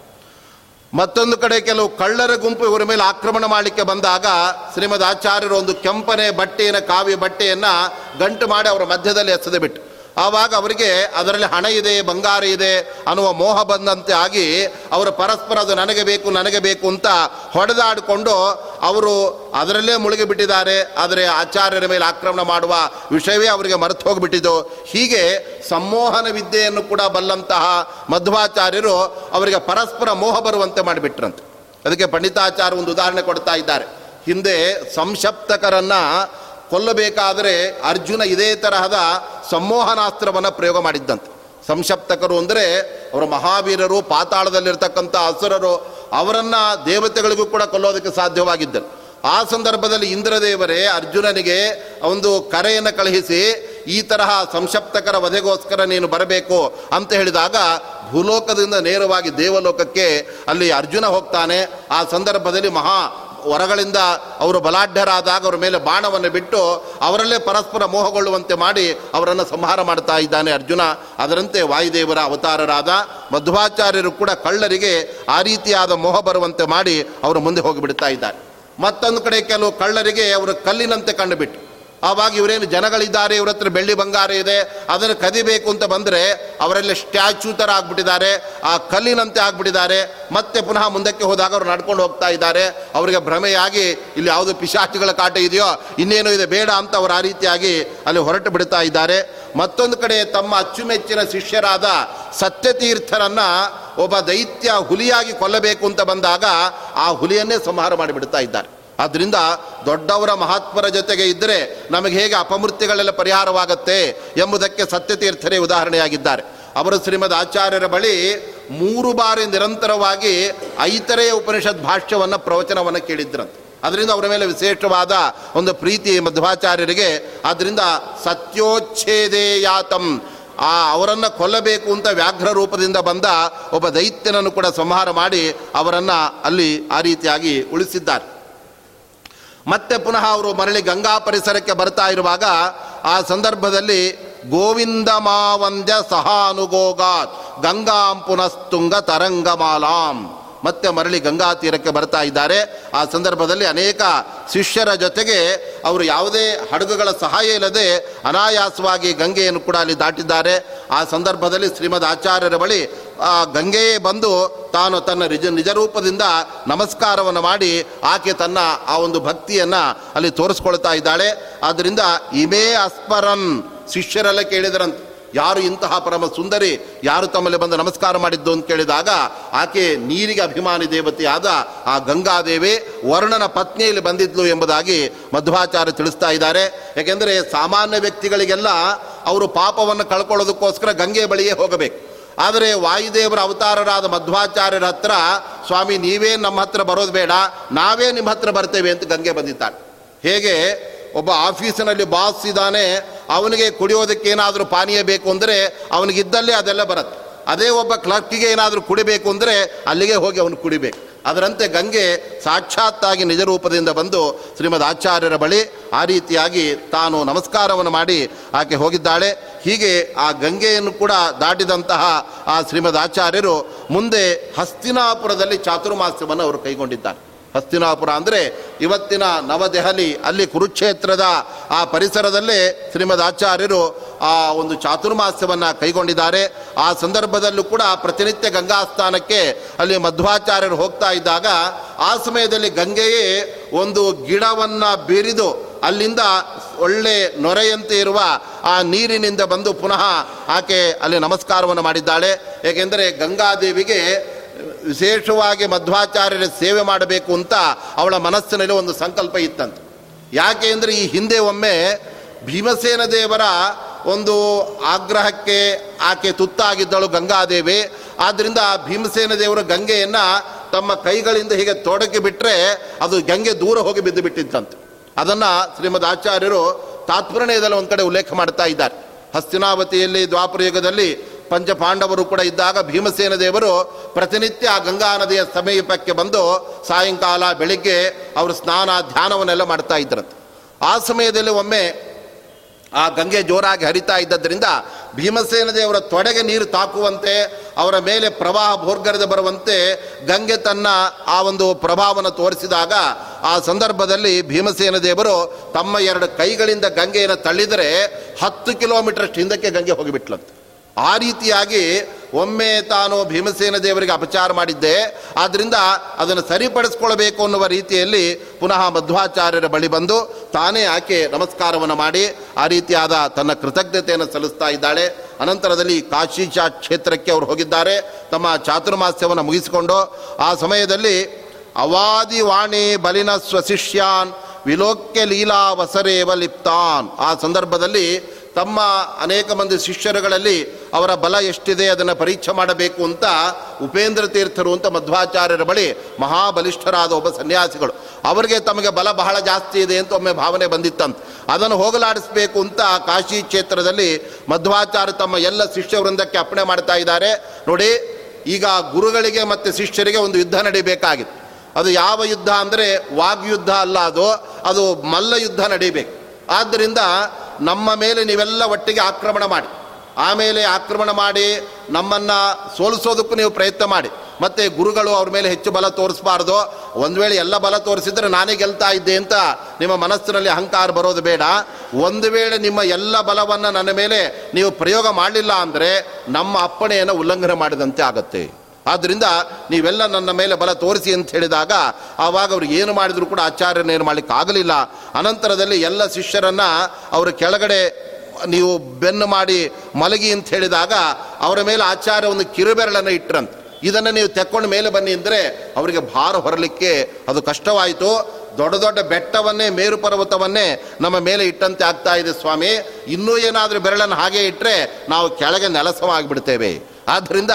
ಮತ್ತೊಂದು ಕಡೆ ಕೆಲವು ಕಳ್ಳರ ಗುಂಪು ಇವರ ಮೇಲೆ ಆಕ್ರಮಣ ಮಾಡಲಿಕ್ಕೆ ಬಂದಾಗ ಶ್ರೀಮದ್ ಆಚಾರ್ಯರು ಒಂದು ಕೆಂಪನೆ ಬಟ್ಟೆಯನ್ನು, ಕಾವ್ಯ ಬಟ್ಟೆಯನ್ನು ಗಂಟು ಮಾಡಿ ಅವರ ಮಧ್ಯದಲ್ಲಿ ಎಸೆದು ಬಿಟ್ಟು ಆವಾಗ ಅವರಿಗೆ ಅದರಲ್ಲಿ ಹಣ ಇದೆ, ಬಂಗಾರ ಇದೆ ಅನ್ನುವ ಮೋಹ ಬಂದಂತೆ ಆಗಿ ಅವರು ಪರಸ್ಪರ ಅದು ನನಗೆ ಬೇಕು ನನಗೆ ಬೇಕು ಅಂತ ಹೊಡೆದಾಡಿಕೊಂಡು ಅವರು ಅದರಲ್ಲೇ ಮುಳುಗಿ ಬಿಟ್ಟಿದ್ದಾರೆ. ಆದರೆ ಆಚಾರ್ಯರ ಮೇಲೆ ಆಕ್ರಮಣ ಮಾಡುವ ವಿಷಯವೇ ಅವರಿಗೆ ಮರೆತು ಹೋಗಿಬಿಟ್ಟಿದ್ದು. ಹೀಗೆ ಸಂಮೋಹನ ವಿದ್ಯೆಯನ್ನು ಕೂಡ ಬಲ್ಲಂತಹ ಮಧ್ವಾಚಾರ್ಯರು ಅವರಿಗೆ ಪರಸ್ಪರ ಮೋಹ ಬರುವಂತೆ ಮಾಡಿಬಿಟ್ರಂತೆ. ಅದಕ್ಕೆ ಪಂಡಿತಾಚಾರ್ಯ ಒಂದು ಉದಾಹರಣೆ ಕೊಡ್ತಾ ಇದ್ದಾರೆ. ಹಿಂದೆ ಸಂಶಪ್ತಕರನ್ನ ಕೊಲ್ಲಬೇಕಾದರೆ ಅರ್ಜುನ ಇದೇ ತರಹದ ಸಂಮೋಹನಾಸ್ತ್ರವನ್ನು ಪ್ರಯೋಗ ಮಾಡಿದ್ದಂತೆ. ಸಂಶಪ್ತಕರು ಅಂದರೆ ಅವರ ಮಹಾವೀರರು, ಪಾತಾಳದಲ್ಲಿರ್ತಕ್ಕಂಥ ಅಸುರರು, ಅವರನ್ನು ದೇವತೆಗಳಿಗೂ ಕೂಡ ಕೊಲ್ಲೋದಕ್ಕೆ ಸಾಧ್ಯವಾಗಿದ್ದರು. ಆ ಸಂದರ್ಭದಲ್ಲಿ ಇಂದ್ರದೇವರೇ ಅರ್ಜುನನಿಗೆ ಒಂದು ಕರೆಯನ್ನು ಕಳುಹಿಸಿ, ಈ ತರಹ ಸಂಶಪ್ತಕರ ವಧೆಗೋಸ್ಕರ ನೀನು ಬರಬೇಕು ಅಂತ ಹೇಳಿದಾಗ ಭೂಲೋಕದಿಂದ ನೇರವಾಗಿ ದೇವಲೋಕಕ್ಕೆ ಅಲ್ಲಿ ಅರ್ಜುನ ಹೋಗ್ತಾನೆ. ಆ ಸಂದರ್ಭದಲ್ಲಿ ಮಹಾ ಹೊರಗಳಿಂದ ಅವರು ಬಲಾಢ್ಯರಾದಾಗ ಅವರ ಮೇಲೆ ಬಾಣವನ್ನು ಬಿಟ್ಟು ಅವರಲ್ಲೇ ಪರಸ್ಪರ ಮೋಹಗೊಳ್ಳುವಂತೆ ಮಾಡಿ ಅವರನ್ನು ಸಂಹಾರ ಮಾಡ್ತಾ ಇದ್ದಾನೆ ಅರ್ಜುನ. ಅದರಂತೆ ವಾಯುದೇವರ ಅವತಾರರಾದ ಮಧ್ವಾಚಾರ್ಯರು ಕೂಡ ಕಳ್ಳರಿಗೆ ಆ ರೀತಿಯಾದ ಮೋಹ ಬರುವಂತೆ ಮಾಡಿ ಅವರು ಮುಂದೆ ಹೋಗಿಬಿಡ್ತಾ ಇದ್ದಾರೆ. ಮತ್ತೊಂದು ಕಡೆ ಕೆಲವು ಕಳ್ಳರಿಗೆ ಅವರು ಕಲ್ಲಿನಂತೆ ಕಂಡುಬಿಟ್ಟು ಆವಾಗ ಇವರೇನು ಜನಗಳಿದ್ದಾರೆ, ಇವ್ರ ಹತ್ರ ಬೆಳ್ಳಿ ಬಂಗಾರ ಇದೆ, ಅದನ್ನು ಕದಿಬೇಕು ಅಂತ ಬಂದರೆ ಅವರೆಲ್ಲ ಸ್ಟ್ಯಾಚ್ಯೂ ಥರ ಆಗ್ಬಿಟ್ಟಿದ್ದಾರೆ, ಆ ಕಲ್ಲಿನಂತೆ ಆಗ್ಬಿಟ್ಟಿದ್ದಾರೆ. ಮತ್ತೆ ಪುನಃ ಮುಂದಕ್ಕೆ ಹೋದಾಗ ಅವರು ನಡ್ಕೊಂಡು ಹೋಗ್ತಾ ಇದ್ದಾರೆ. ಅವರಿಗೆ ಭ್ರಮೆಯಾಗಿ ಇಲ್ಲಿ ಯಾವುದು ಪಿಶಾಚಿಗಳ ಕಾಟ ಇದೆಯೋ, ಇನ್ನೇನು ಇದೆ, ಬೇಡ ಅಂತ ಅವರು ಆ ರೀತಿಯಾಗಿ ಅಲ್ಲಿ ಹೊರಟು ಬಿಡ್ತಾ ಇದ್ದಾರೆ. ಮತ್ತೊಂದು ಕಡೆ ತಮ್ಮ ಅಚ್ಚುಮೆಚ್ಚಿನ ಶಿಷ್ಯರಾದ ಸತ್ಯತೀರ್ಥರನ್ನು ಒಬ್ಬ ದೈತ್ಯ ಹುಲಿಯಾಗಿ ಕೊಲ್ಲಬೇಕು ಅಂತ ಬಂದಾಗ ಆ ಹುಲಿಯನ್ನೇ ಸಂಹಾರ ಮಾಡಿಬಿಡ್ತಾ ಇದ್ದಾರೆ. ಆದ್ದರಿಂದ ದೊಡ್ಡವರ ಮಹಾತ್ಮರ ಜೊತೆಗೆ ಇದ್ದರೆ ನಮಗೆ ಹೇಗೆ ಅಪಮೃತ್ಯಗಳೆಲ್ಲ ಪರಿಹಾರವಾಗತ್ತೆ ಎಂಬುದಕ್ಕೆ ಸತ್ಯತೀರ್ಥರೇ ಉದಾಹರಣೆಯಾಗಿದ್ದಾರೆ. ಅವರು ಶ್ರೀಮದ್ ಆಚಾರ್ಯರ ಬಳಿ ಮೂರು ಬಾರಿ ನಿರಂತರವಾಗಿ ಐತರೆಯ ಉಪನಿಷತ್ ಭಾಷ್ಯವನ್ನು ಪ್ರವಚನವನ್ನು ಕೇಳಿದ್ರಂತೆ. ಅದರಿಂದ ಅವರ ಮೇಲೆ ವಿಶೇಷವಾದ ಒಂದು ಪ್ರೀತಿ ಮಧ್ವಾಚಾರ್ಯರಿಗೆ ಆದ್ದರಿಂದ ಸತ್ಯೋಚ್ಛೇದೇಯಾತಂ ಆ ಅವರನ್ನು ಕೊಲ್ಲಬೇಕು ಅಂತ ವ್ಯಾಘ್ರ ರೂಪದಿಂದ ಬಂದ ಒಬ್ಬ ದೈತ್ಯನನ್ನು ಕೂಡ ಸಂಹಾರ ಮಾಡಿ ಅವರನ್ನು ಅಲ್ಲಿ ಆ ರೀತಿಯಾಗಿ ಉಳಿಸಿದ್ದಾರೆ. ಮತ್ತೆ ಪುನಃ ಅವರು ಮರಳಿ ಗಂಗಾ ಪರಿಸರಕ್ಕೆ ಬರ್ತಾ ಇರುವಾಗ ಆ ಸಂದರ್ಭದಲ್ಲಿ ಗೋವಿಂದ ಮಾವಂದ್ಯ ಸಹಾನುಗೋಗಾತ್ ಗಂಗಾಂ ಪುನಸ್ತುಂಗ ತರಂಗಮಾಲಾಂ. ಮತ್ತೆ ಮರಳಿ ಗಂಗಾ ತೀರಕ್ಕೆ ಬರ್ತಾ ಇದ್ದಾರೆ. ಆ ಸಂದರ್ಭದಲ್ಲಿ ಅನೇಕ ಶಿಷ್ಯರ ಜೊತೆಗೆ ಅವರು ಯಾವುದೇ ಹಡಗುಗಳ ಸಹಾಯ ಇಲ್ಲದೆ ಅನಾಯಾಸವಾಗಿ ಗಂಗೆಯನ್ನು ಕೂಡ ಅಲ್ಲಿ ದಾಟಿದ್ದಾರೆ. ಆ ಸಂದರ್ಭದಲ್ಲಿ ಶ್ರೀಮದ್ ಆಚಾರ್ಯರ ಬಳಿ ಆ ಗಂಗೆಯೇ ಬಂದು ತಾನು ತನ್ನ ನಿಜ ನಿಜರೂಪದಿಂದ ನಮಸ್ಕಾರವನ್ನು ಮಾಡಿ ಆಕೆ ತನ್ನ ಆ ಒಂದು ಭಕ್ತಿಯನ್ನು ಅಲ್ಲಿ ತೋರಿಸ್ಕೊಳ್ತಾ ಇದ್ದಾಳೆ. ಆದ್ದರಿಂದ ಇಮೇ ಅಸ್ಪರನ್ ಶಿಷ್ಯರೆಲ್ಲ ಕೇಳಿದರಂತೆ. ಯಾರು ಇಂತಹ ಪರಮ ಸುಂದರಿ, ಯಾರು ತಮ್ಮಲ್ಲಿ ಬಂದು ನಮಸ್ಕಾರ ಮಾಡಿದ್ದು ಅಂತ ಕೇಳಿದಾಗ ಆಕೆ ನೀರಿಗೆ ಅಭಿಮಾನಿ ದೇವತೆಯಾದ ಆ ಗಂಗಾದೇವಿ ವರ್ಣನ ಪತ್ನಿಯಲ್ಲಿ ಬಂದಿದ್ಲು ಎಂಬುದಾಗಿ ಮಧ್ವಾಚಾರ್ಯ ತಿಳಿಸ್ತಾ ಇದ್ದಾರೆ. ಯಾಕೆಂದರೆ ಸಾಮಾನ್ಯ ವ್ಯಕ್ತಿಗಳಿಗೆಲ್ಲ ಅವರು ಪಾಪವನ್ನು ಕಳ್ಕೊಳ್ಳೋದಕ್ಕೋಸ್ಕರ ಗಂಗೆ ಬಳಿಯೇ ಹೋಗಬೇಕು. ಆದರೆ ವಾಯುದೇವರ ಅವತಾರರಾದ ಮಧ್ವಾಚಾರ್ಯರ ಹತ್ರ, ಸ್ವಾಮಿ ನೀವೇ ನಮ್ಮ ಹತ್ರ ಬರೋದು ಬೇಡ, ನಾವೇ ನಿಮ್ಮ ಹತ್ರ ಬರ್ತೇವೆ ಅಂತ ಗಂಗೆ ಬಂದಿದ್ದಾಳೆ. ಹೇಗೆ? ಒಬ್ಬ ಆಫೀಸಿನಲ್ಲಿ ಬಾಸ್ ಇದ್ದಾನೆ, ಅವನಿಗೆ ಕುಡಿಯೋದಕ್ಕೆ ಏನಾದರೂ ಪಾನೀಯ ಬೇಕು ಅಂದರೆ ಅವನಿಗಿದ್ದಲ್ಲೇ ಅದೆಲ್ಲ ಬರುತ್ತೆ. ಅದೇ ಒಬ್ಬ ಕ್ಲರ್ಕಿಗೆ ಏನಾದರೂ ಕುಡಿಬೇಕು ಅಂದರೆ ಅಲ್ಲಿಗೆ ಹೋಗಿ ಅವನು ಕುಡಿಬೇಕು. ಅದರಂತೆ ಗಂಗೆ ಸಾಕ್ಷಾತ್ತಾಗಿ ನಿಜರೂಪದಿಂದ ಬಂದು ಶ್ರೀಮದ್ ಆಚಾರ್ಯರ ಬಳಿ ಆ ರೀತಿಯಾಗಿ ತಾನು ನಮಸ್ಕಾರವನ್ನು ಮಾಡಿ ಆಕೆ ಹೋಗಿದ್ದಾಳೆ. ಹೀಗೆ ಆ ಗಂಗೆಯನ್ನು ಕೂಡ ದಾಟಿದಂತಹ ಆ ಶ್ರೀಮದ್ ಆಚಾರ್ಯರು ಮುಂದೆ ಹಸ್ತಿನಾಪುರದಲ್ಲಿ ಚಾತುರ್ಮಾಸ್ಯವನ್ನು ಅವರು ಕೈಗೊಂಡಿದ್ದಾರೆ. ಹಸ್ತಿನಾಪುರ ಅಂದರೆ ಇವತ್ತಿನ ನವದೆಹಲಿ, ಅಲ್ಲಿ ಕುರುಕ್ಷೇತ್ರದ ಆ ಪರಿಸರದಲ್ಲೇ ಶ್ರೀಮದ್ ಆಚಾರ್ಯರು ಆ ಒಂದು ಚಾತುರ್ಮಾಸ್ಯವನ್ನು ಕೈಗೊಂಡಿದ್ದಾರೆ. ಆ ಸಂದರ್ಭದಲ್ಲೂ ಕೂಡ ಪ್ರತಿನಿತ್ಯ ಗಂಗಾ ಸ್ಥಾನಕ್ಕೆ ಅಲ್ಲಿ ಮಧ್ವಾಚಾರ್ಯರು ಹೋಗ್ತಾ ಇದ್ದಾಗ ಆ ಸಮಯದಲ್ಲಿ ಗಂಗೆಯೇ ಒಂದು ಗಿಡವನ್ನು ಬೀರಿದು ಅಲ್ಲಿಂದ ಒಳ್ಳೆ ನೊರೆಯಂತೆ ಇರುವ ಆ ನೀರಿನಿಂದ ಬಂದು ಪುನಃ ಆಕೆ ಅಲ್ಲಿ ನಮಸ್ಕಾರವನ್ನು ಮಾಡಿದ್ದಾಳೆ. ಏಕೆಂದರೆ ಗಂಗಾದೇವಿಗೆ ವಿಶೇಷವಾಗಿ ಮಧ್ವಾಚಾರ್ಯರ ಸೇವೆ ಮಾಡಬೇಕು ಅಂತ ಅವಳ ಮನಸ್ಸಿನಲ್ಲಿ ಒಂದು ಸಂಕಲ್ಪ ಇತ್ತಂತೆ. ಯಾಕೆ ಅಂದರೆ ಈ ಹಿಂದೆ ಒಮ್ಮೆ ಭೀಮಸೇನ ದೇವರ ಒಂದು ಆಗ್ರಹಕ್ಕೆ ಆಕೆ ತುತ್ತಾಗಿದ್ದಳು ಗಂಗಾದೇವಿ. ಆದ್ದರಿಂದ ಭೀಮಸೇನ ದೇವರು ಗಂಗೆಯನ್ನು ತಮ್ಮ ಕೈಗಳಿಂದ ಹೀಗೆ ತೊಡಕಿ ಬಿಟ್ಟರೆ ಅದು ಗಂಗೆ ದೂರ ಹೋಗಿ ಬಿದ್ದು ಬಿಟ್ಟಿದ್ದಂತೆ ಅದನ್ನು ಶ್ರೀಮದ್ ಆಚಾರ್ಯರು ತಾತ್ಪರ್ಯದಲ್ಲಿ ಒಂದು ಕಡೆ ಉಲ್ಲೇಖ ಮಾಡ್ತಾ ಇದ್ದಾರೆ. ಹಸ್ತಿನಾವತಿಯಲ್ಲಿ ದ್ವಾಪರ ಯುಗದಲ್ಲಿ ಪಂಚ ಪಾಂಡವರು ಕೂಡ ಇದ್ದಾಗ ಭೀಮಸೇನ ದೇವರು ಪ್ರತಿನಿತ್ಯ ಆ ಗಂಗಾ ನದಿಯ ಸಮೀಪಕ್ಕೆ ಬಂದು ಸಾಯಂಕಾಲ ಬೆಳಿಗ್ಗೆ ಅವರು ಸ್ನಾನ, ಧ್ಯಾನವನ್ನೆಲ್ಲ ಮಾಡ್ತಾ ಇದ್ರಂತೆ ಆ ಸಮಯದಲ್ಲಿ ಒಮ್ಮೆ ಆ ಗಂಗೆ ಜೋರಾಗಿ ಹರಿತಾ ಇದ್ದದ್ರಿಂದ ಭೀಮಸೇನ ದೇವರ ತೊಡೆಗೆ ನೀರು ತಾಕುವಂತೆ, ಅವರ ಮೇಲೆ ಪ್ರವಾಹ ಭೋರ್ಗರೆದು ಬರುವಂತೆ ಗಂಗೆ ತನ್ನ ಆ ಒಂದು ಪ್ರಭಾವವನ್ನು ತೋರಿಸಿದಾಗ ಆ ಸಂದರ್ಭದಲ್ಲಿ ಭೀಮಸೇನ ದೇವರು ತಮ್ಮ ಎರಡು ಕೈಗಳಿಂದ ಗಂಗೆಯನ್ನು ತಳ್ಳಿದರೆ ಹತ್ತು ಕಿಲೋಮೀಟರ್ ಹಿಂದಕ್ಕೆ ಗಂಗೆ ಹೋಗಿಬಿಟ್ಲಂತೆ. ಆ ರೀತಿಯಾಗಿ ಒಮ್ಮೆ ತಾನು ಭೀಮಸೇನ ದೇವರಿಗೆ ಅಪಚಾರ ಮಾಡಿದ್ದೆ ಆದ್ದರಿಂದ ಅದನ್ನು ಸರಿಪಡಿಸ್ಕೊಳ್ಬೇಕು ಅನ್ನುವ ರೀತಿಯಲ್ಲಿ ಪುನಃ ಮಧ್ವಾಚಾರ್ಯರ ಬಳಿ ಬಂದು ತಾನೇ ಆಕೆ ನಮಸ್ಕಾರವನ್ನು ಮಾಡಿ, ಆ ರೀತಿಯಾದ ತನ್ನ ಕೃತಜ್ಞತೆಯನ್ನು ಸಲ್ಲಿಸ್ತಾ ಇದ್ದಾಳೆ. ಅನಂತರದಲ್ಲಿ ಕಾಶೀಶಾ ಕ್ಷೇತ್ರಕ್ಕೆ ಅವರು ಹೋಗಿದ್ದಾರೆ. ತಮ್ಮ ಚಾತುರ್ಮಾಸ್ಯವನ್ನು ಮುಗಿಸಿಕೊಂಡು, ಆ ಸಮಯದಲ್ಲಿ ಅವಾದಿ ವಾಣಿ ಬಲಿನ ಸ್ವಶಿಷ್ಯಾನ್ ವಿಲೋಕ್ಯ ಲೀಲಾ ವಸರೇವ ಲಿಪ್ತಾನ್. ಆ ಸಂದರ್ಭದಲ್ಲಿ ತಮ್ಮ ಅನೇಕ ಮಂದಿ ಶಿಷ್ಯರುಗಳಲ್ಲಿ ಅವರ ಬಲ ಎಷ್ಟಿದೆ ಅದನ್ನು ಪರೀಕ್ಷೆ ಮಾಡಬೇಕು ಅಂತ ಉಪೇಂದ್ರ ತೀರ್ಥರು ಅಂತ ಮಧ್ವಾಚಾರ್ಯರ ಬಳಿ ಮಹಾಬಲಿಷ್ಠರಾದ ಒಬ್ಬ ಸನ್ಯಾಸಿಗಳು. ಅವರಿಗೆ ತಮಗೆ ಬಲ ಬಹಳ ಜಾಸ್ತಿ ಇದೆ ಅಂತ ಒಮ್ಮೆ ಭಾವನೆ ಬಂದಿತ್ತಂತ. ಅದನ್ನು ಹೋಗಲಾಡಿಸಬೇಕು ಅಂತ ಕಾಶಿ ಕ್ಷೇತ್ರದಲ್ಲಿ ಮಧ್ವಾಚಾರ್ಯ ತಮ್ಮ ಎಲ್ಲ ಶಿಷ್ಯ ವೃಂದಕ್ಕೆ ಅಪ್ಪಣೆ ಮಾಡ್ತಾ ಇದ್ದಾರೆ. ನೋಡಿ, ಈಗ ಗುರುಗಳಿಗೆ ಮತ್ತು ಶಿಷ್ಯರಿಗೆ ಒಂದು ಯುದ್ಧ ನಡೀಬೇಕಾಗಿತ್ತು. ಅದು ಯಾವ ಯುದ್ಧ ಅಂದರೆ ವಾಗ್ಯುದ್ಧ ಅಲ್ಲ ಅದು ಅದು ಮಲ್ಲ ಯುದ್ಧ ನಡೀಬೇಕು. ಆದ್ದರಿಂದ ನಮ್ಮ ಮೇಲೆ ನೀವೆಲ್ಲ ಒಟ್ಟಿಗೆ ಆಕ್ರಮಣ ಮಾಡಿ. ಆಮೇಲೆ ಆಕ್ರಮಣ ಮಾಡಿ, ನಮ್ಮನ್ನು ಸೋಲಿಸೋದಕ್ಕೂ ನೀವು ಪ್ರಯತ್ನ ಮಾಡಿ. ಮತ್ತು ಗುರುಗಳು ಅವ್ರ ಮೇಲೆ ಹೆಚ್ಚು ಬಲ ತೋರಿಸಬಾರ್ದು. ಒಂದು ವೇಳೆ ಎಲ್ಲ ಬಲ ತೋರಿಸಿದ್ರೆ ನಾನೇ ಗೆಲ್ತಾ ಇದ್ದೆ ಅಂತ ನಿಮ್ಮ ಮನಸ್ಸಿನಲ್ಲಿ ಅಹಂಕಾರ ಬರೋದು ಬೇಡ. ಒಂದು ವೇಳೆ ನಿಮ್ಮ ಎಲ್ಲ ಬಲವನ್ನು ನನ್ನ ಮೇಲೆ ನೀವು ಪ್ರಯೋಗ ಮಾಡಲಿಲ್ಲ ಅಂದರೆ ನಮ್ಮ ಅಪ್ಪಣೆಯನ್ನು ಉಲ್ಲಂಘನೆ ಮಾಡಿದಂತೆ ಆಗುತ್ತೆ. ಆದ್ದರಿಂದ ನೀವೆಲ್ಲ ನನ್ನ ಮೇಲೆ ಬಲ ತೋರಿಸಿ ಅಂತ ಹೇಳಿದಾಗ ಆವಾಗ ಅವರು ಏನು ಮಾಡಿದರೂ ಕೂಡ ಆಚಾರ್ಯನೇನು ಮಾಡಲಿಕ್ಕೆ ಆಗಲಿಲ್ಲ ಅನಂತರದಲ್ಲಿ ಎಲ್ಲ ಶಿಷ್ಯರನ್ನು ಅವರ ಕೆಳಗಡೆ ನೀವು ಬೆನ್ನು ಮಾಡಿ ಮಲಗಿ ಅಂತ ಹೇಳಿದಾಗ ಅವರ ಮೇಲೆ ಆಚಾರ್ಯ ಒಂದು ಕಿರುಬೆರಳನ್ನು ಇಟ್ಟರಂತ ಇದನ್ನು ನೀವು ತೆಕ್ಕೊಂಡು ಮೇಲೆ ಬನ್ನಿ ಅಂದರೆ ಅವರಿಗೆ ಭಾರ ಹೊರಲಿಕ್ಕೆ ಅದು ಕಷ್ಟವಾಯಿತು. ದೊಡ್ಡ ದೊಡ್ಡ ಬೆಟ್ಟವನ್ನೇ, ಮೇರು ಪರ್ವತವನ್ನೇ ನಮ್ಮ ಮೇಲೆ ಇಟ್ಟಂತೆ ಆಗ್ತಾ ಇದೆ ಸ್ವಾಮಿ. ಇನ್ನೂ ಏನಾದರೂ ಬೆರಳನ್ನು ಹಾಗೆ ಇಟ್ಟರೆ ನಾವು ಕೆಳಗೆ ನೆಲಸವಾಗಿಬಿಡ್ತೇವೆ. ಆದ್ದರಿಂದ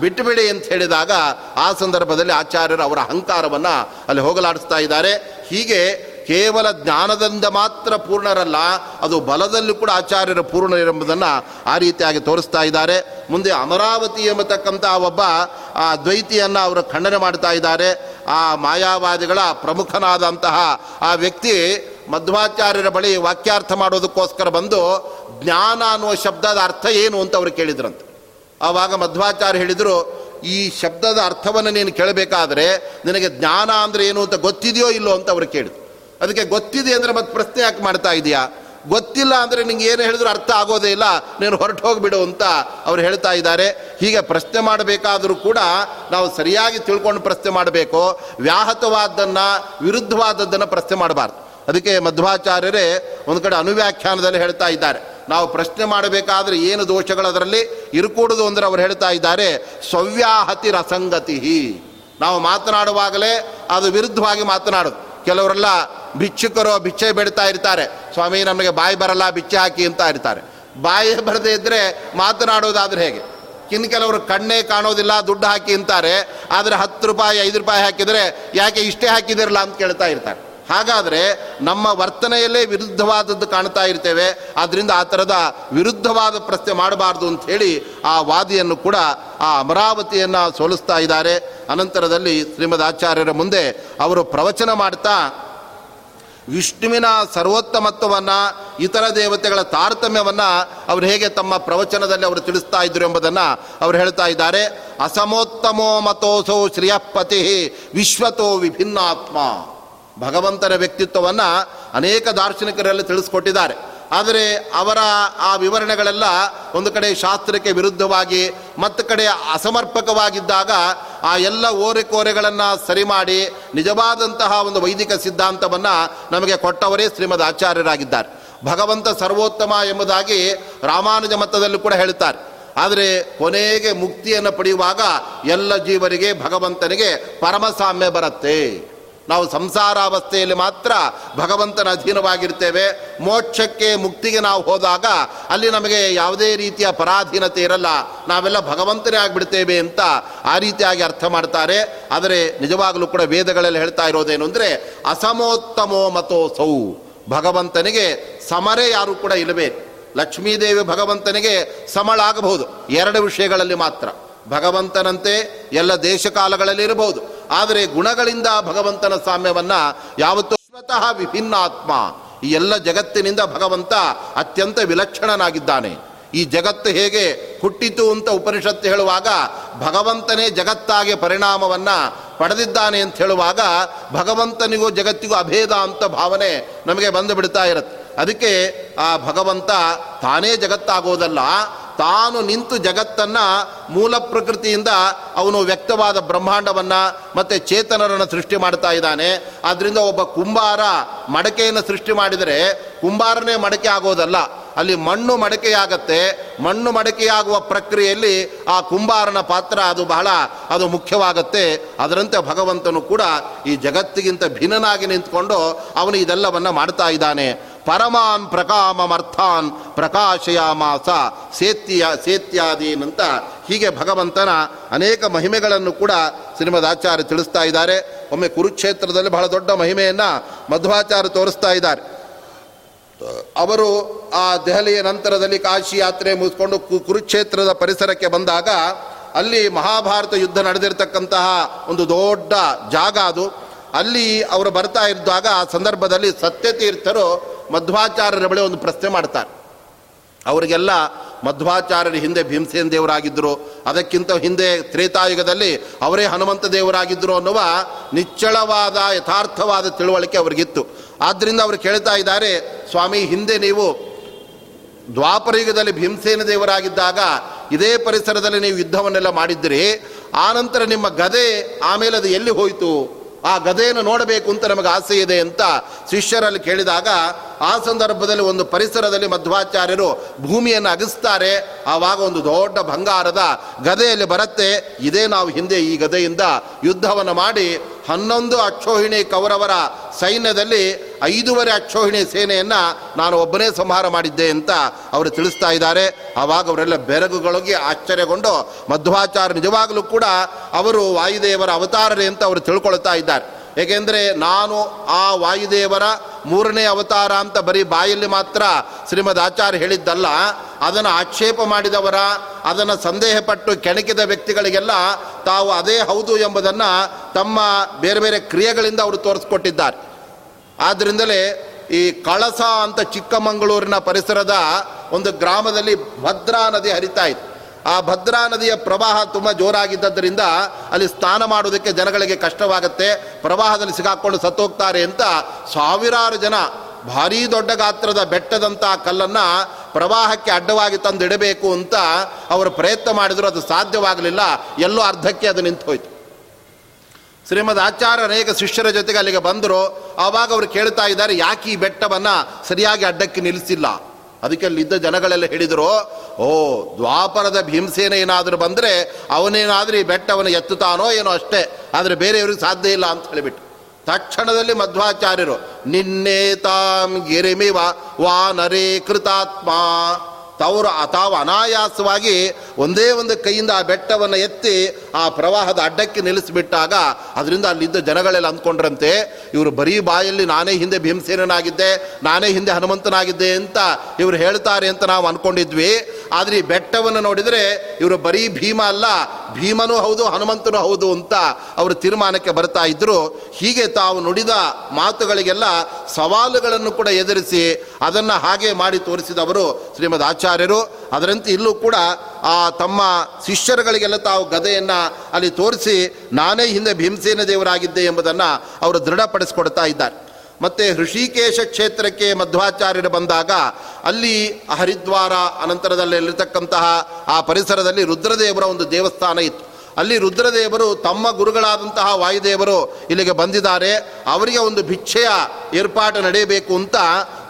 ಬಿಟ್ಟುಬಿಡಿ ಅಂತ ಹೇಳಿದಾಗ ಆ ಸಂದರ್ಭದಲ್ಲಿ ಆಚಾರ್ಯರು ಅವರ ಅಹಂಕಾರವನ್ನು ಅಲ್ಲಿ ಹೋಗಲಾಡಿಸ್ತಾ ಇದ್ದಾರೆ. ಹೀಗೆ ಕೇವಲ ಜ್ಞಾನದಿಂದ ಮಾತ್ರ ಪೂರ್ಣರಲ್ಲ, ಅದು ಬಲದಲ್ಲೂ ಕೂಡ ಆಚಾರ್ಯರ ಪೂರ್ಣರೆಂಬುದನ್ನು ಆ ರೀತಿಯಾಗಿ ತೋರಿಸ್ತಾ ಇದ್ದಾರೆ. ಮುಂದೆ ಅಮರಾವತಿ ಎಂಬತಕ್ಕಂಥ ಒಬ್ಬ, ಆ ದ್ವೈತಿಯನ್ನು ಅವರು ಖಂಡನೆ ಮಾಡ್ತಾ ಇದ್ದಾರೆ. ಆ ಮಾಯಾವಾದಿಗಳ ಪ್ರಮುಖನಾದಂತಹ ಆ ವ್ಯಕ್ತಿ ಮಧ್ವಾಚಾರ್ಯರ ಬಳಿ ವಾಕ್ಯಾರ್ಥ ಮಾಡೋದಕ್ಕೋಸ್ಕರ ಬಂದು ಜ್ಞಾನ ಅನ್ನುವ ಶಬ್ದದ ಅರ್ಥ ಏನು ಅಂತ ಅವರು ಕೇಳಿದ್ರಂತೆ. ಆವಾಗ ಮಧ್ವಾಚಾರ್ಯ ಹೇಳಿದರು, ಈ ಶಬ್ದದ ಅರ್ಥವನ್ನು ನೀನು ಕೇಳಬೇಕಾದ್ರೆ ನಿನಗೆ ಜ್ಞಾನ ಅಂದರೆ ಏನು ಅಂತ ಗೊತ್ತಿದೆಯೋ ಇಲ್ಲೋ ಅಂತ ಅವರು ಕೇಳಿದ್ರು. ಅದಕ್ಕೆ ಗೊತ್ತಿದೆ ಅಂದರೆ ಮತ್ತೆ ಪ್ರಶ್ನೆ ಯಾಕೆ ಮಾಡ್ತಾ ಇದೆಯಾ? ಗೊತ್ತಿಲ್ಲ ಅಂದರೆ ನಿಂಗೆ ಏನು ಹೇಳಿದ್ರು ಅರ್ಥ ಆಗೋದೇ ಇಲ್ಲ, ನೀನು ಹೊರಟು ಹೋಗಿಬಿಡು ಅಂತ ಅವ್ರು ಹೇಳ್ತಾ ಇದ್ದಾರೆ. ಹೀಗೆ ಪ್ರಶ್ನೆ ಮಾಡಬೇಕಾದರೂ ಕೂಡ ನಾವು ಸರಿಯಾಗಿ ತಿಳ್ಕೊಂಡು ಪ್ರಶ್ನೆ ಮಾಡಬೇಕು. ವ್ಯಾಹತವಾದ್ದನ್ನು ವಿರುದ್ಧವಾದದ್ದನ್ನು ಪ್ರಶ್ನೆ ಮಾಡಬಾರ್ದು. ಅದಕ್ಕೆ ಮಧ್ವಾಚಾರ್ಯರೇ ಒಂದು ಕಡೆ ಅನುವ್ಯಾಖ್ಯಾನದಲ್ಲಿ ಹೇಳ್ತಾ ಇದ್ದಾರೆ. ನಾವು ಪ್ರಶ್ನೆ ಮಾಡಬೇಕಾದ್ರೆ ಏನು ದೋಷಗಳು ಅದರಲ್ಲಿ? ಇರುಕೂಡುದು ಅಂದರೆ ಅವರು ಹೇಳ್ತಾ ಇದ್ದಾರೆ, ಸವ್ಯಾಹತಿ ರಸಂಗತಿ ನಾವು ಮಾತನಾಡುವಾಗಲೇ ಅದು ವಿರುದ್ಧವಾಗಿ ಮಾತನಾಡೋದು. ಕೆಲವರೆಲ್ಲ ಭಿಕ್ಷುಕರು ಭಿಕ್ಷೆ ಬಿಡ್ತಾ ಇರ್ತಾರೆ. ಸ್ವಾಮಿ, ನಮಗೆ ಬಾಯಿ ಬರಲ್ಲ ಬಿಚ್ಚೆ ಹಾಕಿ ಅಂತ ಇರ್ತಾರೆ. ಬಾಯಿ ಬರದೇ ಇದ್ದರೆ ಮಾತನಾಡೋದಾದ್ರೆ ಹೇಗೆ? ಇನ್ನು ಕೆಲವರು ಕಣ್ಣೇ ಕಾಣೋದಿಲ್ಲ, ದುಡ್ಡು ಹಾಕಿ ಅಂತಾರೆ. ಆದರೆ ಹತ್ತು ರೂಪಾಯಿ, ಐದು ರೂಪಾಯಿ ಹಾಕಿದರೆ ಯಾಕೆ ಇಷ್ಟೇ ಹಾಕಿದಿರಲ್ಲ ಅಂತ ಕೇಳ್ತಾ ಇರ್ತಾರೆ. ಹಾಗಾದರೆ ನಮ್ಮ ವರ್ತನೆಯಲ್ಲೇ ವಿರುದ್ಧವಾದದ್ದು ಕಾಣ್ತಾ ಇರ್ತೇವೆ. ಆದ್ದರಿಂದ ಆ ಥರದ ವಿರುದ್ಧವಾದ ಪ್ರಶ್ನೆ ಮಾಡಬಾರ್ದು ಅಂತ ಹೇಳಿ ಆ ವಾದಿಯನ್ನು ಕೂಡ ಆ ಅಮರಾವತಿಯನ್ನು ಸೋಲಿಸ್ತಾ ಇದ್ದಾರೆ. ಅನಂತರದಲ್ಲಿ ಶ್ರೀಮದ್ ಆಚಾರ್ಯರ ಮುಂದೆ ಅವರು ಪ್ರವಚನ ಮಾಡ್ತಾ, ವಿಷ್ಣುವಿನ ಸರ್ವೋತ್ತಮತ್ವವನ್ನು, ಇತರ ದೇವತೆಗಳ ತಾರತಮ್ಯವನ್ನು ಅವರು ಹೇಗೆ ತಮ್ಮ ಪ್ರವಚನದಲ್ಲಿ ಅವರು ತಿಳಿಸ್ತಾ ಇದ್ರು ಎಂಬುದನ್ನು ಅವರು ಹೇಳ್ತಾ ಇದ್ದಾರೆ. ಅಸಮೋತ್ತಮೋ ಮತೋಸೋ ಶ್ರಿಯಪತಿ ವಿಶ್ವತೋ ವಿಭಿನ್ನಾತ್ಮ. ಭಗವಂತನ ವ್ಯಕ್ತಿತ್ವವನ್ನು ಅನೇಕ ದಾರ್ಶನಿಕರಲ್ಲಿ ತಿಳಿಸ್ಕೊಟ್ಟಿದ್ದಾರೆ. ಆದರೆ ಅವರ ಆ ವಿವರಣೆಗಳೆಲ್ಲ ಒಂದು ಕಡೆ ಶಾಸ್ತ್ರಕ್ಕೆ ವಿರುದ್ಧವಾಗಿ, ಮತ್ತು ಕಡೆ ಅಸಮರ್ಪಕವಾಗಿದ್ದಾಗ ಆ ಎಲ್ಲ ಓರೆಕೋರೆಗಳನ್ನು ಸರಿ ಮಾಡಿ, ನಿಜವಾದಂತಹ ಒಂದು ವೈದಿಕ ಸಿದ್ಧಾಂತವನ್ನು ನಮಗೆ ಕೊಟ್ಟವರೇ ಶ್ರೀಮದ್ ಆಚಾರ್ಯರಾಗಿದ್ದಾರೆ. ಭಗವಂತ ಸರ್ವೋತ್ತಮ ಎಂಬುದಾಗಿ ರಾಮಾನುಜ ಮತದಲ್ಲೂ ಕೂಡ ಹೇಳ್ತಾರೆ. ಆದರೆ ಕೊನೆಗೆ ಮುಕ್ತಿಯನ್ನು ಪಡೆಯುವಾಗ ಎಲ್ಲ ಜೀವರಿಗೆ, ಭಗವಂತನಿಗೆ ಪರಮಸಾಮ್ಯ ಬರುತ್ತೆ. ನಾವು ಸಂಸಾರಾವಸ್ಥೆಯಲ್ಲಿ ಮಾತ್ರ ಭಗವಂತನ ಅಧೀನವಾಗಿರ್ತೇವೆ. ಮೋಕ್ಷಕ್ಕೆ ಮುಕ್ತಿಗೆ ನಾವು ಹೋದಾಗ ಅಲ್ಲಿ ನಮಗೆ ಯಾವುದೇ ರೀತಿಯ ಪರಾಧೀನತೆ ಇರಲ್ಲ. ನಾವೆಲ್ಲ ಭಗವಂತನೇ ಆಗಿಬಿಡ್ತೇವೆ ಅಂತ ಆ ರೀತಿಯಾಗಿ ಅರ್ಥ ಮಾಡ್ತಾರೆ. ಆದರೆ ನಿಜವಾಗಲೂ ಕೂಡ ವೇದಗಳಲ್ಲಿ ಹೇಳ್ತಾ ಇರೋದೇನು ಅಂದರೆ, ಅಸಮೋತ್ತಮೋ ಮತೋ ಸೌ ಭಗವಂತನಿಗೆ ಸಮರೇ ಯಾರು ಕೂಡ ಇಲ್ಲವೇ? ಲಕ್ಷ್ಮೀದೇವಿ ಭಗವಂತನಿಗೆ ಸಮಳಾಗಬಹುದು ಎರಡು ವಿಷಯಗಳಲ್ಲಿ ಮಾತ್ರ. ಭಗವಂತನಂತೆ ಎಲ್ಲ ದೇಶಕಾಲಗಳಲ್ಲಿ ಇರಬಹುದು. ಆದರೆ ಗುಣಗಳಿಂದ ಭಗವಂತನ ಸಾಮ್ಯವನ್ನ ಯಾವತ್ತೂ ಸ್ವತಃ ವಿಭಿನ್ನಾತ್ಮ. ಈ ಎಲ್ಲ ಜಗತ್ತಿನಿಂದ ಭಗವಂತ ಅತ್ಯಂತ ವಿಲಕ್ಷಣನಾಗಿದ್ದಾನೆ. ಈ ಜಗತ್ತು ಹೇಗೆ ಹುಟ್ಟಿತು ಅಂತ ಉಪನಿಷತ್ತು ಹೇಳುವಾಗ ಭಗವಂತನೇ ಜಗತ್ತಾಗೆ ಪರಿಣಾಮವನ್ನ ಪಡೆದಿದ್ದಾನೆ ಅಂತ ಹೇಳುವಾಗ ಭಗವಂತನಿಗೂ ಜಗತ್ತಿಗೂ ಅಭೇದ ಅಂತ ಭಾವನೆ ನಮಗೆ ಬಂದು ಬಿಡ್ತಾ ಇರುತ್ತೆ. ಅದಕ್ಕೆ ಆ ಭಗವಂತ ತಾನೇ ಜಗತ್ತಾಗೋದಲ್ಲ ತಾನು ನಿಂತು ಜಗತ್ತನ್ನು ಮೂಲ ಪ್ರಕೃತಿಯಿಂದ ಅವನು ವ್ಯಕ್ತವಾದ ಬ್ರಹ್ಮಾಂಡವನ್ನು ಮತ್ತು ಚೇತನರನ್ನು ಸೃಷ್ಟಿ ಮಾಡ್ತಾ ಇದ್ದಾನೆ. ಆದ್ದರಿಂದ ಒಬ್ಬ ಕುಂಬಾರ ಮಡಕೆಯನ್ನು ಸೃಷ್ಟಿ ಮಾಡಿದರೆ ಕುಂಬಾರನೇ ಮಡಕೆ ಆಗೋದಲ್ಲ. ಅಲ್ಲಿ ಮಣ್ಣು ಮಡಕೆಯಾಗತ್ತೆ. ಮಣ್ಣು ಮಡಕೆಯಾಗುವ ಪ್ರಕ್ರಿಯೆಯಲ್ಲಿ ಆ ಕುಂಬಾರನ ಪಾತ್ರ ಅದು ಬಹಳ, ಅದು ಮುಖ್ಯವಾಗತ್ತೆ. ಅದರಂತೆ ಭಗವಂತನು ಕೂಡ ಈ ಜಗತ್ತಿಗಿಂತ ಭಿನ್ನನಾಗಿ ನಿಂತ್ಕೊಂಡು ಅವನು ಇದೆಲ್ಲವನ್ನು ಮಾಡ್ತಾ ಇದ್ದಾನೆ. ಪರಮಾನ್ ಪ್ರಕಾಮರ್ಥಾನ್ ಪ್ರಕಾಶಯಾಮಾಸ, ಸೇತ್ಯ ಸೇತ್ಯಾದೀನ್ ಅಂತ ಹೀಗೆ ಭಗವಂತನ ಅನೇಕ ಮಹಿಮೆಗಳನ್ನು ಕೂಡ ಶ್ರೀಮದ್ ಆಚಾರ್ಯ ತಿಳಿಸ್ತಾ ಇದ್ದಾರೆ. ಒಮ್ಮೆ ಕುರುಕ್ಷೇತ್ರದಲ್ಲಿ ಬಹಳ ದೊಡ್ಡ ಮಹಿಮೆಯನ್ನು ಮಧ್ವಾಚಾರ್ಯ ತೋರಿಸ್ತಾ ಇದ್ದಾರೆ. ಅವರು ಆ ದೆಹಲಿಯ ನಂತರದಲ್ಲಿ ಕಾಶಿ ಯಾತ್ರೆ ಮುಗಿಸ್ಕೊಂಡು ಕುರುಕ್ಷೇತ್ರದ ಪರಿಸರಕ್ಕೆ ಬಂದಾಗ ಅಲ್ಲಿ ಮಹಾಭಾರತ ಯುದ್ಧ ನಡೆದಿರ್ತಕ್ಕಂತಹ ಒಂದು ದೊಡ್ಡ ಜಾಗ ಅದು. ಅಲ್ಲಿ ಅವರು ಬರ್ತಾ ಇದ್ದಾಗ ಆ ಸಂದರ್ಭದಲ್ಲಿ ಸತ್ಯತೀರ್ಥರು ಮಧ್ವಾಚಾರ್ಯರ ಬಳಿ ಒಂದು ಪ್ರಶ್ನೆ ಮಾಡ್ತಾರೆ. ಅವರಿಗೆಲ್ಲ ಮಧ್ವಾಚಾರ್ಯರ ಹಿಂದೆ ಭೀಮಸೇನ ದೇವರಾಗಿದ್ದರು, ಅದಕ್ಕಿಂತ ಹಿಂದೆ ತ್ರೇತಾಯುಗದಲ್ಲಿ ಅವರೇ ಹನುಮಂತ ದೇವರಾಗಿದ್ದರು ಅನ್ನುವ ನಿಚ್ಚಳವಾದ, ಯಥಾರ್ಥವಾದ ತಿಳುವಳಿಕೆ ಅವರಿಗಿತ್ತು. ಆದ್ದರಿಂದ ಅವರು ಕೇಳ್ತಾ ಇದ್ದಾರೆ, ಸ್ವಾಮಿ ಹಿಂದೆ ನೀವು ದ್ವಾಪರಯುಗದಲ್ಲಿ ಭೀಮಸೇನ ದೇವರಾಗಿದ್ದಾಗ ಇದೇ ಪರಿಸರದಲ್ಲಿ ನೀವು ಯುದ್ಧವನ್ನೆಲ್ಲ ಮಾಡಿದ್ದೀರಿ ಆನಂತರ ನಿಮ್ಮ ಗದೆ ಆಮೇಲೆ ಅದು ಎಲ್ಲಿ ಹೋಯಿತು? ಆ ಗದೆಯನ್ನು ನೋಡಬೇಕು ಅಂತ ನಮಗೆ ಆಸೆ ಇದೆ ಅಂತ ಶಿಷ್ಯರಲ್ಲಿ ಕೇಳಿದಾಗ ಆ ಸಂದರ್ಭದಲ್ಲಿ ಒಂದು ಪರಿಸರದಲ್ಲಿ ಮಧ್ವಾಚಾರ್ಯರು ಭೂಮಿಯನ್ನು ಅಗಿಸ್ತಾರೆ. ಆವಾಗ ಒಂದು ದೊಡ್ಡ ಬಂಗಾರದ ಗದೆಯಲ್ಲಿ ಬರುತ್ತೆ. ಇದೇ ನಾವು ಹಿಂದೆ ಈ ಗದೆಯಿಂದ ಯುದ್ಧವನ್ನು ಮಾಡಿ ಹನ್ನೊಂದು ಅಕ್ಷೋಹಿಣಿ ಕೌರವರ ಸೈನ್ಯದಲ್ಲಿ ಐದೂವರೆ ಅಕ್ಷೋಹಿಣಿ ಸೇನೆಯನ್ನು ನಾನು ಒಬ್ಬನೇ ಸಂಹಾರ ಮಾಡಿದ್ದೆ ಅಂತ ಅವರು ತಿಳಿಸ್ತಾ ಇದ್ದಾರೆ. ಆವಾಗ ಅವರೆಲ್ಲ ಬೆರಗುಗಳಿಗೆ ಆಶ್ಚರ್ಯಗೊಂಡು ಮಧ್ವಾಚಾರ್ಯ ನಿಜವಾಗಲೂ ಕೂಡ ಅವರು ವಾಯುದೇವರ ಅವತಾರರೇ ಅಂತ ಅವರು ತಿಳ್ಕೊಳ್ತಾ ಇದ್ದಾರೆ. ಏಕೆಂದರೆ ನಾನು ಆ ವಾಯುದೇವರ ಮೂರನೇ ಅವತಾರ ಅಂತ ಬರೀ ಬಾಯಲ್ಲಿ ಮಾತ್ರ ಶ್ರೀಮದ್ ಆಚಾರ್ಯ ಹೇಳಿದ್ದಲ್ಲ, ಅದನ್ನು ಆಕ್ಷೇಪ ಮಾಡಿದವರ, ಅದನ್ನು ಸಂದೇಹಪಟ್ಟು ಕೆಣಕಿದ ವ್ಯಕ್ತಿಗಳಿಗೆಲ್ಲ ತಾವು ಅದೇ ಹೌದು ಎಂಬುದನ್ನು ತಮ್ಮ ಬೇರೆ ಬೇರೆ ಕ್ರಿಯೆಗಳಿಂದ ಅವರು ತೋರಿಸ್ಕೊಟ್ಟಿದ್ದಾರೆ. ಆದ್ದರಿಂದಲೇ ಈ ಕಳಸ ಅಂತ ಚಿಕ್ಕಮಗಳೂರಿನ ಪರಿಸರದ ಒಂದು ಗ್ರಾಮದಲ್ಲಿ ಭದ್ರಾ ನದಿ ಹರಿತಾ ಇತ್ತು. ಆ ಭದ್ರಾ ನದಿಯ ಪ್ರವಾಹ ತುಂಬ ಜೋರಾಗಿದ್ದರಿಂದ ಅಲ್ಲಿ ಸ್ನಾನ ಮಾಡೋದಕ್ಕೆ ಜನಗಳಿಗೆ ಕಷ್ಟವಾಗುತ್ತೆ. ಪ್ರವಾಹದಲ್ಲಿ ಸಿಗಾಕೊಂಡು ಸತ್ತೋಗ್ತಾರೆ ಅಂತ ಸಾವಿರಾರು ಜನ ಭಾರೀ ದೊಡ್ಡ ಗಾತ್ರದ ಬೆಟ್ಟದಂಥ ಕಲ್ಲನ್ನು ಪ್ರವಾಹಕ್ಕೆ ಅಡ್ಡವಾಗಿ ತಂದಿಡಬೇಕು ಅಂತ ಅವರು ಪ್ರಯತ್ನ ಮಾಡಿದರೂ. ಅದು ಸಾಧ್ಯವಾಗಲಿಲ್ಲ. ಎಲ್ಲೋ ಅರ್ಧಕ್ಕೆ ಅದು ನಿಂತು ಹೋಯ್ತು ಶ್ರೀಮದ್ ಆಚಾರ್ಯ ಅನೇಕ ಶಿಷ್ಯರ ಜೊತೆಗೆ ಅಲ್ಲಿಗೆ ಬಂದರು. ಆವಾಗ ಅವರು ಕೇಳ್ತಾ ಇದ್ದಾರೆ, ಯಾಕೆ ಈ ಬೆಟ್ಟವನ್ನು ಸರಿಯಾಗಿ ಅಡ್ಡಕ್ಕೆ ನಿಲ್ಲಿಸಿಲ್ಲ ಅದಕ್ಕೆ ಅಲ್ಲಿದ್ದ ಜನಗಳೆಲ್ಲ ಹೇಳಿದರು, ಓ, ದ್ವಾಪರದ ಭೀಮಸೇನ ಏನಾದರೂ ಬಂದರೆ ಅವನೇನಾದರೂ ಈ ಬೆಟ್ಟವನ್ನು ಎತ್ತುತ್ತಾನೋ ಏನೋ ಅಷ್ಟೇ, ಆದರೆ ಬೇರೆಯವ್ರಿಗೆ ಸಾಧ್ಯ ಇಲ್ಲ ಅಂತ ಹೇಳಿಬಿಟ್ಟು ತಕ್ಷಣದಲ್ಲಿ ಮಧ್ವಾಚಾರ್ಯರು, ನಿನ್ನೆ ತಾಂ ವಾ ನರೇ ಕೃತಾತ್ಮ. ತವರು ತಾವು ಅನಾಯಾಸವಾಗಿ ಒಂದೇ ಒಂದು ಕೈಯಿಂದ ಆ ಬೆಟ್ಟವನ್ನು ಎತ್ತಿ ಆ ಪ್ರವಾಹದ ಅಡ್ಡಕ್ಕೆ ನಿಲ್ಲಿಸಿಬಿಟ್ಟಾಗ ಅದರಿಂದ ಅಲ್ಲಿದ್ದ ಜನಗಳೆಲ್ಲ ಅಂದ್ಕೊಂಡ್ರಂತೆ, ಇವರು ಬರೀ ಬಾಯಲ್ಲಿ ನಾನೇ ಹಿಂದೆ ಭೀಮಸೇನಾಗಿದ್ದೆ ನಾನೇ ಹಿಂದೆ ಹನುಮಂತನಾಗಿದ್ದೆ ಅಂತ ಇವರು ಹೇಳ್ತಾರೆ ಅಂತ ನಾವು ಅಂದ್ಕೊಂಡಿದ್ವಿ ಆದರೆ ಈ ಬೆಟ್ಟವನ್ನು ನೋಡಿದರೆ ಇವರು ಬರೀ ಭೀಮ ಅಲ್ಲ, ಭೀಮನೂ ಹೌದು, ಹನುಮಂತನೂ ಹೌದು ಅಂತ ಅವರು ತೀರ್ಮಾನಕ್ಕೆ ಬರ್ತಾ ಇದ್ದರು ಹೀಗೆ ತಾವು ನುಡಿದ ಮಾತುಗಳಿಗೆಲ್ಲ ಸವಾಲುಗಳನ್ನು ಕೂಡ ಎದುರಿಸಿ ಅದನ್ನು ಹಾಗೆ ಮಾಡಿ ತೋರಿಸಿದವರು ಶ್ರೀಮದ್ ಆಚಾರ್ಯರು. ಅದರಂತೆ ಇಲ್ಲೂ ಕೂಡ ಆ ತಮ್ಮ ಶಿಷ್ಯರುಗಳಿಗೆಲ್ಲ ತಾವು ಗದೆಯನ್ನು ಅಲ್ಲಿ ತೋರಿಸಿ, ನಾನೇ ಹಿಂದೆ ಭೀಮಸೇನ ದೇವರಾಗಿದ್ದೆ ಎಂಬುದನ್ನು ಅವರು ದೃಢಪಡಿಸಿಕೊಡ್ತಾ ಇದ್ದಾರೆ. ಮತ್ತು ಹೃಷಿಕೇಶ ಕ್ಷೇತ್ರಕ್ಕೆ ಮಧ್ವಾಚಾರ್ಯರು ಬಂದಾಗ, ಅಲ್ಲಿ ಹರಿದ್ವಾರ ಅನಂತರದಲ್ಲಿರತಕ್ಕಂತಹ ಆ ಪರಿಸರದಲ್ಲಿ ರುದ್ರದೇವರ ಒಂದು ದೇವಸ್ಥಾನ ಇತ್ತು. ಅಲ್ಲಿ ರುದ್ರದೇವರು ತಮ್ಮ ಗುರುಗಳಾದಂತಹ ವಾಯುದೇವರು ಇಲ್ಲಿಗೆ ಬಂದಿದ್ದಾರೆ. ಅವರಿಗೆ ಒಂದು ಭಿಕ್ಷೆಯ ಏರ್ಪಾಟು ನಡೆಯಬೇಕು ಅಂತ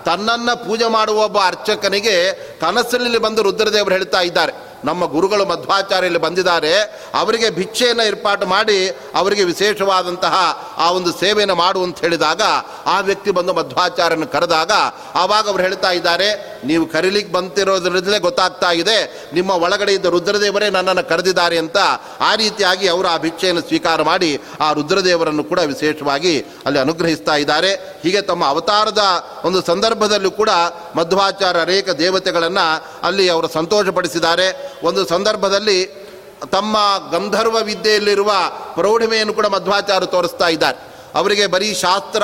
ತನ್ನನ್ನು ಪೂಜೆ ಮಾಡುವ ಒಬ್ಬ ಅರ್ಚಕನಿಗೆ ಕನಸಿನಲ್ಲಿ ಬಂದು ರುದ್ರದೇವರು ಹೇಳ್ತಾ ಇದ್ದಾರೆ. ನಮ್ಮ ಗುರುಗಳು ಮಧ್ವಾಚಾರ್ಯಲ್ಲಿ ಬಂದಿದ್ದಾರೆ, ಅವರಿಗೆ ಭಿಕ್ಷೆಯನ್ನು ಏರ್ಪಾಟು ಮಾಡಿ ಅವರಿಗೆ ವಿಶೇಷವಾದಂತಹ ಆ ಒಂದು ಸೇವೆಯನ್ನು ಮಾಡು ಅಂತ ಹೇಳಿದಾಗ, ಆ ವ್ಯಕ್ತಿ ಬಂದು ಮಧ್ವಾಚಾರ್ಯನ ಕರೆದಾಗ, ಆವಾಗ ಅವರು ಹೇಳ್ತಾ ಇದ್ದಾರೆ, ನೀವು ಕರೀಲಿಕ್ಕೆ ಬಂತಿರೋದ್ರಿಂದಲೇ ಗೊತ್ತಾಗ್ತಾ ಇದೆ, ನಿಮ್ಮ ಒಳಗಡೆ ಇದ್ದ ರುದ್ರದೇವರೇ ನನ್ನನ್ನು ಕರೆದಿದ್ದಾರೆ ಅಂತ ಆ ರೀತಿಯಾಗಿ ಅವರು ಆ ಭಿಕ್ಷೆಯನ್ನು ಸ್ವೀಕಾರ ಮಾಡಿ ಆ ರುದ್ರದೇವರನ್ನು ಕೂಡ ವಿಶೇಷವಾಗಿ ಅಲ್ಲಿ ಅನುಗ್ರಹಿಸ್ತಾ ಇದ್ದಾರೆ. ಹೀಗೆ ತಮ್ಮ ಅವತಾರದ ಒಂದು ಸಂದರ್ಭದಲ್ಲೂ ಕೂಡ ಮಧ್ವಾಚಾರ್ಯ ಅನೇಕ ದೇವತೆಗಳನ್ನು ಅಲ್ಲಿ ಅವರು ಸಂತೋಷಪಡಿಸಿದ್ದಾರೆ. ಒಂದು ಸಂದರ್ಭದಲ್ಲಿ ತಮ್ಮ ಗಂಧರ್ವ ವಿದ್ಯೆಯಲ್ಲಿರುವ ಪ್ರೌಢಿಮೆಯನ್ನು ಕೂಡ ಮಧ್ವಾಚಾರ್ಯ ತೋರಿಸ್ತಾ ಇದ್ದಾರೆ. ಅವರಿಗೆ ಬರೀ ಶಾಸ್ತ್ರ,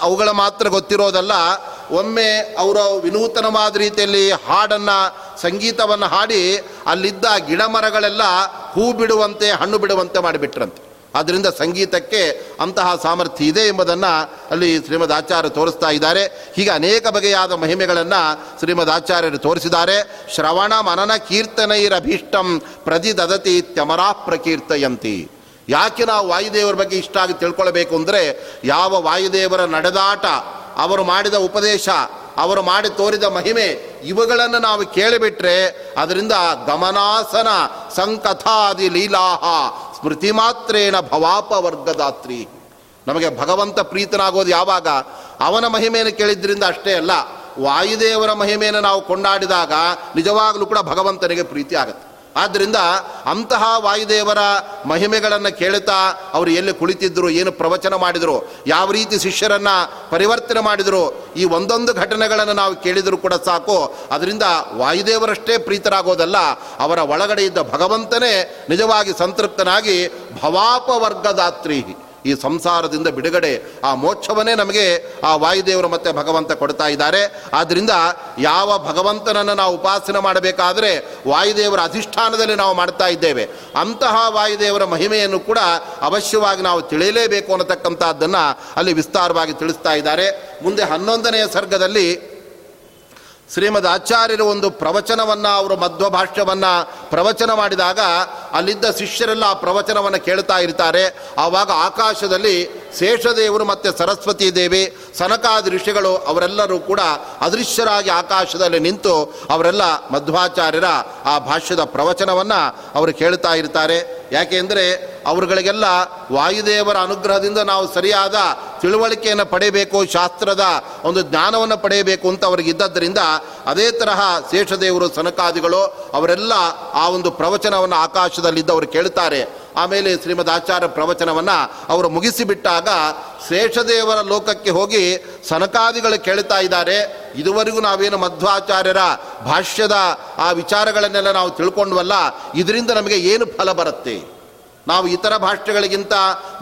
ಅವುಗಳ ಮಾತ್ರ ಗೊತ್ತಿರೋದಲ್ಲ. ಒಮ್ಮೆ ಅವರು ವಿನೂತನವಾದ ರೀತಿಯಲ್ಲಿ ಹಾಡನ್ನು, ಸಂಗೀತವನ್ನು ಹಾಡಿ ಅಲ್ಲಿದ್ದ ಗಿಡ ಮರಗಳೆಲ್ಲ ಹೂ ಬಿಡುವಂತೆ, ಹಣ್ಣು ಬಿಡುವಂತೆ ಮಾಡಿಬಿಟ್ರಂತೆ. ಆದ್ದರಿಂದ ಸಂಗೀತಕ್ಕೆ ಅಂತಹ ಸಾಮರ್ಥ್ಯ ಇದೆ ಎಂಬುದನ್ನು ಅಲ್ಲಿ ಶ್ರೀಮದ್ ಆಚಾರ್ಯ ತೋರಿಸ್ತಾ ಇದ್ದಾರೆ. ಹೀಗೆ ಅನೇಕ ಬಗೆಯಾದ ಮಹಿಮೆಗಳನ್ನು ಶ್ರೀಮದ್ ಆಚಾರ್ಯರು ತೋರಿಸಿದ್ದಾರೆ. ಶ್ರವಣ ಮನನ ಕೀರ್ತನೈರಭೀಷ್ಟಂ ಪ್ರತಿದದತಿ ತ್ಯಮರಾ ಪ್ರಕೀರ್ತಯಂತಿ. ಯಾಕೆ ನಾವು ವಾಯುದೇವರ ಬಗ್ಗೆ ಇಷ್ಟ ಆಗಿ ತಿಳ್ಕೊಳ್ಬೇಕು ಅಂದರೆ ಯಾವ ವಾಯುದೇವರ ನಡೆದಾಟ, ಅವರು ಮಾಡಿದ ಉಪದೇಶ, ಅವರು ಮಾಡಿ ತೋರಿದ ಮಹಿಮೆ ಇವುಗಳನ್ನು ನಾವು ಕೇಳಿಬಿಟ್ರೆ ಅದರಿಂದ ಗಮನಾಸನ ಸಂಕಥಾದಿ ಲೀಲಾಹ ಸ್ಮೃತಿ ಮಾತ್ರೇನ ಭವಾಪ ವರ್ಗದಾತ್ರಿ ನಮಗೆ ಭಗವಂತ ಪ್ರೀತನಾಗೋದು ಯಾವಾಗ? ಅವನ ಮಹಿಮೆಯನ್ನು ಕೇಳಿದ್ರಿಂದ ಅಷ್ಟೇ ಅಲ್ಲ, ವಾಯುದೇವರ ಮಹಿಮೆಯನ್ನು ನಾವು ಕೊಂಡಾಡಿದಾಗ ನಿಜವಾಗಲೂ ಕೂಡ ಭಗವಂತನಿಗೆ ಪ್ರೀತಿ ಆಗುತ್ತೆ. ಆದ್ದರಿಂದ ಅಂತಹ ವಾಯುದೇವರ ಮಹಿಮೆಗಳನ್ನು ಕೇಳುತ್ತಾ ಅವರು ಎಲ್ಲಿ ಕುಳಿತಿದ್ದರು ಏನು ಪ್ರವಚನ ಮಾಡಿದರು, ಯಾವ ರೀತಿ ಶಿಷ್ಯರನ್ನು ಪರಿವರ್ತನೆ ಮಾಡಿದರು, ಈ ಒಂದೊಂದು ಘಟನೆಗಳನ್ನು ನಾವು ಕೇಳಿದರೂ ಕೂಡ ಸಾಕು. ಅದರಿಂದ ವಾಯುದೇವರಷ್ಟೇ ಪ್ರೀತರಾಗೋದಲ್ಲ, ಅವರ ಒಳಗಡೆ ಇದ್ದ ಭಗವಂತನೇ ನಿಜವಾಗಿ ಸಂತೃಪ್ತನಾಗಿ ಭವಾಪವರ್ಗದಾತ್ರಿ ಈ ಸಂಸಾರದಿಂದ ಬಿಡುಗಡೆ ಆ ಮೋಕ್ಷವನ್ನೇ ನಮಗೆ ಆ ವಾಯುದೇವರು ಮತ್ತೆ ಭಗವಂತ ಕೊಡ್ತಾ ಇದ್ದಾರೆ. ಆದ್ದರಿಂದ ಯಾವ ಭಗವಂತನನ್ನು ನಾವು ಉಪಾಸನೆ ಮಾಡಬೇಕಾದರೆ ವಾಯುದೇವರ ಅಧಿಷ್ಠಾನದಲ್ಲಿ ನಾವು ಮಾಡ್ತಾ ಇದ್ದೇವೆ. ಅಂತಹ ವಾಯುದೇವರ ಮಹಿಮೆಯನ್ನು ಕೂಡ ಅವಶ್ಯವಾಗಿ ನಾವು ತಿಳಿಯಲೇಬೇಕು ಅನ್ನತಕ್ಕಂಥದ್ದನ್ನು ಅಲ್ಲಿ ವಿಸ್ತಾರವಾಗಿ ತಿಳಿಸ್ತಾ ಇದ್ದಾರೆ. ಮುಂದೆ ಹನ್ನೊಂದನೆಯ ಸರ್ಗದಲ್ಲಿ ಶ್ರೀಮದ್ ಆಚಾರ್ಯರು ಒಂದು ಪ್ರವಚನವನ್ನು, ಅವರು ಮಧ್ವ ಭಾಷ್ಯವನ್ನು ಪ್ರವಚನ ಮಾಡಿದಾಗ ಅಲ್ಲಿದ್ದ ಶಿಷ್ಯರೆಲ್ಲ ಆ ಪ್ರವಚನವನ್ನು ಕೇಳ್ತಾ ಇರ್ತಾರೆ. ಆವಾಗ ಆಕಾಶದಲ್ಲಿ ಶೇಷದೇವರು ಮತ್ತು ಸರಸ್ವತಿ ದೇವಿ, ಸನಕಾದಿ ಋಷಿಗಳು ಅವರೆಲ್ಲರೂ ಕೂಡ ಅದೃಶ್ಯರಾಗಿ ಆಕಾಶದಲ್ಲಿ ನಿಂತು ಅವರೆಲ್ಲ ಮಧ್ವಾಚಾರ್ಯರ ಆ ಭಾಷ್ಯದ ಪ್ರವಚನವನ್ನು ಅವರು ಕೇಳ್ತಾ ಇರ್ತಾರೆ. ಯಾಕೆಂದರೆ ಅವರುಗಳಿಗೆಲ್ಲ ವಾಯುದೇವರ ಅನುಗ್ರಹದಿಂದ ನಾವು ಸರಿಯಾದ ತಿಳುವಳಿಕೆಯನ್ನು ಪಡೆಯಬೇಕು, ಶಾಸ್ತ್ರದ ಒಂದು ಜ್ಞಾನವನ್ನು ಪಡೆಯಬೇಕು ಅಂತ ಅವ್ರಿಗೆ ಇದ್ದದ್ದರಿಂದ ಅದೇ ತರಹ ಶೇಷದೇವರು ಸನಕಾದಿಗಳು ಅವರೆಲ್ಲ ಆ ಒಂದು ಪ್ರವಚನವನ್ನು ಆಕಾಶದಲ್ಲಿದ್ದವರು ಕೇಳ್ತಾರೆ. ಆಮೇಲೆ ಶ್ರೀಮದ್ ಆಚಾರ್ಯ ಪ್ರವಚನವನ್ನು ಅವರು ಮುಗಿಸಿಬಿಟ್ಟಾಗ ಶೇಷದೇವರ ಲೋಕಕ್ಕೆ ಹೋಗಿ ಸನಕಾದಿಗಳು ಕೇಳ್ತಾ ಇದ್ದಾರೆ. ಇದುವರೆಗೂ ನಾವೇನು ಮಧ್ವಾಚಾರ್ಯರ ಭಾಷ್ಯದ ಆ ವಿಚಾರಗಳನ್ನೆಲ್ಲ ನಾವು ತಿಳ್ಕೊಂಡ್ವಲ್ಲ, ಇದರಿಂದ ನಮಗೆ ಏನು ಫಲ ಬರುತ್ತೆ? ನಾವು ಇತರ ಭಾಷೆಗಳಿಗಿಂತ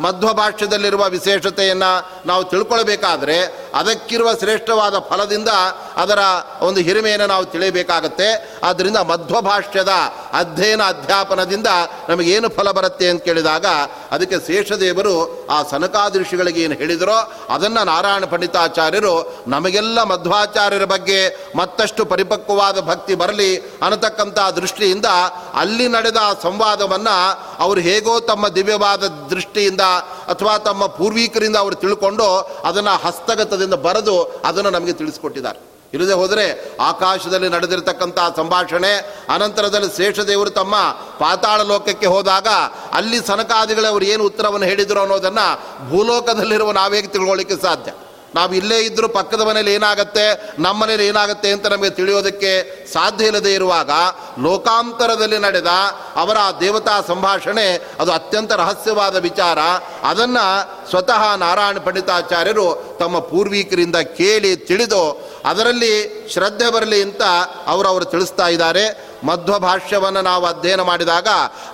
ಮಧ್ವ ಭಾಷ್ಯದಲ್ಲಿರುವ ವಿಶೇಷತೆಯನ್ನು ನಾವು ತಿಳ್ಕೊಳ್ಬೇಕಾದ್ರೆ ಅದಕ್ಕಿರುವ ಶ್ರೇಷ್ಠವಾದ ಫಲದಿಂದ ಅದರ ಒಂದು ಹಿರಿಮೆಯನ್ನು ನಾವು ತಿಳಿಯಬೇಕಾಗತ್ತೆ. ಆದ್ದರಿಂದ ಮಧ್ವ ಭಾಷ್ಯದ ಅಧ್ಯಯನ ಅಧ್ಯಾಪನದಿಂದ ನಮಗೇನು ಫಲ ಬರುತ್ತೆ ಅಂತ ಕೇಳಿದಾಗ ಅದಕ್ಕೆ ಶೇಷದೇವರು ಆ ಸನಕಾದೃಶಿಗಳಿಗೆ ಏನು ಹೇಳಿದರೋ ಅದನ್ನು ನಾರಾಯಣ ಪಂಡಿತಾಚಾರ್ಯರು ನಮಗೆಲ್ಲ ಮಧ್ವಾಚಾರ್ಯರ ಬಗ್ಗೆ ಮತ್ತಷ್ಟು ಪರಿಪಕ್ವವಾದ ಭಕ್ತಿ ಬರಲಿ ಅನ್ನತಕ್ಕಂಥ ದೃಷ್ಟಿಯಿಂದ ಅಲ್ಲಿ ನಡೆದ ಸಂವಾದವನ್ನು ಅವರು ಹೇಗೋ ತಮ್ಮ ದಿವ್ಯವಾದ ದೃಷ್ಟಿಯಿಂದ ಅಥವಾ ತಮ್ಮ ಪೂರ್ವಿಕರಿಂದ ಅವರು ತಿಳ್ಕೊಂಡು ಅದನ್ನು ಹಸ್ತಗತದಿಂದ ಬರೆದು ಅದನ್ನು ನಮಗೆ ತಿಳಿಸ್ಕೊಟ್ಟಿದ್ದಾರೆ. ಇಲ್ಲದೆ ಹೋದರೆ ಆಕಾಶದಲ್ಲಿ ನಡೆದಿರತಕ್ಕಂಥ ಸಂಭಾಷಣೆ, ಅನಂತರದಲ್ಲಿ ಶೇಷದೇವರು ತಮ್ಮ ಪಾತಾಳ ಲೋಕಕ್ಕೆ ಹೋದಾಗ ಅಲ್ಲಿ ಸನಕಾದಿಗಳವರು ಏನು ಉತ್ತರವನ್ನು ಹೇಳಿದರು ಅನ್ನೋದನ್ನು ಭೂಲೋಕದಲ್ಲಿರುವ ನಾವೇಗೆ ತಿಳ್ಕೊಳ್ಳಿಕ್ಕೆ ಸಾಧ್ಯ. ನಾವು ಇಲ್ಲೇ ಇದ್ದರೂ ಪಕ್ಕದ ಮನೇಲಿ ಏನಾಗುತ್ತೆ, ನಮ್ಮ ಮನೇಲಿ ಏನಾಗುತ್ತೆ ಅಂತ ನಮಗೆ ತಿಳಿಯೋದಕ್ಕೆ ಸಾಧ್ಯ ಇಲ್ಲದೆ ಇರುವಾಗ ಲೋಕಾಂತರದಲ್ಲಿ ನಡೆದ ಅವರ ದೇವತಾ ಸಂಭಾಷಣೆ ಅದು ಅತ್ಯಂತ ರಹಸ್ಯವಾದ ವಿಚಾರ. ಅದನ್ನು ಸ್ವತಃ ನಾರಾಯಣ ಪಂಡಿತಾಚಾರ್ಯರು ತಮ್ಮ ಪೂರ್ವಿಕರಿಂದ ಕೇಳಿ ತಿಳಿದು ಅದರಲ್ಲಿ ಶ್ರದ್ಧೆ ಬರಲಿ ಅಂತ ಅವರು ಅವರು ತಿಳಿಸ್ತಾ ಇದ್ದಾರೆ. ಮಧ್ವ ಭಾಷ್ಯವನ್ನು ನಾವು ಅಧ್ಯಯನ ಮಾಡಿದಾಗ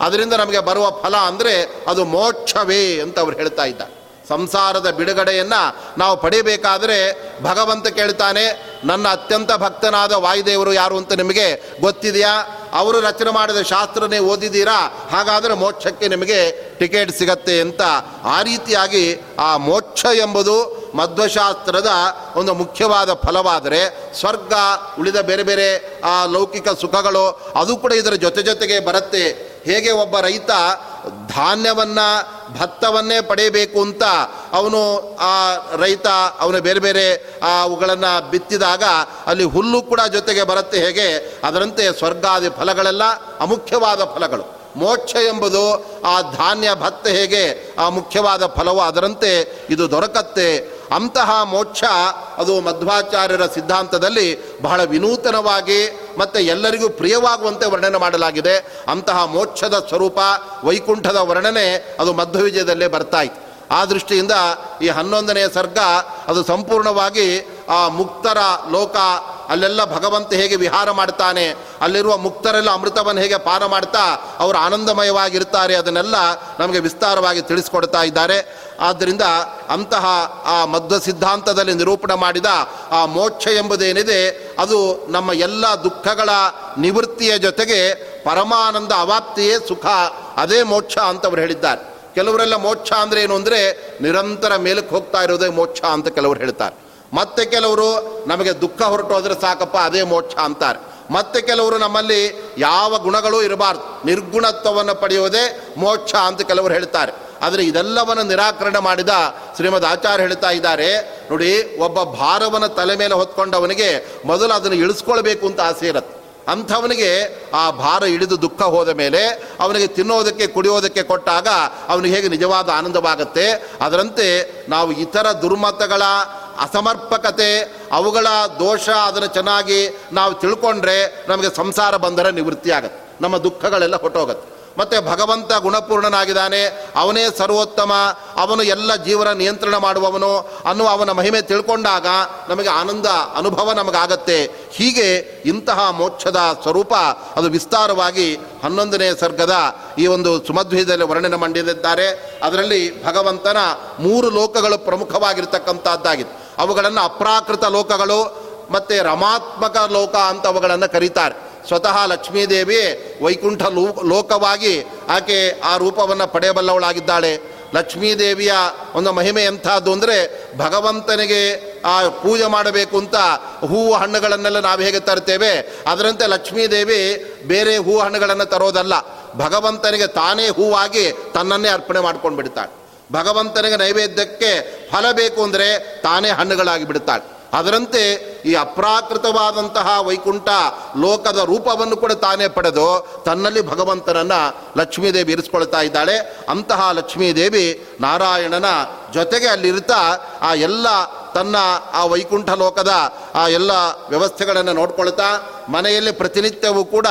ಅದರಿಂದ ನಮಗೆ ಬರುವ ಫಲ ಅಂದರೆ ಅದು ಮೋಕ್ಷವೇ ಅಂತ ಅವರು ಹೇಳ್ತಾ ಇದ್ದಾರೆ. ಸಂಸಾರದ ಬಿಡುಗಡೆಯನ್ನು ನಾವು ಪಡೆಯಬೇಕಾದರೆ ಭಗವಂತ ಕೇಳ್ತಾನೆ, ನನ್ನ ಅತ್ಯಂತ ಭಕ್ತನಾದ ವಾಯುದೇವರು ಯಾರು ಅಂತ ನಿಮಗೆ ಗೊತ್ತಿದೆಯಾ? ಅವರು ರಚನೆ ಮಾಡಿದ ಶಾಸ್ತ್ರನೇ ಓದಿದ್ದೀರಾ? ಹಾಗಾದರೆ ಮೋಕ್ಷಕ್ಕೆ ನಿಮಗೆ ಟಿಕೆಟ್ ಸಿಗತ್ತೆ ಅಂತ ಆ ರೀತಿಯಾಗಿ ಆ ಮೋಕ್ಷ ಎಂಬುದು ಮಧ್ವಶಾಸ್ತ್ರದ ಒಂದು ಮುಖ್ಯವಾದ ಫಲವಾದರೆ ಸ್ವರ್ಗ, ಉಳಿದ ಬೇರೆ ಬೇರೆ, ಆ ಲೌಕಿಕ ಸುಖಗಳು, ಅದು ಕೂಡ ಇದರ ಜೊತೆ ಜೊತೆಗೆ ಬರುತ್ತೆ. ಹೇಗೆ ಒಬ್ಬ ರೈತ ಧಾನ್ಯವನ್ನು, ಭತ್ತವನ್ನೇ ಪಡೆಯಬೇಕು ಅಂತ ಅವನು ಆ ರೈತ, ಅವನು ಬೇರೆ ಬೇರೆ ಅವುಗಳನ್ನು ಬಿತ್ತಿದಾಗ ಅಲ್ಲಿ ಹುಲ್ಲು ಕೂಡ ಜೊತೆಗೆ ಬರುತ್ತೆ ಹೇಗೆ? ಅದರಂತೆ ಸ್ವರ್ಗಾದಿ ಫಲಗಳೆಲ್ಲ ಅಮುಖ್ಯವಾದ ಫಲಗಳು. ಮೋಕ್ಷ ಎಂಬುದು ಆ ಧಾನ್ಯ, ಭತ್ತ ಹೇಗೆ ಆ ಮುಖ್ಯವಾದ ಫಲವು ಅದರಂತೆ ಇದು ದೊರಕತ್ತೆ. ಅಂತಹ ಮೋಕ್ಷ ಅದು ಮಧ್ವಾಚಾರ್ಯರ ಸಿದ್ಧಾಂತದಲ್ಲಿ ಬಹಳ ವಿನೂತನವಾಗಿ ಮತ್ತು ಎಲ್ಲರಿಗೂ ಪ್ರಿಯವಾಗುವಂತೆ ವರ್ಣನೆ ಮಾಡಲಾಗಿದೆ. ಅಂತಹ ಮೋಕ್ಷದ ಸ್ವರೂಪ ವೈಕುಂಠದ ವರ್ಣನೆ ಅದು ಮಧ್ವವಿಜಯದಲ್ಲೇ ಬರ್ತಾ ಇತ್ತು. ಆ ದೃಷ್ಟಿಯಿಂದ ಈ ಹನ್ನೊಂದನೆಯ ಸರ್ಗ ಅದು ಸಂಪೂರ್ಣವಾಗಿ ಆ ಮುಕ್ತರ ಲೋಕ ಅಲ್ಲೆಲ್ಲ ಭಗವಂತ ಹೇಗೆ ವಿಹಾರ ಮಾಡ್ತಾನೆ, ಅಲ್ಲಿರುವ ಮುಕ್ತರೆಲ್ಲ ಅಮೃತವನ್ನು ಹೇಗೆ ಪಾನ ಮಾಡ್ತಾ ಅವರು ಆನಂದಮಯವಾಗಿರ್ತಾರೆ ಅದನ್ನೆಲ್ಲ ನಮಗೆ ವಿಸ್ತಾರವಾಗಿ ತಿಳಿಸ್ಕೊಡ್ತಾ ಇದ್ದಾರೆ. ಆದ್ದರಿಂದ ಅಂತಹ ಆ ಮಧ್ವ ಸಿದ್ಧಾಂತದಲ್ಲಿ ನಿರೂಪಣೆ ಮಾಡಿದ ಆ ಮೋಕ್ಷ ಎಂಬುದೇನಿದೆ, ಅದು ನಮ್ಮ ಎಲ್ಲ ದುಃಖಗಳ ನಿವೃತ್ತಿಯ ಜೊತೆಗೆ ಪರಮಾನಂದ ಅವಾಪ್ತಿಯೇ ಸುಖ, ಅದೇ ಮೋಕ್ಷ ಅಂತವ್ರು ಹೇಳಿದ್ದಾರೆ. ಕೆಲವರೆಲ್ಲ ಮೋಕ್ಷ ಅಂದರೆ ಏನು ಅಂದರೆ ನಿರಂತರ ಮೇಲಕ್ಕೆ ಹೋಗ್ತಾ ಇರೋದೇ ಮೋಕ್ಷ ಅಂತ ಕೆಲವರು ಹೇಳ್ತಾರೆ. ಮತ್ತೆ ಕೆಲವರು ನಮಗೆ ದುಃಖ ಹೊರಟೋದ್ರೆ ಸಾಕಪ್ಪ, ಅದೇ ಮೋಕ್ಷ ಅಂತಾರೆ. ಮತ್ತೆ ಕೆಲವರು ನಮ್ಮಲ್ಲಿ ಯಾವ ಗುಣಗಳು ಇರಬಾರ್ದು. ನಿರ್ಗುಣತ್ವವನ್ನು ಪಡೆಯುವುದೇ ಮೋಕ್ಷ ಅಂತ ಕೆಲವರು ಹೇಳ್ತಾರೆ. ಆದರೆ ಇದೆಲ್ಲವನ್ನು ನಿರಾಕರಣೆ ಮಾಡಿದ ಶ್ರೀಮದ್ ಆಚಾರ್ಯ ಹೇಳ್ತಾ ಇದ್ದಾರೆ, ನೋಡಿ, ಒಬ್ಬ ಭಾರವನ್ನು ತಲೆ ಮೇಲೆ ಹೊತ್ಕೊಂಡವನಿಗೆ ಮೊದಲು ಅದನ್ನು ಇಳಿಸ್ಕೊಳ್ಬೇಕು ಅಂತ ಆಸೆ ಇರುತ್ತೆ. ಅಂಥವನಿಗೆ ಆ ಭಾರ ಹಿಡಿದು ದುಃಖ ಹೋದ ಮೇಲೆ ಅವನಿಗೆ ತಿನ್ನೋದಕ್ಕೆ, ಕುಡಿಯೋದಕ್ಕೆ ಕೊಟ್ಟಾಗ ಅವನಿಗೆ ಹೇಗೆ ನಿಜವಾದ ಆನಂದವಾಗುತ್ತೆ. ಅದರಂತೆ ನಾವು ಇತರ ದುರ್ಮತಗಳ ಅಸಮರ್ಪಕತೆ, ಅವುಗಳ ದೋಷ ಅದನ್ನು ಚೆನ್ನಾಗಿ ನಾವು ತಿಳ್ಕೊಂಡ್ರೆ ನಮಗೆ ಸಂಸಾರ ಬಂದರೆ ನಿವೃತ್ತಿ ಆಗುತ್ತೆ ನಮ್ಮ ದುಃಖಗಳೆಲ್ಲ ಹೊಟ್ಟೋಗುತ್ತೆ ಮತ್ತು ಭಗವಂತ ಗುಣಪೂರ್ಣನಾಗಿದ್ದಾನೆ. ಅವನೇ ಸರ್ವೋತ್ತಮ. ಅವನು ಎಲ್ಲ ಜೀವನ ನಿಯಂತ್ರಣ ಮಾಡುವವನು. ಅನ್ನುವ ಅವನ ಮಹಿಮೆ ತಿಳ್ಕೊಂಡಾಗ ನಮಗೆ ಆನಂದ, ಅನುಭವ ನಮಗಾಗತ್ತೆ. ಹೀಗೆ ಇಂತಹ ಮೋಕ್ಷದ ಸ್ವರೂಪ ಅದು ವಿಸ್ತಾರವಾಗಿ ಹನ್ನೊಂದನೇ ಸರ್ಗದ ಈ ಒಂದು ಸುಮಧ್ವೀಯದಲ್ಲಿ ವರ್ಣನೆ ಮಾಡಿದ್ದಾರೆ ಅದರಲ್ಲಿ ಭಗವಂತನ ಮೂರು ಲೋಕಗಳು ಪ್ರಮುಖವಾಗಿರ್ತಕ್ಕಂಥದ್ದಾಗಿತ್ತು. ಅವುಗಳನ್ನು ಅಪ್ರಾಕೃತ ಲೋಕಗಳು ಮತ್ತು ರಮಾತ್ಮಕ ಲೋಕ ಅಂತ ಅವುಗಳನ್ನು ಕರೀತಾರೆ. ಸ್ವತಃ ಲಕ್ಷ್ಮೀದೇವಿ ವೈಕುಂಠ ಲೋ ಲೋಕವಾಗಿ ಆಕೆ ಆ ರೂಪವನ್ನು ಪಡೆಯಬಲ್ಲವಳಾಗಿದ್ದಾಳೆ. ಲಕ್ಷ್ಮೀದೇವಿಯ ಒಂದು ಮಹಿಮೆ ಎಂಥದ್ದು ಅಂದರೆ ಭಗವಂತನಿಗೆ ಆ ಪೂಜೆ ಮಾಡಬೇಕು ಅಂತ ಹೂವು ಹಣ್ಣುಗಳನ್ನೆಲ್ಲ ನಾವು ಹೇಗೆ ತರ್ತೇವೆ? ಅದರಂತೆ ಲಕ್ಷ್ಮೀದೇವಿ ಬೇರೆ ಹೂವು ಹಣ್ಣುಗಳನ್ನು ತರೋದಲ್ಲ. ಭಗವಂತನಿಗೆ ತಾನೇ ಹೂವಾಗಿ ತನ್ನನ್ನೇ ಅರ್ಪಣೆ ಮಾಡ್ಕೊಂಡು ಬಿಡ್ತಾಳೆ ಭಗವಂತನಿಗೆ ನೈವೇದ್ಯಕ್ಕೆ ಫಲ ಬೇಕು ಅಂದರೆ ತಾನೇ ಹಣ್ಣುಗಳಾಗಿ ಬಿಡ್ತಾಳೆ ಅದರಂತೆ ಈ ಅಪ್ರಾಕೃತವಾದಂತಹ ವೈಕುಂಠ ಲೋಕದ ರೂಪವನ್ನು ಕೂಡ ತಾನೇ ಪಡೆದು ತನ್ನಲ್ಲಿ ಭಗವಂತನನ್ನು ಲಕ್ಷ್ಮೀದೇವಿ ಇರಿಸ್ಕೊಳ್ತಾ ಇದ್ದಾಳೆ. ಅಂತಹ ಲಕ್ಷ್ಮೀದೇವಿ ನಾರಾಯಣನ ಜೊತೆಗೆ ಅಲ್ಲಿರ್ತಾ ಆ ಎಲ್ಲ ತನ್ನ ಆ ವೈಕುಂಠ ಲೋಕದ ಆ ಎಲ್ಲ ವ್ಯವಸ್ಥೆಗಳನ್ನು ನೋಡ್ಕೊಳ್ತಾ ಮನೆಯಲ್ಲಿ ಪ್ರತಿನಿತ್ಯವೂ ಕೂಡ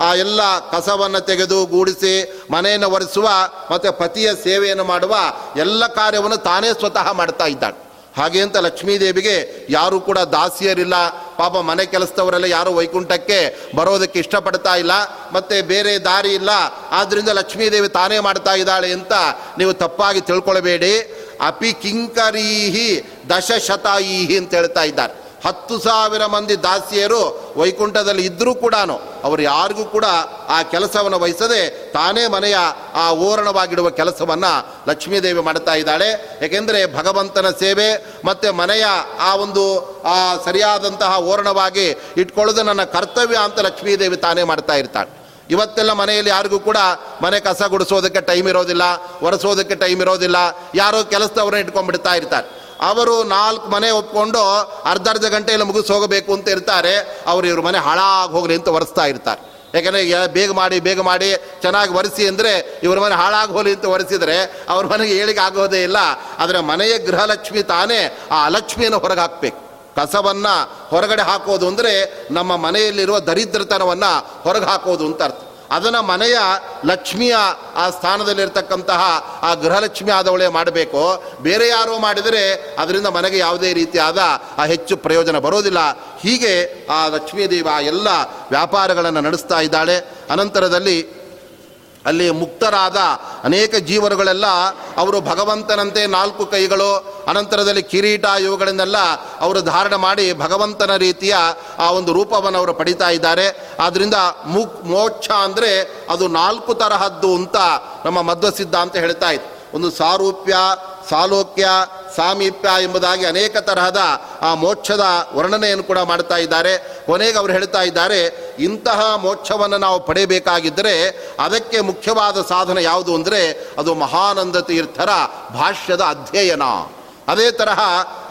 ಆ ಎಲ್ಲ ಕಸವನ್ನು ತೆಗೆದು ಗೂಡಿಸಿ ಮನೆಯನ್ನು ಒರೆಸುವ ಮತ್ತು ಪತಿಯ ಸೇವೆಯನ್ನು ಮಾಡುವ ಎಲ್ಲ ಕಾರ್ಯವನ್ನು ತಾನೇ ಸ್ವತಃ ಮಾಡ್ತಾ ಇದ್ದಾಳೆ. ಹಾಗೆ ಅಂತ ಲಕ್ಷ್ಮೀದೇವಿಗೆ ಯಾರು ಕೂಡ ದಾಸಿಯರಿಲ್ಲ. ಪಾಪ ಮನೆ ಕೆಲಸದವರೆಲ್ಲ ಯಾರು ವೈಕುಂಠಕ್ಕೆ ಬರೋದಕ್ಕೆ ಇಷ್ಟಪಡ್ತಾ ಇಲ್ಲ. ಮತ್ತು ಬೇರೆ ದಾರಿ ಇಲ್ಲ. ಆದ್ದರಿಂದ ಲಕ್ಷ್ಮೀದೇವಿ ತಾನೇ ಮಾಡ್ತಾ ಇದ್ದಾಳೆ ಅಂತ ನೀವು ತಪ್ಪಾಗಿ ತಿಳ್ಕೊಳ್ಬೇಡಿ. ಅಪಿ ಕಿಂಕರೀಹಿ ದಶಶತಾಯಿಹಿ ಅಂತ ಹೇಳ್ತಾ ಇದ್ದಾರೆ. ಹತ್ತು ಸಾವಿರ ಮಂದಿ ದಾಸಿಯರು ವೈಕುಂಠದಲ್ಲಿ ಇದ್ದರೂ ಕೂಡ ಅವರು ಯಾರಿಗೂ ಕೂಡ ಆ ಕೆಲಸವನ್ನು ವಹಿಸದೆ ತಾನೇ ಮನೆಯ ಆ ಓರಣವಾಗಿಡುವ ಕೆಲಸವನ್ನು ಲಕ್ಷ್ಮೀದೇವಿ ಮಾಡ್ತಾ ಇದ್ದಾಳೆ. ಏಕೆಂದರೆ ಭಗವಂತನ ಸೇವೆ ಮತ್ತು ಮನೆಯ ಆ ಒಂದು, ಆ ಸರಿಯಾದಂತಹ ಓರಣವಾಗಿ ಇಟ್ಕೊಳ್ಳೋದು ನನ್ನ ಕರ್ತವ್ಯ ಅಂತ ಲಕ್ಷ್ಮೀದೇವಿ ತಾನೇ ಮಾಡ್ತಾ ಇರ್ತಾಳೆ. ಇವತ್ತೆಲ್ಲ ಮನೆಯಲ್ಲಿ ಯಾರಿಗೂ ಕೂಡ ಮನೆ ಕಸ ಗುಡಿಸೋದಕ್ಕೆ ಟೈಮ್ ಇರೋದಿಲ್ಲ, ಒರೆಸೋದಕ್ಕೆ ಟೈಮ್ ಇರೋದಿಲ್ಲ, ಯಾರೋ ಕೆಲಸದವ್ರನ್ನ ಇಟ್ಕೊಂಡ್ಬಿಡ್ತಾ ಇರ್ತಾರೆ. ಅವರು ನಾಲ್ಕು ಮನೆ ಒಪ್ಕೊಂಡು ಅರ್ಧ ಅರ್ಧ ಗಂಟೆಯಲ್ಲಿ ಮುಗಿಸ್ ಹೋಗಬೇಕು ಅಂತ ಇರ್ತಾರೆ. ಅವರು ಇವ್ರ ಮನೆ ಹಾಳಾಗಿ ಹೋಗಲಿ ಅಂತ ಒರೆಸ್ತಾ ಇರ್ತಾರೆ. ಯಾಕೆಂದರೆ ಬೇಗ ಮಾಡಿ ಬೇಗ ಮಾಡಿ ಚೆನ್ನಾಗಿ ಒರೆಸಿ ಅಂದರೆ ಇವ್ರ ಮನೆ ಹಾಳಾಗಿ ಹೋಲಿ ಅಂತ ಒರೆಸಿದರೆ ಅವ್ರ ಮನೆಗೆ ಹೇಳಿಕೆ ಆಗೋದೇ ಇಲ್ಲ. ಆದರೆ ಮನೆಯ ಗೃಹಲಕ್ಷ್ಮಿ ತಾನೇ ಆ ಅಲಕ್ಷ್ಮಿಯನ್ನು ಹೊರಗೆ ಹಾಕಬೇಕು. ಕಸವನ್ನು ಹೊರಗಡೆ ಹಾಕೋದು ಅಂದರೆ ನಮ್ಮ ಮನೆಯಲ್ಲಿರುವ ದರಿದ್ರತನವನ್ನು ಹೊರಗೆ ಹಾಕೋದು ಅಂತ ಅರ್ಥ. ಅದನ್ನು ಮನೆಯ ಲಕ್ಷ್ಮಿಯ ಆ ಸ್ಥಾನದಲ್ಲಿರ್ತಕ್ಕಂತಹ ಆ ಗೃಹಲಕ್ಷ್ಮಿ ಆದವಳೇ ಮಾಡಬೇಕು. ಬೇರೆ ಯಾರೋ ಮಾಡಿದರೆ ಅದರಿಂದ ಮನೆಗೆ ಯಾವುದೇ ರೀತಿಯಾದ ಆ ಹೆಚ್ಚು ಪ್ರಯೋಜನ ಬರೋದಿಲ್ಲ. ಹೀಗೆ ಆ ಲಕ್ಷ್ಮೀದೇವಿ ಆ ಎಲ್ಲ ವ್ಯಾಪಾರಗಳನ್ನು ನಡೆಸ್ತಾ ಇದ್ದಾಳೆ. ಅನಂತರದಲ್ಲಿ ಅಲ್ಲಿ ಮುಕ್ತರಾದ ಅನೇಕ ಜೀವರುಗಳೆಲ್ಲ ಅವರು ಭಗವಂತನಂತೆ ನಾಲ್ಕು ಕೈಗಳು, ಅನಂತರದಲ್ಲಿ ಕಿರೀಟ ಇವುಗಳನ್ನೆಲ್ಲ ಅವರು ಧಾರಣ ಮಾಡಿ ಭಗವಂತನ ರೀತಿಯ ಆ ಒಂದು ರೂಪವನ್ನು ಅವರು ಪಡಿತಾ ಇದ್ದಾರೆ. ಆದ್ದರಿಂದ ಮುಕ್ ಮೋಕ್ಷ ಅಂದರೆ ಅದು ನಾಲ್ಕು ತರಹದ್ದು ಅಂತ ನಮ್ಮ ಮಧ್ವ ಸಿದ್ಧಾಂತ ಹೇಳ್ತಾ ಇತ್ತು ಒಂದು ಸಾರೂಪ್ಯ, ಸಾಲೋಕ್ಯ ಸಾಮೀಪ್ಯ ಎಂಬುದಾಗಿ ಅನೇಕ ತರಹದ ಆ ಮೋಕ್ಷದ ವರ್ಣನೆಯನ್ನು ಕೂಡ ಮಾಡ್ತಾ ಇದ್ದಾರೆ. ಕೊನೆಗೆ ಅವರು ಹೇಳ್ತಾ ಇದ್ದಾರೆ, ಇಂತಹ ಮೋಕ್ಷವನ್ನು ನಾವು ಪಡೆಯಬೇಕಾಗಿದ್ದರೆ ಅದಕ್ಕೆ ಮುಖ್ಯವಾದ ಸಾಧನ ಯಾವುದು ಅಂದರೆ ಅದು ಮಹಾನಂದ ತೀರ್ಥರ ಭಾಷ್ಯದ ಅಧ್ಯಯನ. ಅದೇ ತರಹ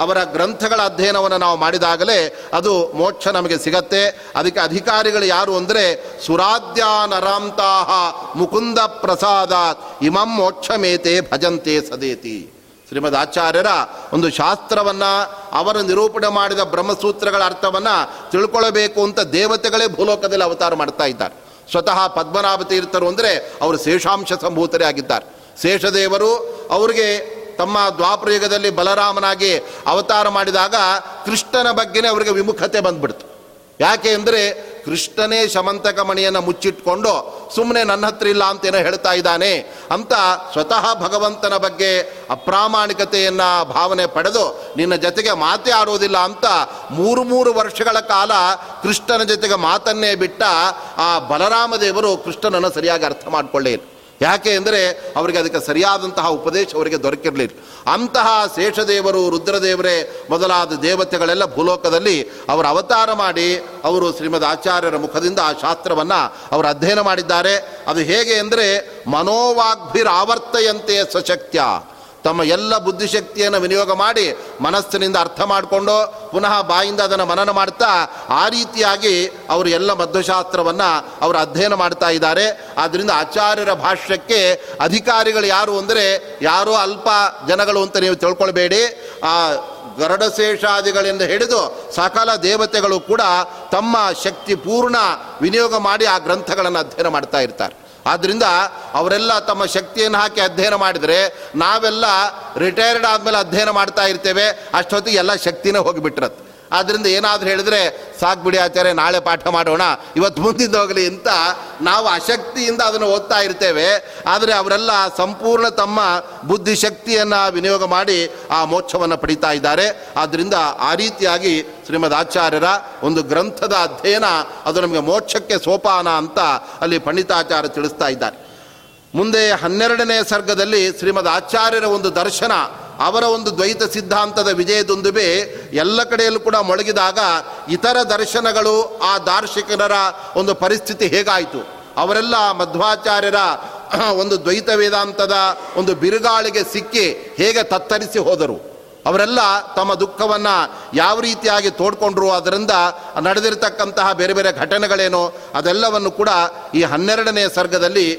ಅವರ ಗ್ರಂಥಗಳ ಅಧ್ಯಯನವನ್ನು ನಾವು ಮಾಡಿದಾಗಲೇ ಅದು ಮೋಕ್ಷ ನಮಗೆ ಸಿಗತ್ತೆ. ಅದಕ್ಕೆ ಅಧಿಕಾರಿಗಳು ಯಾರು ಅಂದರೆ ಸುರಾಧ್ಯ ನರಾಂತಾಹ ಮುಕುಂದ ಪ್ರಸಾದ ಇಮಂ ಮೋಕ್ಷಮೇತೆ ಭಜಂತೆ ಸದೇತಿ. ಶ್ರೀಮದ್ ಆಚಾರ್ಯರ ಒಂದು ಶಾಸ್ತ್ರವನ್ನು ಅವರ ನಿರೂಪಣೆ ಮಾಡಿದ ಬ್ರಹ್ಮಸೂತ್ರಗಳ ಅರ್ಥವನ್ನು ತಿಳ್ಕೊಳ್ಳಬೇಕು ಅಂತ ದೇವತೆಗಳೇ ಭೂಲೋಕದಲ್ಲಿ ಅವತಾರ ಮಾಡ್ತಾ ಇದ್ದಾರೆ. ಸ್ವತಃ ಪದ್ಮನಾಭ ತೀರ್ಥರು ಅಂದರೆ ಅವರು ಶೇಷಾಂಶ ಸಂಭೂತರೇ ಆಗಿದ್ದಾರೆ. ಶೇಷದೇವರು ಅವರಿಗೆ ತಮ್ಮ ದ್ವಾಪರಯುಗದಲ್ಲಿ ಬಲರಾಮನಾಗಿ ಅವತಾರ ಮಾಡಿದಾಗ ಕೃಷ್ಣನ ಬಗ್ಗೆನೇ ಅವರಿಗೆ ವಿಮುಖತೆ ಬಂದ್ಬಿಡ್ತು. ಯಾಕೆ ಅಂದರೆ ಕೃಷ್ಣನೇ ಶಮಂತಕ ಮಣಿಯನ್ನು ಮುಚ್ಚಿಟ್ಕೊಂಡು ಸುಮ್ಮನೆ ನನ್ನ ಹತ್ರ ಇಲ್ಲ ಅಂತೇನೋ ಹೇಳ್ತಾ ಇದ್ದಾನೆ ಅಂತ ಸ್ವತಃ ಭಗವಂತನ ಬಗ್ಗೆ ಅಪ್ರಾಮಾಣಿಕತೆಯನ್ನು ಭಾವನೆ ಪಡೆದು ನಿನ್ನ ಜೊತೆಗೆ ಮಾತೇ ಆಡೋದಿಲ್ಲ ಅಂತ ಮೂರು ಮೂರು ವರ್ಷಗಳ ಕಾಲ ಕೃಷ್ಣನ ಜೊತೆಗೆ ಮಾತನ್ನೇ ಬಿಟ್ಟ ಆ ಬಲರಾಮ ದೇವರು ಕೃಷ್ಣನನ್ನು ಸರಿಯಾಗಿ ಅರ್ಥ ಮಾಡಿಕೊಳ್ಳೇ ಇಲ್ಲ ಯಾಕೆ ಅಂದರೆ ಅವರಿಗೆ ಅದಕ್ಕೆ ಸರಿಯಾದಂತಹ ಉಪದೇಶ ಅವರಿಗೆ ದೊರಕಿರಲಿಲ್ಲ. ಅಂತಹ ಶೇಷದೇವರು, ರುದ್ರದೇವರೇ ಮೊದಲಾದ ದೇವತೆಗಳೆಲ್ಲ ಭೂಲೋಕದಲ್ಲಿ ಅವರು ಅವತಾರ ಮಾಡಿ ಅವರು ಶ್ರೀಮದ್ ಆಚಾರ್ಯರ ಮುಖದಿಂದ ಆ ಶಾಸ್ತ್ರವನ್ನು ಅವರು ಅಧ್ಯಯನ ಮಾಡಿದ್ದಾರೆ. ಅದು ಹೇಗೆ ಅಂದರೆ ಮನೋವಾಗ್ಭಿರಾವರ್ತಯಂತೆ ಸಶಕ್ತ್ಯ. ತಮ್ಮ ಎಲ್ಲ ಬುದ್ಧಿಶಕ್ತಿಯನ್ನು ವಿನಿಯೋಗ ಮಾಡಿ ಮನಸ್ಸಿನಿಂದ ಅರ್ಥ ಮಾಡಿಕೊಂಡು ಪುನಃ ಬಾಯಿಂದ ಅದನ್ನು ಮನನ ಮಾಡ್ತಾ ಆ ರೀತಿಯಾಗಿ ಅವರು ಎಲ್ಲ ಮಧ್ವಶಾಸ್ತ್ರವನ್ನು ಅವರು ಅಧ್ಯಯನ ಮಾಡ್ತಾ ಇದ್ದಾರೆ. ಆದ್ದರಿಂದ ಆಚಾರ್ಯರ ಭಾಷ್ಯಕ್ಕೆ ಅಧಿಕಾರಿಗಳು ಯಾರು ಅಂದರೆ ಯಾರೋ ಅಲ್ಪ ಜನಗಳು ಅಂತ ನೀವು ತಿಳ್ಕೊಳ್ಬೇಡಿ. ಆ ಗರಡಶೇಷಾದಿಗಳಿಂದ ಹಿಡಿದು ಸಕಲ ದೇವತೆಗಳು ಕೂಡ ತಮ್ಮ ಶಕ್ತಿ ಪೂರ್ಣ ವಿನಿಯೋಗ ಮಾಡಿ ಆ ಗ್ರಂಥಗಳನ್ನು ಅಧ್ಯಯನ ಮಾಡ್ತಾ ಇರ್ತಾರೆ. ಆದ್ದರಿಂದ ಅವರೆಲ್ಲ ತಮ್ಮ ಶಕ್ತಿಯನ್ನು ಹಾಕಿ ಅಧ್ಯಯನ ಮಾಡಿದರೆ ನಾವೆಲ್ಲ ರಿಟೈರ್ಡ್ ಆದಮೇಲೆ ಅಧ್ಯಯನ ಮಾಡ್ತಾ ಇರ್ತೇವೆ. ಅಷ್ಟೊತ್ತಿಗೆ ಎಲ್ಲ ಶಕ್ತಿನೇ ಹೋಗಿಬಿಟ್ಟಿರತ್ತೆ. ಆದ್ದರಿಂದ ಏನಾದರೂ ಹೇಳಿದ್ರೆ, ಸಾಕು ಬಿಡಿ ಆಚಾರ್ಯ, ನಾಳೆ ಪಾಠ ಮಾಡೋಣ. ಇವತ್ತು ಮುಂದಿದ್ದು ಹೋಗಲಿ ಅಂತ ನಾವು ಅಶಕ್ತಿಯಿಂದ ಅದನ್ನು ಓದ್ತಾ ಇರ್ತೇವೆ. ಆದರೆ ಅವರೆಲ್ಲ ಸಂಪೂರ್ಣ ತಮ್ಮ ಬುದ್ಧಿಶಕ್ತಿಯನ್ನು ವಿನಿಯೋಗ ಮಾಡಿ ಆ ಮೋಕ್ಷವನ್ನು ಪಡಿತಾ ಇದ್ದಾರೆ. ಆದ್ದರಿಂದ ಆ ರೀತಿಯಾಗಿ ಶ್ರೀಮದ್ ಆಚಾರ್ಯರ ಒಂದು ಗ್ರಂಥದ ಅಧ್ಯಯನ, ಅದು ನಮಗೆ ಮೋಕ್ಷಕ್ಕೆ ಸೋಪಾನ ಅಂತ ಅಲ್ಲಿ ಪಂಡಿತಾಚಾರ್ಯ ತಿಳಿಸ್ತಾ ಇದ್ದಾರೆ. ಮುಂದೆ ಹನ್ನೆರಡನೇ ಸರ್ಗದಲ್ಲಿ ಶ್ರೀಮದ್ ಆಚಾರ್ಯರ ಒಂದು ದರ್ಶನ, ಅವರ ಒಂದು ದ್ವೈತ ಸಿದ್ಧಾಂತದ ವಿಜಯದೊಂದುಬೆ ಎಲ್ಲ ಕಡೆಯಲ್ಲೂ ಕೂಡ ಮೊಳಗಿದಾಗ ಇತರ ದರ್ಶನಗಳು ಆ ದಾರ್ಶನಿಕರ ಒಂದು ಪರಿಸ್ಥಿತಿ ಹೇಗಾಯಿತು? ಅವರೆಲ್ಲ ಮಧ್ವಾಚಾರ್ಯರ ಒಂದು ದ್ವೈತ ವೇದಾಂತದ ಒಂದು ಬಿರುಗಾಳಿಗೆ ಸಿಕ್ಕಿ ಹೇಗೆ ತತ್ತರಿಸಿ ಹೋದರು? ಅವರೆಲ್ಲ ತಮ್ಮ ದುಃಖವನ್ನು ಯಾವ ರೀತಿಯಾಗಿ ತೋಡ್ಕೊಂಡ್ರು ಅದರಿಂದ ನಡೆದಿರತಕ್ಕಂತಹ ಬೇರೆ ಬೇರೆ ಘಟನೆಗಳೇನು ಅದೆಲ್ಲವನ್ನು ಕೂಡ ಈ ಹನ್ನೆರಡನೇ ಸರ್ಗದಲ್ಲಿ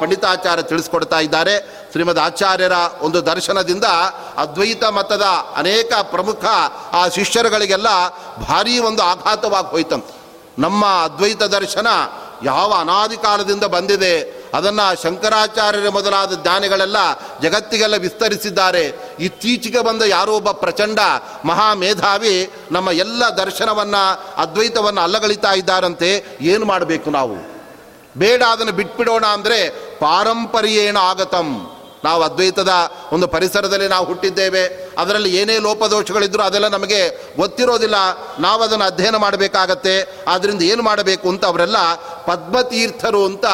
ಪಂಡಿತಾಚಾರ್ಯ ತಿಳಿಸ್ಕೊಡ್ತಾ ಇದ್ದಾರೆ. ಶ್ರೀಮದ್ ಆಚಾರ್ಯರ ಒಂದು ದರ್ಶನದಿಂದ ಅದ್ವೈತ ಮತದ ಅನೇಕ ಪ್ರಮುಖ, ಆ, ಶಿಷ್ಯರುಗಳಿಗೆಲ್ಲ ಭಾರೀ ಒಂದು ಆಘಾತವಾಗಿ ಹೋಯ್ತಂತೆ. ನಮ್ಮ ಅದ್ವೈತ ದರ್ಶನ ಯಾವ ಅನಾದಿ ಕಾಲದಿಂದ ಬಂದಿದೆ ಅದನ್ನು ಶಂಕರಾಚಾರ್ಯರ ಮೊದಲಾದ ಜ್ಞಾನಿಗಳೆಲ್ಲ ಜಗತ್ತಿಗೆಲ್ಲ ವಿಸ್ತರಿಸಿದ್ದಾರೆ. ಇತ್ತೀಚೆಗೆ ಬಂದ ಯಾರೋ ಒಬ್ಬ ಪ್ರಚಂಡ ಮಹಾ ಮೇಧಾವಿ ನಮ್ಮ ಎಲ್ಲ ದರ್ಶನವನ್ನು, ಅದ್ವೈತವನ್ನು ಅಲ್ಲಗಳಿತಾ ಇದ್ದಾರಂತೆ, ಏನು ಮಾಡಬೇಕು ನಾವು? ಬೇಡ, ಅದನ್ನು ಬಿಟ್ಬಿಡೋಣ ಅಂದರೆ ಪಾರಂಪರ್ಯೇಣ ಆಗತಂ. ನಾವು ಅದ್ವೈತದ ಒಂದು ಪರಿಸರದಲ್ಲಿ ನಾವು ಹುಟ್ಟಿದ್ದೇವೆ, ಅದರಲ್ಲಿ ಏನೇ ಲೋಪದೋಷಗಳಿದ್ದರೂ ಅದೆಲ್ಲ ನಮಗೆ ಗೊತ್ತಿರೋದಿಲ್ಲ. ನಾವು ಅದನ್ನು ಅಧ್ಯಯನ ಮಾಡಬೇಕಾಗತ್ತೆ ಆದ್ದರಿಂದ ಏನು ಮಾಡಬೇಕು ಅಂತ ಅವರೆಲ್ಲ ಪದ್ಮತೀರ್ಥರು ಅಂತ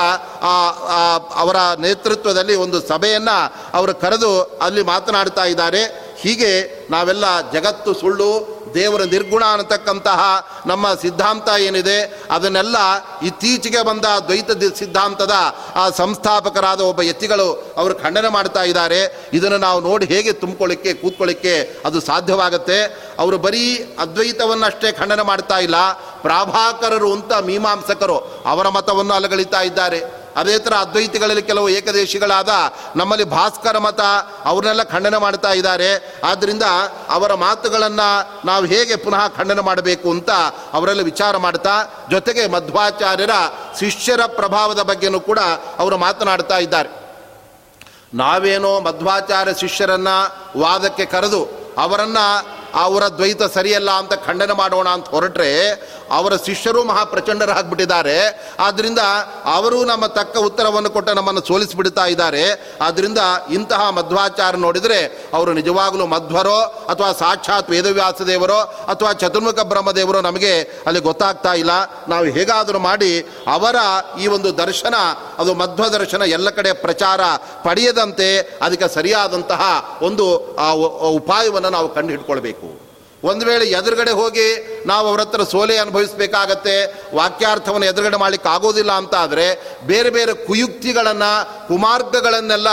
ಅವರ ನೇತೃತ್ವದಲ್ಲಿ ಒಂದು ಸಭೆಯನ್ನು ಅವರು ಕರೆದು ಅಲ್ಲಿ ಮಾತನಾಡ್ತಾ ಇದ್ದಾರೆ. ಹೀಗೆ ನಾವೆಲ್ಲ ಜಗತ್ತು ಸುಳ್ಳು, ದೇವರ ನಿರ್ಗುಣ ಅನ್ನತಕ್ಕಂತಹ ನಮ್ಮ ಸಿದ್ಧಾಂತ ಏನಿದೆ, ಅದನ್ನೆಲ್ಲ ಇತ್ತೀಚೆಗೆ ಬಂದ ದ್ವೈತ ಸಿದ್ಧಾಂತದ ಆ ಸಂಸ್ಥಾಪಕರಾದ ಒಬ್ಬ ಯತಿಗಳು ಅವರು ಖಂಡನೆ ಮಾಡ್ತಾ ಇದ್ದಾರೆ. ಇದನ್ನು ನಾವು ನೋಡಿ ಹೇಗೆ ತುಂಬಿಕೊಳ್ಳಿಕ್ಕೆ, ಕೂತ್ಕೊಳ್ಳಿಕ್ಕೆ ಅದು ಸಾಧ್ಯವಾಗುತ್ತೆ. ಅವರು ಬರೀ ಅದ್ವೈತವನ್ನಷ್ಟೇ ಖಂಡನೆ ಮಾಡ್ತಾ ಇಲ್ಲ. ಪ್ರಾಭಾಕರರು ಅಂತ ಮೀಮಾಂಸಕರು ಅವರ ಮತವನ್ನು ಅಲಗಳಿತಾ ಇದ್ದಾರೆ. ಅದೇ ಥರ ಅದ್ವೈತಿಗಳಲ್ಲಿ ಕೆಲವು ಏಕದೇಶಿಗಳಾದ ನಮ್ಮಲ್ಲಿ ಭಾಸ್ಕರ ಮತ ಅವ್ರನ್ನೆಲ್ಲ ಖಂಡನೆ ಮಾಡ್ತಾ ಇದ್ದಾರೆ. ಆದ್ದರಿಂದ ಅವರ ಮಾತುಗಳನ್ನು ನಾವು ಹೇಗೆ ಪುನಃ ಖಂಡನೆ ಮಾಡಬೇಕು ಅಂತ ಅವರೆಲ್ಲ ವಿಚಾರ ಮಾಡ್ತಾ, ಜೊತೆಗೆ ಮಧ್ವಾಚಾರ್ಯರ ಶಿಷ್ಯರ ಪ್ರಭಾವದ ಬಗ್ಗೆನೂ ಕೂಡ ಅವರು ಮಾತನಾಡ್ತಾ ಇದ್ದಾರೆ. ನಾವೇನೋ ಮಧ್ವಾಚಾರ್ಯ ಶಿಷ್ಯರನ್ನು ವಾದಕ್ಕೆ ಕರೆದು ಅವರನ್ನು ಅವರ ದ್ವೈತ ಸರಿಯಲ್ಲ ಅಂತ ಖಂಡನೆ ಮಾಡೋಣ ಅಂತ ಹೊರಟ್ರೆ ಅವರ ಶಿಷ್ಯರು ಮಹಾಪ್ರಚಂಡರಾಗ್ಬಿಟ್ಟಿದ್ದಾರೆ ಆದ್ದರಿಂದ ಅವರು ನಮ್ಮ ತಕ್ಕ ಉತ್ತರವನ್ನು ಕೊಟ್ಟು ನಮ್ಮನ್ನು ಸೋಲಿಸಿಬಿಡ್ತಾ ಇದ್ದಾರೆ. ಆದ್ದರಿಂದ ಇಂತಹ ಮಧ್ವಾಚಾರ ನೋಡಿದರೆ ಅವರು ನಿಜವಾಗಲೂ ಮಧ್ವರೋ ಅಥವಾ ಸಾಕ್ಷಾತ್ ವೇದವ್ಯಾಸ ದೇವರೋ ಅಥವಾ ಚತುರ್ಮುಖ ಬ್ರಹ್ಮದೇವರೋ ನಮಗೆ ಅಲ್ಲಿ ಗೊತ್ತಾಗ್ತಾ ಇಲ್ಲ. ನಾವು ಹೇಗಾದರೂ ಮಾಡಿ ಅವರ ಈ ಒಂದು ದರ್ಶನ, ಅದು ಮಧ್ವ ದರ್ಶನ ಎಲ್ಲ ಕಡೆ ಪ್ರಚಾರ ಪಡೆಯದಂತೆ ಅದಕ್ಕೆ ಸರಿಯಾದಂತಹ ಒಂದು ಉಪಾಯವನ್ನು ನಾವು ಕಂಡು ಹಿಡ್ಕೊಳ್ಬೇಕು. ಒಂದು ವೇಳೆ ಎದುರುಗಡೆ ಹೋಗಿ ನಾವು ಅವರ ಹತ್ರ ಸೋಲೆ ಅನುಭವಿಸಬೇಕಾಗತ್ತೆ, ವಾಕ್ಯಾರ್ಥವನ್ನು ಎದುರುಗಡೆ ಮಾಡಲಿಕ್ಕೆ ಆಗೋದಿಲ್ಲ ಅಂತ ಆದರೆ ಬೇರೆ ಬೇರೆ ಕುಯುಕ್ತಿಗಳನ್ನು ಕುಮಾರ್ಗಗಳನ್ನೆಲ್ಲ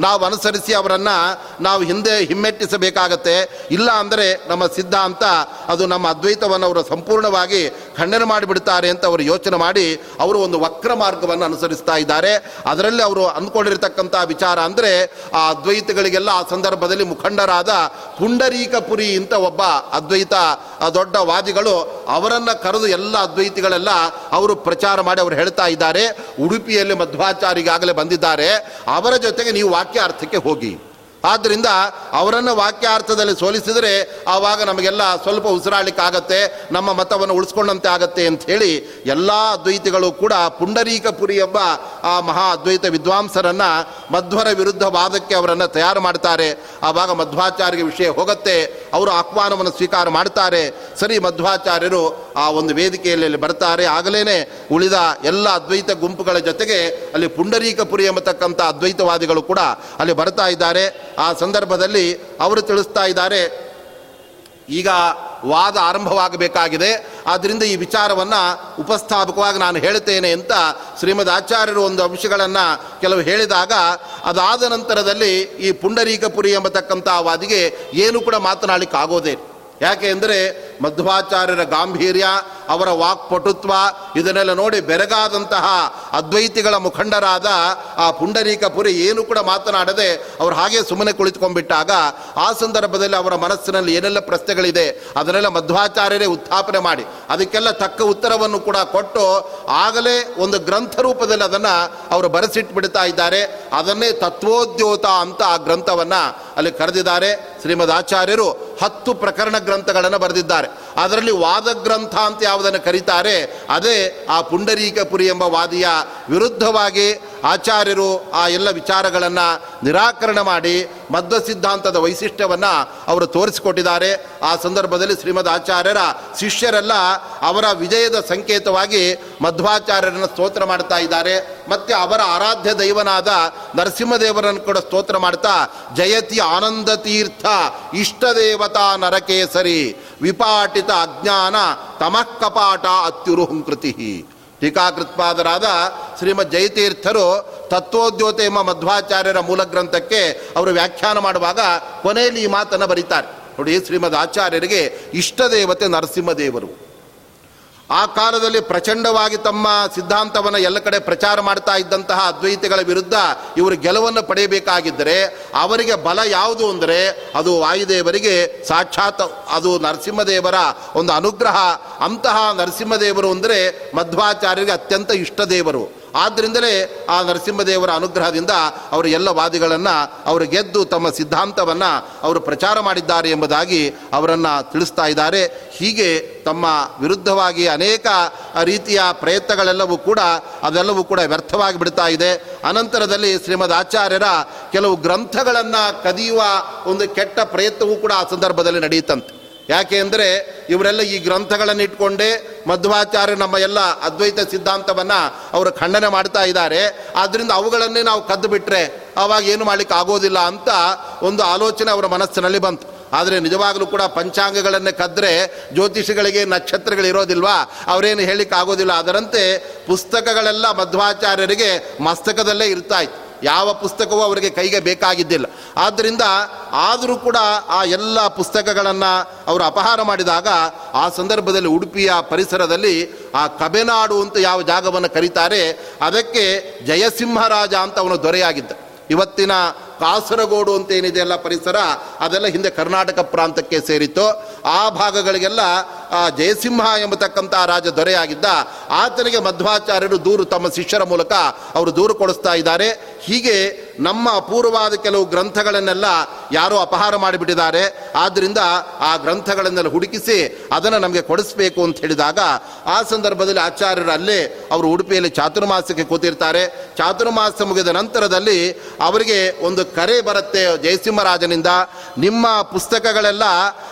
ನಾವು ಅನುಸರಿಸಿ ಅವರನ್ನು ನಾವು ಹಿಂದೆ ಹಿಮ್ಮೆಟ್ಟಿಸಬೇಕಾಗತ್ತೆ. ಇಲ್ಲ ಅಂದರೆ ನಮ್ಮ ಸಿದ್ಧಾಂತ ಅದು ನಮ್ಮ ಅದ್ವೈತವನ್ನು ಅವರು ಸಂಪೂರ್ಣವಾಗಿ ಖಂಡನೆ ಮಾಡಿಬಿಡ್ತಾರೆ ಅಂತ ಅವರು ಯೋಚನೆ ಮಾಡಿ ಅವರು ಒಂದು ವಕ್ರ ಮಾರ್ಗವನ್ನು ಅನುಸರಿಸ್ತಾ ಇದ್ದಾರೆ. ಅದರಲ್ಲಿ ಅವರು ಅಂದ್ಕೊಂಡಿರ್ತಕ್ಕಂಥ ವಿಚಾರ ಅಂದರೆ ಆ ಅದ್ವೈತಗಳಿಗೆಲ್ಲ ಆ ಸಂದರ್ಭದಲ್ಲಿ ಮುಖಂಡರಾದ ಪುಂಡರೀಕಪುರಿ ಅಂತ ಒಬ್ಬ ಅದ್ವೈತ ದೊಡ್ಡ ವಾದಿಗಳು ಅವರನ್ನು ಕರೆದು ಎಲ್ಲ ಅದ್ವೈತಿಗಳೆಲ್ಲ ಅವರು ಪ್ರಚಾರ ಮಾಡಿ ಅವರು ಹೇಳ್ತಾ ಇದ್ದಾರೆ. ಉಡುಪಿಯಲ್ಲಿ ಮಧ್ವಾಚಾರಿಗಾಗಲೇ ಬಂದಿದ್ದಾರೆ. ಅವರ ಜೊತೆಗೆ ನೀವು ವಾಕ್ಯಾರ್ಥಕ್ಕೆ ಹೋಗಿ. ಆದ್ದರಿಂದ ಅವರನ್ನು ವಾಕ್ಯಾರ್ಥದಲ್ಲಿ ಸೋಲಿಸಿದರೆ ಆವಾಗ ನಮಗೆಲ್ಲ ಸ್ವಲ್ಪ ಉಸಿರಾಡಲಿಕ್ಕಾಗತ್ತೆ, ನಮ್ಮ ಮತವನ್ನು ಉಳಿಸ್ಕೊಂಡಂತೆ ಆಗತ್ತೆ ಅಂತ ಹೇಳಿ ಎಲ್ಲ ಅದ್ವೈತಿಗಳು ಕೂಡ ಪುಂಡರೀಕಪುರಿ ಎಂಬ ಆ ಮಹಾ ಅದ್ವೈತ ವಿದ್ವಾಂಸರನ್ನು ಮಧ್ವರ ವಿರುದ್ಧ ವಾದಕ್ಕೆ ಅವರನ್ನು ತಯಾರು ಮಾಡ್ತಾರೆ. ಆವಾಗ ಮಧ್ವಾಚಾರ್ಯ ವಿಷಯ ಹೋಗುತ್ತೆ, ಅವರು ಆಹ್ವಾನವನ್ನು ಸ್ವೀಕಾರ ಮಾಡ್ತಾರೆ. ಸರಿ ಮಧ್ವಾಚಾರ್ಯರು ಆ ಒಂದು ವೇದಿಕೆಯಲ್ಲಿ ಬರ್ತಾರೆ. ಆಗಲೇ ಉಳಿದ ಎಲ್ಲ ಅದ್ವೈತ ಗುಂಪುಗಳ ಜೊತೆಗೆ ಅಲ್ಲಿ ಪುಂಡರೀಕಪುರಿ ಎಂಬತಕ್ಕಂಥ ಅದ್ವೈತವಾದಿಗಳು ಕೂಡ ಅಲ್ಲಿ ಬರ್ತಾ ಇದ್ದಾರೆ. ಆ ಸಂದರ್ಭದಲ್ಲಿ ಅವರು ತಿಳಿಸ್ತಾ ಇದ್ದಾರೆ, ಈಗ ವಾದ ಆರಂಭವಾಗಬೇಕಾಗಿದೆ. ಆದ್ದರಿಂದ ಈ ವಿಚಾರವನ್ನು ಉಪಸ್ಥಾಪಕವಾಗಿ ನಾನು ಹೇಳ್ತೇನೆ ಅಂತ ಶ್ರೀಮದ್ ಆಚಾರ್ಯರು ಒಂದು ಅಂಶಗಳನ್ನು ಕೆಲವು ಹೇಳಿದಾಗ, ಅದಾದ ನಂತರದಲ್ಲಿ ಈ ಪುಂಡರೀಕಪುರಿ ಎಂಬತಕ್ಕಂಥ ವಾದಿಗೆ ಏನು ಕೂಡ ಮಾತನಾಡಲಿಕ್ಕೆ ಆಗೋದೇ ಯಾಕೆ ಅಂದರೆ ಮಧ್ವಾಚಾರ್ಯರ ಗಾಂಭೀರ್ಯ, ಅವರ ವಾಕ್ಪಟುತ್ವ, ಇದನ್ನೆಲ್ಲ ನೋಡಿ ಬೆರಗಾದಂತಹ ಅದ್ವೈತಿಗಳ ಮುಖಂಡರಾದ ಆ ಪುಂಡರೀಕಪುರಿ ಏನು ಕೂಡ ಮಾತನಾಡದೆ ಅವರು ಹಾಗೆ ಸುಮ್ಮನೆ ಕುಳಿತುಕೊಂಡ್ಬಿಟ್ಟಾಗ ಆ ಸಂದರ್ಭದಲ್ಲಿ ಅವರ ಮನಸ್ಸಿನಲ್ಲಿ ಏನೆಲ್ಲ ಪ್ರಶ್ನೆಗಳಿದೆ ಅದನ್ನೆಲ್ಲ ಮಧ್ವಾಚಾರ್ಯರೇ ಉತ್ಥಾಪನೆ ಮಾಡಿ. ಅದಕ್ಕೆಲ್ಲ ತಕ್ಕ ಉತ್ತರವನ್ನು ಕೂಡ ಕೊಟ್ಟು ಆಗಲೇ ಒಂದು ಗ್ರಂಥ ರೂಪದಲ್ಲಿ ಅದನ್ನು ಅವರು ಬರೆಸಿಟ್ಬಿಡ್ತಾ ಇದ್ದಾರೆ. ಅದನ್ನೇ ತತ್ವೋದ್ಯೋತ ಅಂತ ಆ ಗ್ರಂಥವನ್ನು ಅಲ್ಲಿ ಕರೆದಿದ್ದಾರೆ ಶ್ರೀಮದ್ ಆಚಾರ್ಯರು ಹತ್ತು ಪ್ರಕರಣ ಗ್ರಂಥಗಳನ್ನು ಬರೆದಿದ್ದಾರೆ. ಅದರಲ್ಲಿ ವಾದ ಗ್ರಂಥ ಅಂತ ಯಾವುದನ್ನು ಕರೀತಾರೆ? ಅದೇ ಆ ಪುಂಡರೀಕಪುರಿ ಎಂಬ ವಾದಿಯ ವಿರುದ್ಧವಾಗಿ ಆಚಾರ್ಯರು ಆ ಎಲ್ಲ ವಿಚಾರಗಳನ್ನು ನಿರಾಕರಣೆ ಮಾಡಿ ಮಧ್ವ ಸಿದ್ಧಾಂತದ ವೈಶಿಷ್ಟ್ಯವನ್ನು ಅವರು ತೋರಿಸಿಕೊಟ್ಟಿದ್ದಾರೆ. ಆ ಸಂದರ್ಭದಲ್ಲಿ ಶ್ರೀಮದ್ ಆಚಾರ್ಯರ ಶಿಷ್ಯರೆಲ್ಲ ಅವರ ವಿಜಯದ ಸಂಕೇತವಾಗಿ ಮಧ್ವಾಚಾರ್ಯರನ್ನು ಸ್ತೋತ್ರ ಮಾಡ್ತಾ ಇದ್ದಾರೆ. ಮತ್ತು ಅವರ ಆರಾಧ್ಯ ದೈವನಾದ ನರಸಿಂಹದೇವರನ್ನು ಕೂಡ ಸ್ತೋತ್ರ ಮಾಡ್ತಾ, ಜಯತಿ ಆನಂದ ತೀರ್ಥ ಇಷ್ಟ ದೇವತಾ ನರಕೇಸರಿ ವಿಪಾಟಿತ ಅಜ್ಞಾನ ತಮಃ ಕಪಾಟ ಅತ್ಯುರುಹುಂಕೃತಿ ಟೀಕಾಕೃತ್ಪಾದರಾದ ಶ್ರೀಮದ್ ಜಯತೀರ್ಥರು ತತ್ವೋದ್ಯೋತ ಎಂಬ ಮಧ್ವಾಚಾರ್ಯರ ಮೂಲ ಗ್ರಂಥಕ್ಕೆ ಅವರು ವ್ಯಾಖ್ಯಾನ ಮಾಡುವಾಗ ಕೊನೆಯಲ್ಲಿ ಈ ಮಾತನ್ನು ಬರೀತಾರೆ. ನೋಡಿ ಶ್ರೀಮದ್ ಆಚಾರ್ಯರಿಗೆ ಇಷ್ಟ ದೇವತೆ ನರಸಿಂಹದೇವರು. ಆ ಕಾಲದಲ್ಲಿ ಪ್ರಚಂಡವಾಗಿ ತಮ್ಮ ಸಿದ್ಧಾಂತವನ್ನು ಎಲ್ಲ ಕಡೆ ಪ್ರಚಾರ ಮಾಡ್ತಾ ಇದ್ದಂತಹ ಅದ್ವೈತಿಗಳ ವಿರುದ್ಧ ಇವರು ಗೆಲುವನ್ನು ಪಡೆಯಬೇಕಾಗಿದ್ದರೆ ಅವರಿಗೆ ಬಲ ಯಾವುದು ಅಂದರೆ ಅದು ವಾಯುದೇವರಿಗೆ ಸಾಕ್ಷಾತ್ ಅದು ನರಸಿಂಹದೇವರ ಒಂದು ಅನುಗ್ರಹ. ಅಂತಹ ನರಸಿಂಹದೇವರು ಅಂದರೆ ಮಧ್ವಾಚಾರ್ಯರಿಗೆ ಅತ್ಯಂತ ಇಷ್ಟ ದೇವರು ಆದ್ದರಿಂದಲೇ ಆ ನರಸಿಂಹದೇವರ ಅನುಗ್ರಹದಿಂದ ಅವರು ಎಲ್ಲ ವಾದಿಗಳನ್ನು ಅವರು ಗೆದ್ದು ತಮ್ಮ ಸಿದ್ಧಾಂತವನ್ನು ಅವರು ಪ್ರಚಾರ ಮಾಡಿದ್ದಾರೆ ಎಂಬುದಾಗಿ ಅವರನ್ನು ತಿಳಿಸ್ತಾ ಇದ್ದಾರೆ. ಹೀಗೆ ತಮ್ಮ ವಿರುದ್ಧವಾಗಿ ಅನೇಕ ರೀತಿಯ ಪ್ರಯತ್ನಗಳೆಲ್ಲವೂ ಕೂಡ ಅದೆಲ್ಲವೂ ಕೂಡ ವ್ಯರ್ಥವಾಗಿ ಬಿಡ್ತಾ ಇದೆ. ಅನಂತರದಲ್ಲಿ ಶ್ರೀಮದ್ ಆಚಾರ್ಯರ ಕೆಲವು ಗ್ರಂಥಗಳನ್ನು ಕದಿಯುವ ಒಂದು ಕೆಟ್ಟ ಪ್ರಯತ್ನವೂ ಕೂಡ ಆ ಸಂದರ್ಭದಲ್ಲಿ ನಡೆಯುತ್ತಂತೆ. ಯಾಕೆ ಅಂದರೆ ಇವರೆಲ್ಲ ಈ ಗ್ರಂಥಗಳನ್ನು ಇಟ್ಕೊಂಡೇ ಮಧ್ವಾಚಾರ್ಯ ನಮ್ಮ ಎಲ್ಲ ಅದ್ವೈತ ಸಿದ್ಧಾಂತವನ್ನು ಅವರು ಖಂಡನೆ ಮಾಡ್ತಾ ಇದ್ದಾರೆ. ಆದ್ದರಿಂದ ಅವುಗಳನ್ನೇ ನಾವು ಕದ್ದು ಬಿಟ್ಟರೆ ಆವಾಗ ಏನು ಮಾಡಲಿಕ್ಕೆ ಆಗೋದಿಲ್ಲ ಅಂತ ಒಂದು ಆಲೋಚನೆ ಅವರ ಮನಸ್ಸಿನಲ್ಲಿ ಬಂತು. ಆದರೆ ನಿಜವಾಗಲೂ ಕೂಡ ಪಂಚಾಂಗಗಳನ್ನೇ ಕದ್ದರೆ ಜ್ಯೋತಿಷಿಗಳಿಗೆ ನಕ್ಷತ್ರಗಳು ಇರೋದಿಲ್ವಾ? ಅವರೇನು ಹೇಳಲಿಕ್ಕೆ ಆಗೋದಿಲ್ಲ. ಅದರಂತೆ ಪುಸ್ತಕಗಳೆಲ್ಲ ಮಧ್ವಾಚಾರ್ಯರಿಗೆ ಮಸ್ತಕದಲ್ಲೇ ಇರ್ತಾ ಇತ್ತು. ಯಾವ ಪುಸ್ತಕವೂ ಅವರಿಗೆ ಕೈಗೆ ಬೇಕಾಗಿದ್ದಿಲ್ಲ. ಆದ್ದರಿಂದ ಆದರೂ ಕೂಡ ಆ ಎಲ್ಲ ಪುಸ್ತಕಗಳನ್ನು ಅವರು ಅಪಹಾರ ಮಾಡಿದಾಗ ಆ ಸಂದರ್ಭದಲ್ಲಿ ಉಡುಪಿಯ ಪರಿಸರದಲ್ಲಿ ಆ ಕಬೆನಾಡು ಅಂತ ಯಾವ ಜಾಗವನ್ನು ಕರೀತಾರೆ, ಅದಕ್ಕೆ ಜಯಸಿಂಹರಾಜ ಅಂತ ಅವನು ದೊರೆಯಾಗಿದ್ದ. ಇವತ್ತಿನ ಕಾಸರಗೋಡು ಅಂತ ಏನಿದೆ ಎಲ್ಲ ಪರಿಸರ, ಅದೆಲ್ಲ ಹಿಂದೆ ಕರ್ನಾಟಕ ಪ್ರಾಂತಕ್ಕೆ ಸೇರಿತ್ತು. ಆ ಭಾಗಗಳಿಗೆಲ್ಲ ಜಯಸಿಂಹ ಎಂಬತಕ್ಕಂಥ ರಾಜ ದೊರೆಯಾಗಿದ್ದ. ಆತನಿಗೆ ಮಧ್ವಾಚಾರ್ಯರು ದೂರು ತಮ್ಮ ಶಿಷ್ಯರ ಮೂಲಕ ಅವರು ದೂರು ಕೊಡಿಸ್ತಾ ಇದ್ದಾರೆ. ಹೀಗೆ ನಮ್ಮ ಅಪೂರ್ವವಾದ ಕೆಲವು ಗ್ರಂಥಗಳನ್ನೆಲ್ಲ ಯಾರೋ ಅಪಹಾರ ಮಾಡಿಬಿಟ್ಟಿದ್ದಾರೆ. ಆದ್ದರಿಂದ ಆ ಗ್ರಂಥಗಳನ್ನೆಲ್ಲ ಹುಡುಕಿಸಿ ಅದನ್ನು ನಮಗೆ ಕೊಡಿಸ್ಬೇಕು ಅಂತ ಹೇಳಿದಾಗ ಆ ಸಂದರ್ಭದಲ್ಲಿ ಆಚಾರ್ಯರು ಅಲ್ಲೇ ಅವರು ಉಡುಪಿಯಲ್ಲಿ ಚಾತುರ್ಮಾಸಕ್ಕೆ ಕೂತಿರ್ತಾರೆ. ಚಾತುರ್ಮಾಸ ಮುಗಿದ ನಂತರದಲ್ಲಿ ಅವರಿಗೆ ಒಂದು ಕರೆ ಬರುತ್ತೆ ಜಯಸಿಂಹರಾಜನಿಂದ. ನಿಮ್ಮ ಪುಸ್ತಕಗಳೆಲ್ಲ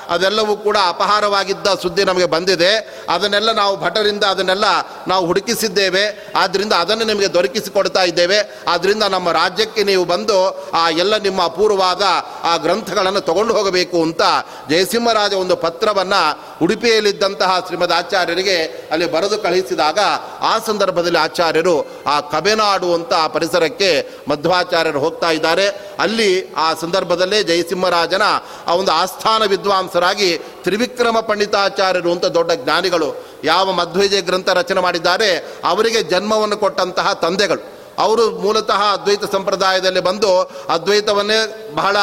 ಅದೆಲ್ಲವೂ ಕೂಡ ಅಪಹಾರವಾಗಿದ್ದ ಸುದ್ದಿ ನಮಗೆ ಬಂದಿದೆ. ಅದನ್ನೆಲ್ಲ ನಾವು ಭಟರಿಂದ ಅದನ್ನೆಲ್ಲ ನಾವು ಹುಡುಕಿಸಿದ್ದೇವೆ. ಆದ್ದರಿಂದ ಅದನ್ನು ನಿಮಗೆ ದೊರಕಿಸಿಕೊಡ್ತಾ ಇದ್ದೇವೆ. ಆದ್ದರಿಂದ ನಮ್ಮ ರಾಜ್ಯಕ್ಕೆ ನೀವು ಬಂದು ಆ ಎಲ್ಲ ನಿಮ್ಮ ಅಪೂರ್ವವಾದ ಆ ಗ್ರಂಥಗಳನ್ನು ತಗೊಂಡು ಹೋಗಬೇಕು ಅಂತ ಜಯಸಿಂಹರಾಜ ಒಂದು ಪತ್ರವನ್ನು ಉಡುಪಿಯಲ್ಲಿದ್ದಂತಹ ಶ್ರೀಮದ್ ಆಚಾರ್ಯರಿಗೆ ಅಲ್ಲಿ ಬರೆದು ಕಳುಹಿಸಿದಾಗ ಆ ಸಂದರ್ಭದಲ್ಲಿ ಆಚಾರ್ಯರು ಆ ಕಬೆನಾಡು ಅಂತ ಆ ಪರಿಸರಕ್ಕೆ ಮಧ್ವಾಚಾರ್ಯರು ಹೋಗ್ತಾ ಇದ್ದಾರೆ. ಅಲ್ಲಿ ಆ ಸಂದರ್ಭದಲ್ಲೇ ಜಯಸಿಂಹರಾಜನ ಆ ಒಂದು ಆಸ್ಥಾನ ವಿದ್ವಾಂಸರಾಗಿ ತ್ರಿವಿಕ್ರಮ ಪಂಡಿತಾಚಾರ್ಯರು ಅಂತ ದೊಡ್ಡ ಜ್ಞಾನಿಗಳು ಯಾವ ಮಧ್ವಜಯ ಗ್ರಂಥ ರಚನೆ ಮಾಡಿದ್ದಾರೆ, ಅವರಿಗೆ ಜನ್ಮವನ್ನು ಕೊಟ್ಟಂತಹ ತಂದೆಗಳು. ಅವರು ಮೂಲತಃ ಅದ್ವೈತ ಸಂಪ್ರದಾಯದಲ್ಲಿ ಬಂದು ಅದ್ವೈತವನ್ನೇ ಬಹಳ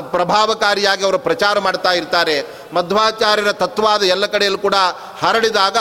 ಪ್ರಭಾವಕಾರಿಯಾಗಿ ಅವರು ಪ್ರಚಾರ ಮಾಡ್ತಾ ಇರ್ತಾರೆ. ಮಧ್ವಾಚಾರ್ಯರ ತತ್ವಾದ ಎಲ್ಲ ಕಡೆಯಲ್ಲೂ ಕೂಡ ಹರಡಿದಾಗ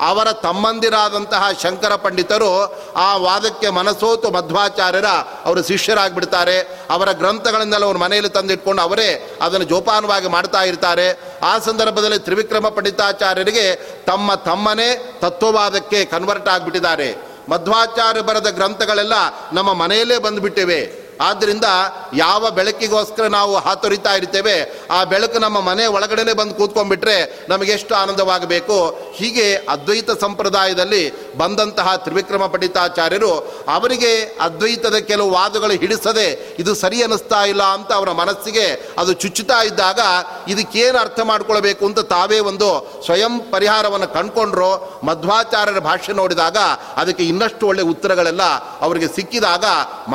ಅವರ ತಮ್ಮಂದಿರಾದಂತಹ ಶಂಕರ ಪಂಡಿತರು ಆ ವಾದಕ್ಕೆ ಮನಸೋತು ಮಧ್ವಾಚಾರ್ಯರ ಅವರು ಶಿಷ್ಯರಾಗಿಬಿಡ್ತಾರೆ. ಅವರ ಗ್ರಂಥಗಳನ್ನೆಲ್ಲ ಅವ್ರ ಮನೆಯಲ್ಲಿ ತಂದಿಟ್ಕೊಂಡು ಅವರೇ ಅದನ್ನು ಜೋಪಾನವಾಗಿ ಮಾಡ್ತಾ ಇರ್ತಾರೆ. ಆ ಸಂದರ್ಭದಲ್ಲಿ ತ್ರಿವಿಕ್ರಮ ಪಂಡಿತಾಚಾರ್ಯರಿಗೆ ತಮ್ಮ ತಮ್ಮನೇ ತತ್ವವಾದಕ್ಕೆ ಕನ್ವರ್ಟ್ ಆಗಿಬಿಟ್ಟಿದ್ದಾರೆ. ಮಧ್ವಾಚಾರ್ಯ ಬರೆದ ಗ್ರಂಥಗಳೆಲ್ಲ ನಮ್ಮ ಮನೆಯಲ್ಲೇ ಬಂದುಬಿಟ್ಟಿವೆ. ಆದ್ದರಿಂದ ಯಾವ ಬೆಳಕಿಗೋಸ್ಕರ ನಾವು ಹಾತೊರಿತಾ ಇರ್ತೇವೆ, ಆ ಬೆಳಕು ನಮ್ಮ ಮನೆ ಒಳಗಡೆನೆ ಬಂದು ಕೂತ್ಕೊಂಡ್ಬಿಟ್ರೆ ನಮಗೆಷ್ಟು ಆನಂದವಾಗಬೇಕು. ಹೀಗೆ ಅದ್ವೈತ ಸಂಪ್ರದಾಯದಲ್ಲಿ ಬಂದಂತಹ ತ್ರಿವಿಕ್ರಮ ಪಂಡಿತಾಚಾರ್ಯರು ಅವರಿಗೆ ಅದ್ವೈತದ ಕೆಲವು ವಾದಗಳು ಹಿಡಿಸದೆ ಇದು ಸರಿ ಅನ್ನಿಸ್ತಾ ಇಲ್ಲ ಅಂತ ಅವರ ಮನಸ್ಸಿಗೆ ಅದು ಚುಚ್ಚುತ್ತಾ ಇದ್ದಾಗ ಇದಕ್ಕೇನು ಅರ್ಥ ಮಾಡ್ಕೊಳ್ಬೇಕು ಅಂತ ತಾವೇ ಒಂದು ಸ್ವಯಂ ಪರಿಹಾರವನ್ನು ಕಂಡ್ಕೊಂಡ್ರು, ಮಧ್ವಾಚಾರ್ಯರ ಭಾಷೆ ನೋಡಿದಾಗ ಅದಕ್ಕೆ ಇನ್ನಷ್ಟು ಒಳ್ಳೆ ಉತ್ತರಗಳೆಲ್ಲ ಅವರಿಗೆ ಸಿಕ್ಕಿದಾಗ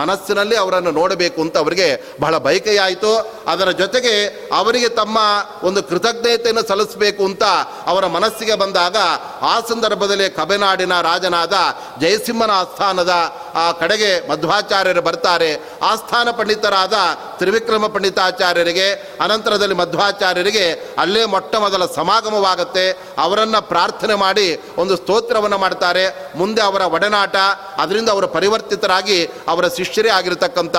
ಮನಸ್ಸಿನಲ್ಲಿ ಅವರನ್ನು ನೋಡಬೇಕು ಅಂತ ಅವರಿಗೆ ಬಹಳ ಬಯಕೆಯಾಯಿತು. ಅದರ ಜೊತೆಗೆ ಅವರಿಗೆ ತಮ್ಮ ಒಂದು ಕೃತಜ್ಞತೆಯನ್ನು ಸಲ್ಲಿಸಬೇಕು ಅಂತ ಅವರ ಮನಸ್ಸಿಗೆ ಬಂದಾಗ ಆ ಸಂದರ್ಭದಲ್ಲಿ ಕಬೆನಾಡಿನ ರಾಜನಾದ ಜಯಸಿಂಹನ ಆಸ್ಥಾನದ ಆ ಕಡೆಗೆ ಮಧ್ವಾಚಾರ್ಯರು ಬರ್ತಾರೆ. ಆಸ್ಥಾನ ಪಂಡಿತರಾದ ತ್ರಿವಿಕ್ರಮ ಪಂಡಿತಾಚಾರ್ಯರಿಗೆ, ಅನಂತರದಲ್ಲಿ ಮಧ್ವಾಚಾರ್ಯರಿಗೆ ಅಲ್ಲೇ ಮೊಟ್ಟ ಮೊದಲ ಸಮಾಗಮವಾಗುತ್ತೆ. ಅವರನ್ನು ಪ್ರಾರ್ಥನೆ ಮಾಡಿ ಒಂದು ಸ್ತೋತ್ರವನ್ನು ಮಾಡ್ತಾರೆ. ಮುಂದೆ ಅವರ ಒಡನಾಟ, ಅದರಿಂದ ಅವರು ಪರಿವರ್ತಿತರಾಗಿ ಅವರ ಶಿಷ್ಯರೇ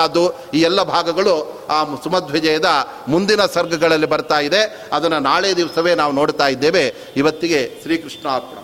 ಆಗಿರತಕ್ಕಂಥದ್ದು ಈ ಎಲ್ಲ ಭಾಗಗಳು ಆ ಸುಮಧ್ವಿಜಯದ ಮುಂದಿನ ಸರ್ಗಗಳಲ್ಲಿ ಬರ್ತಾ ಇದೆ. ಅದನ್ನು ನಾಳೆ ದಿವಸವೇ ನಾವು ನೋಡ್ತಾ ಇದ್ದೇವೆ. ಇವತ್ತಿಗೆ ಶ್ರೀಕೃಷ್ಣ ಅರ್ಪಣ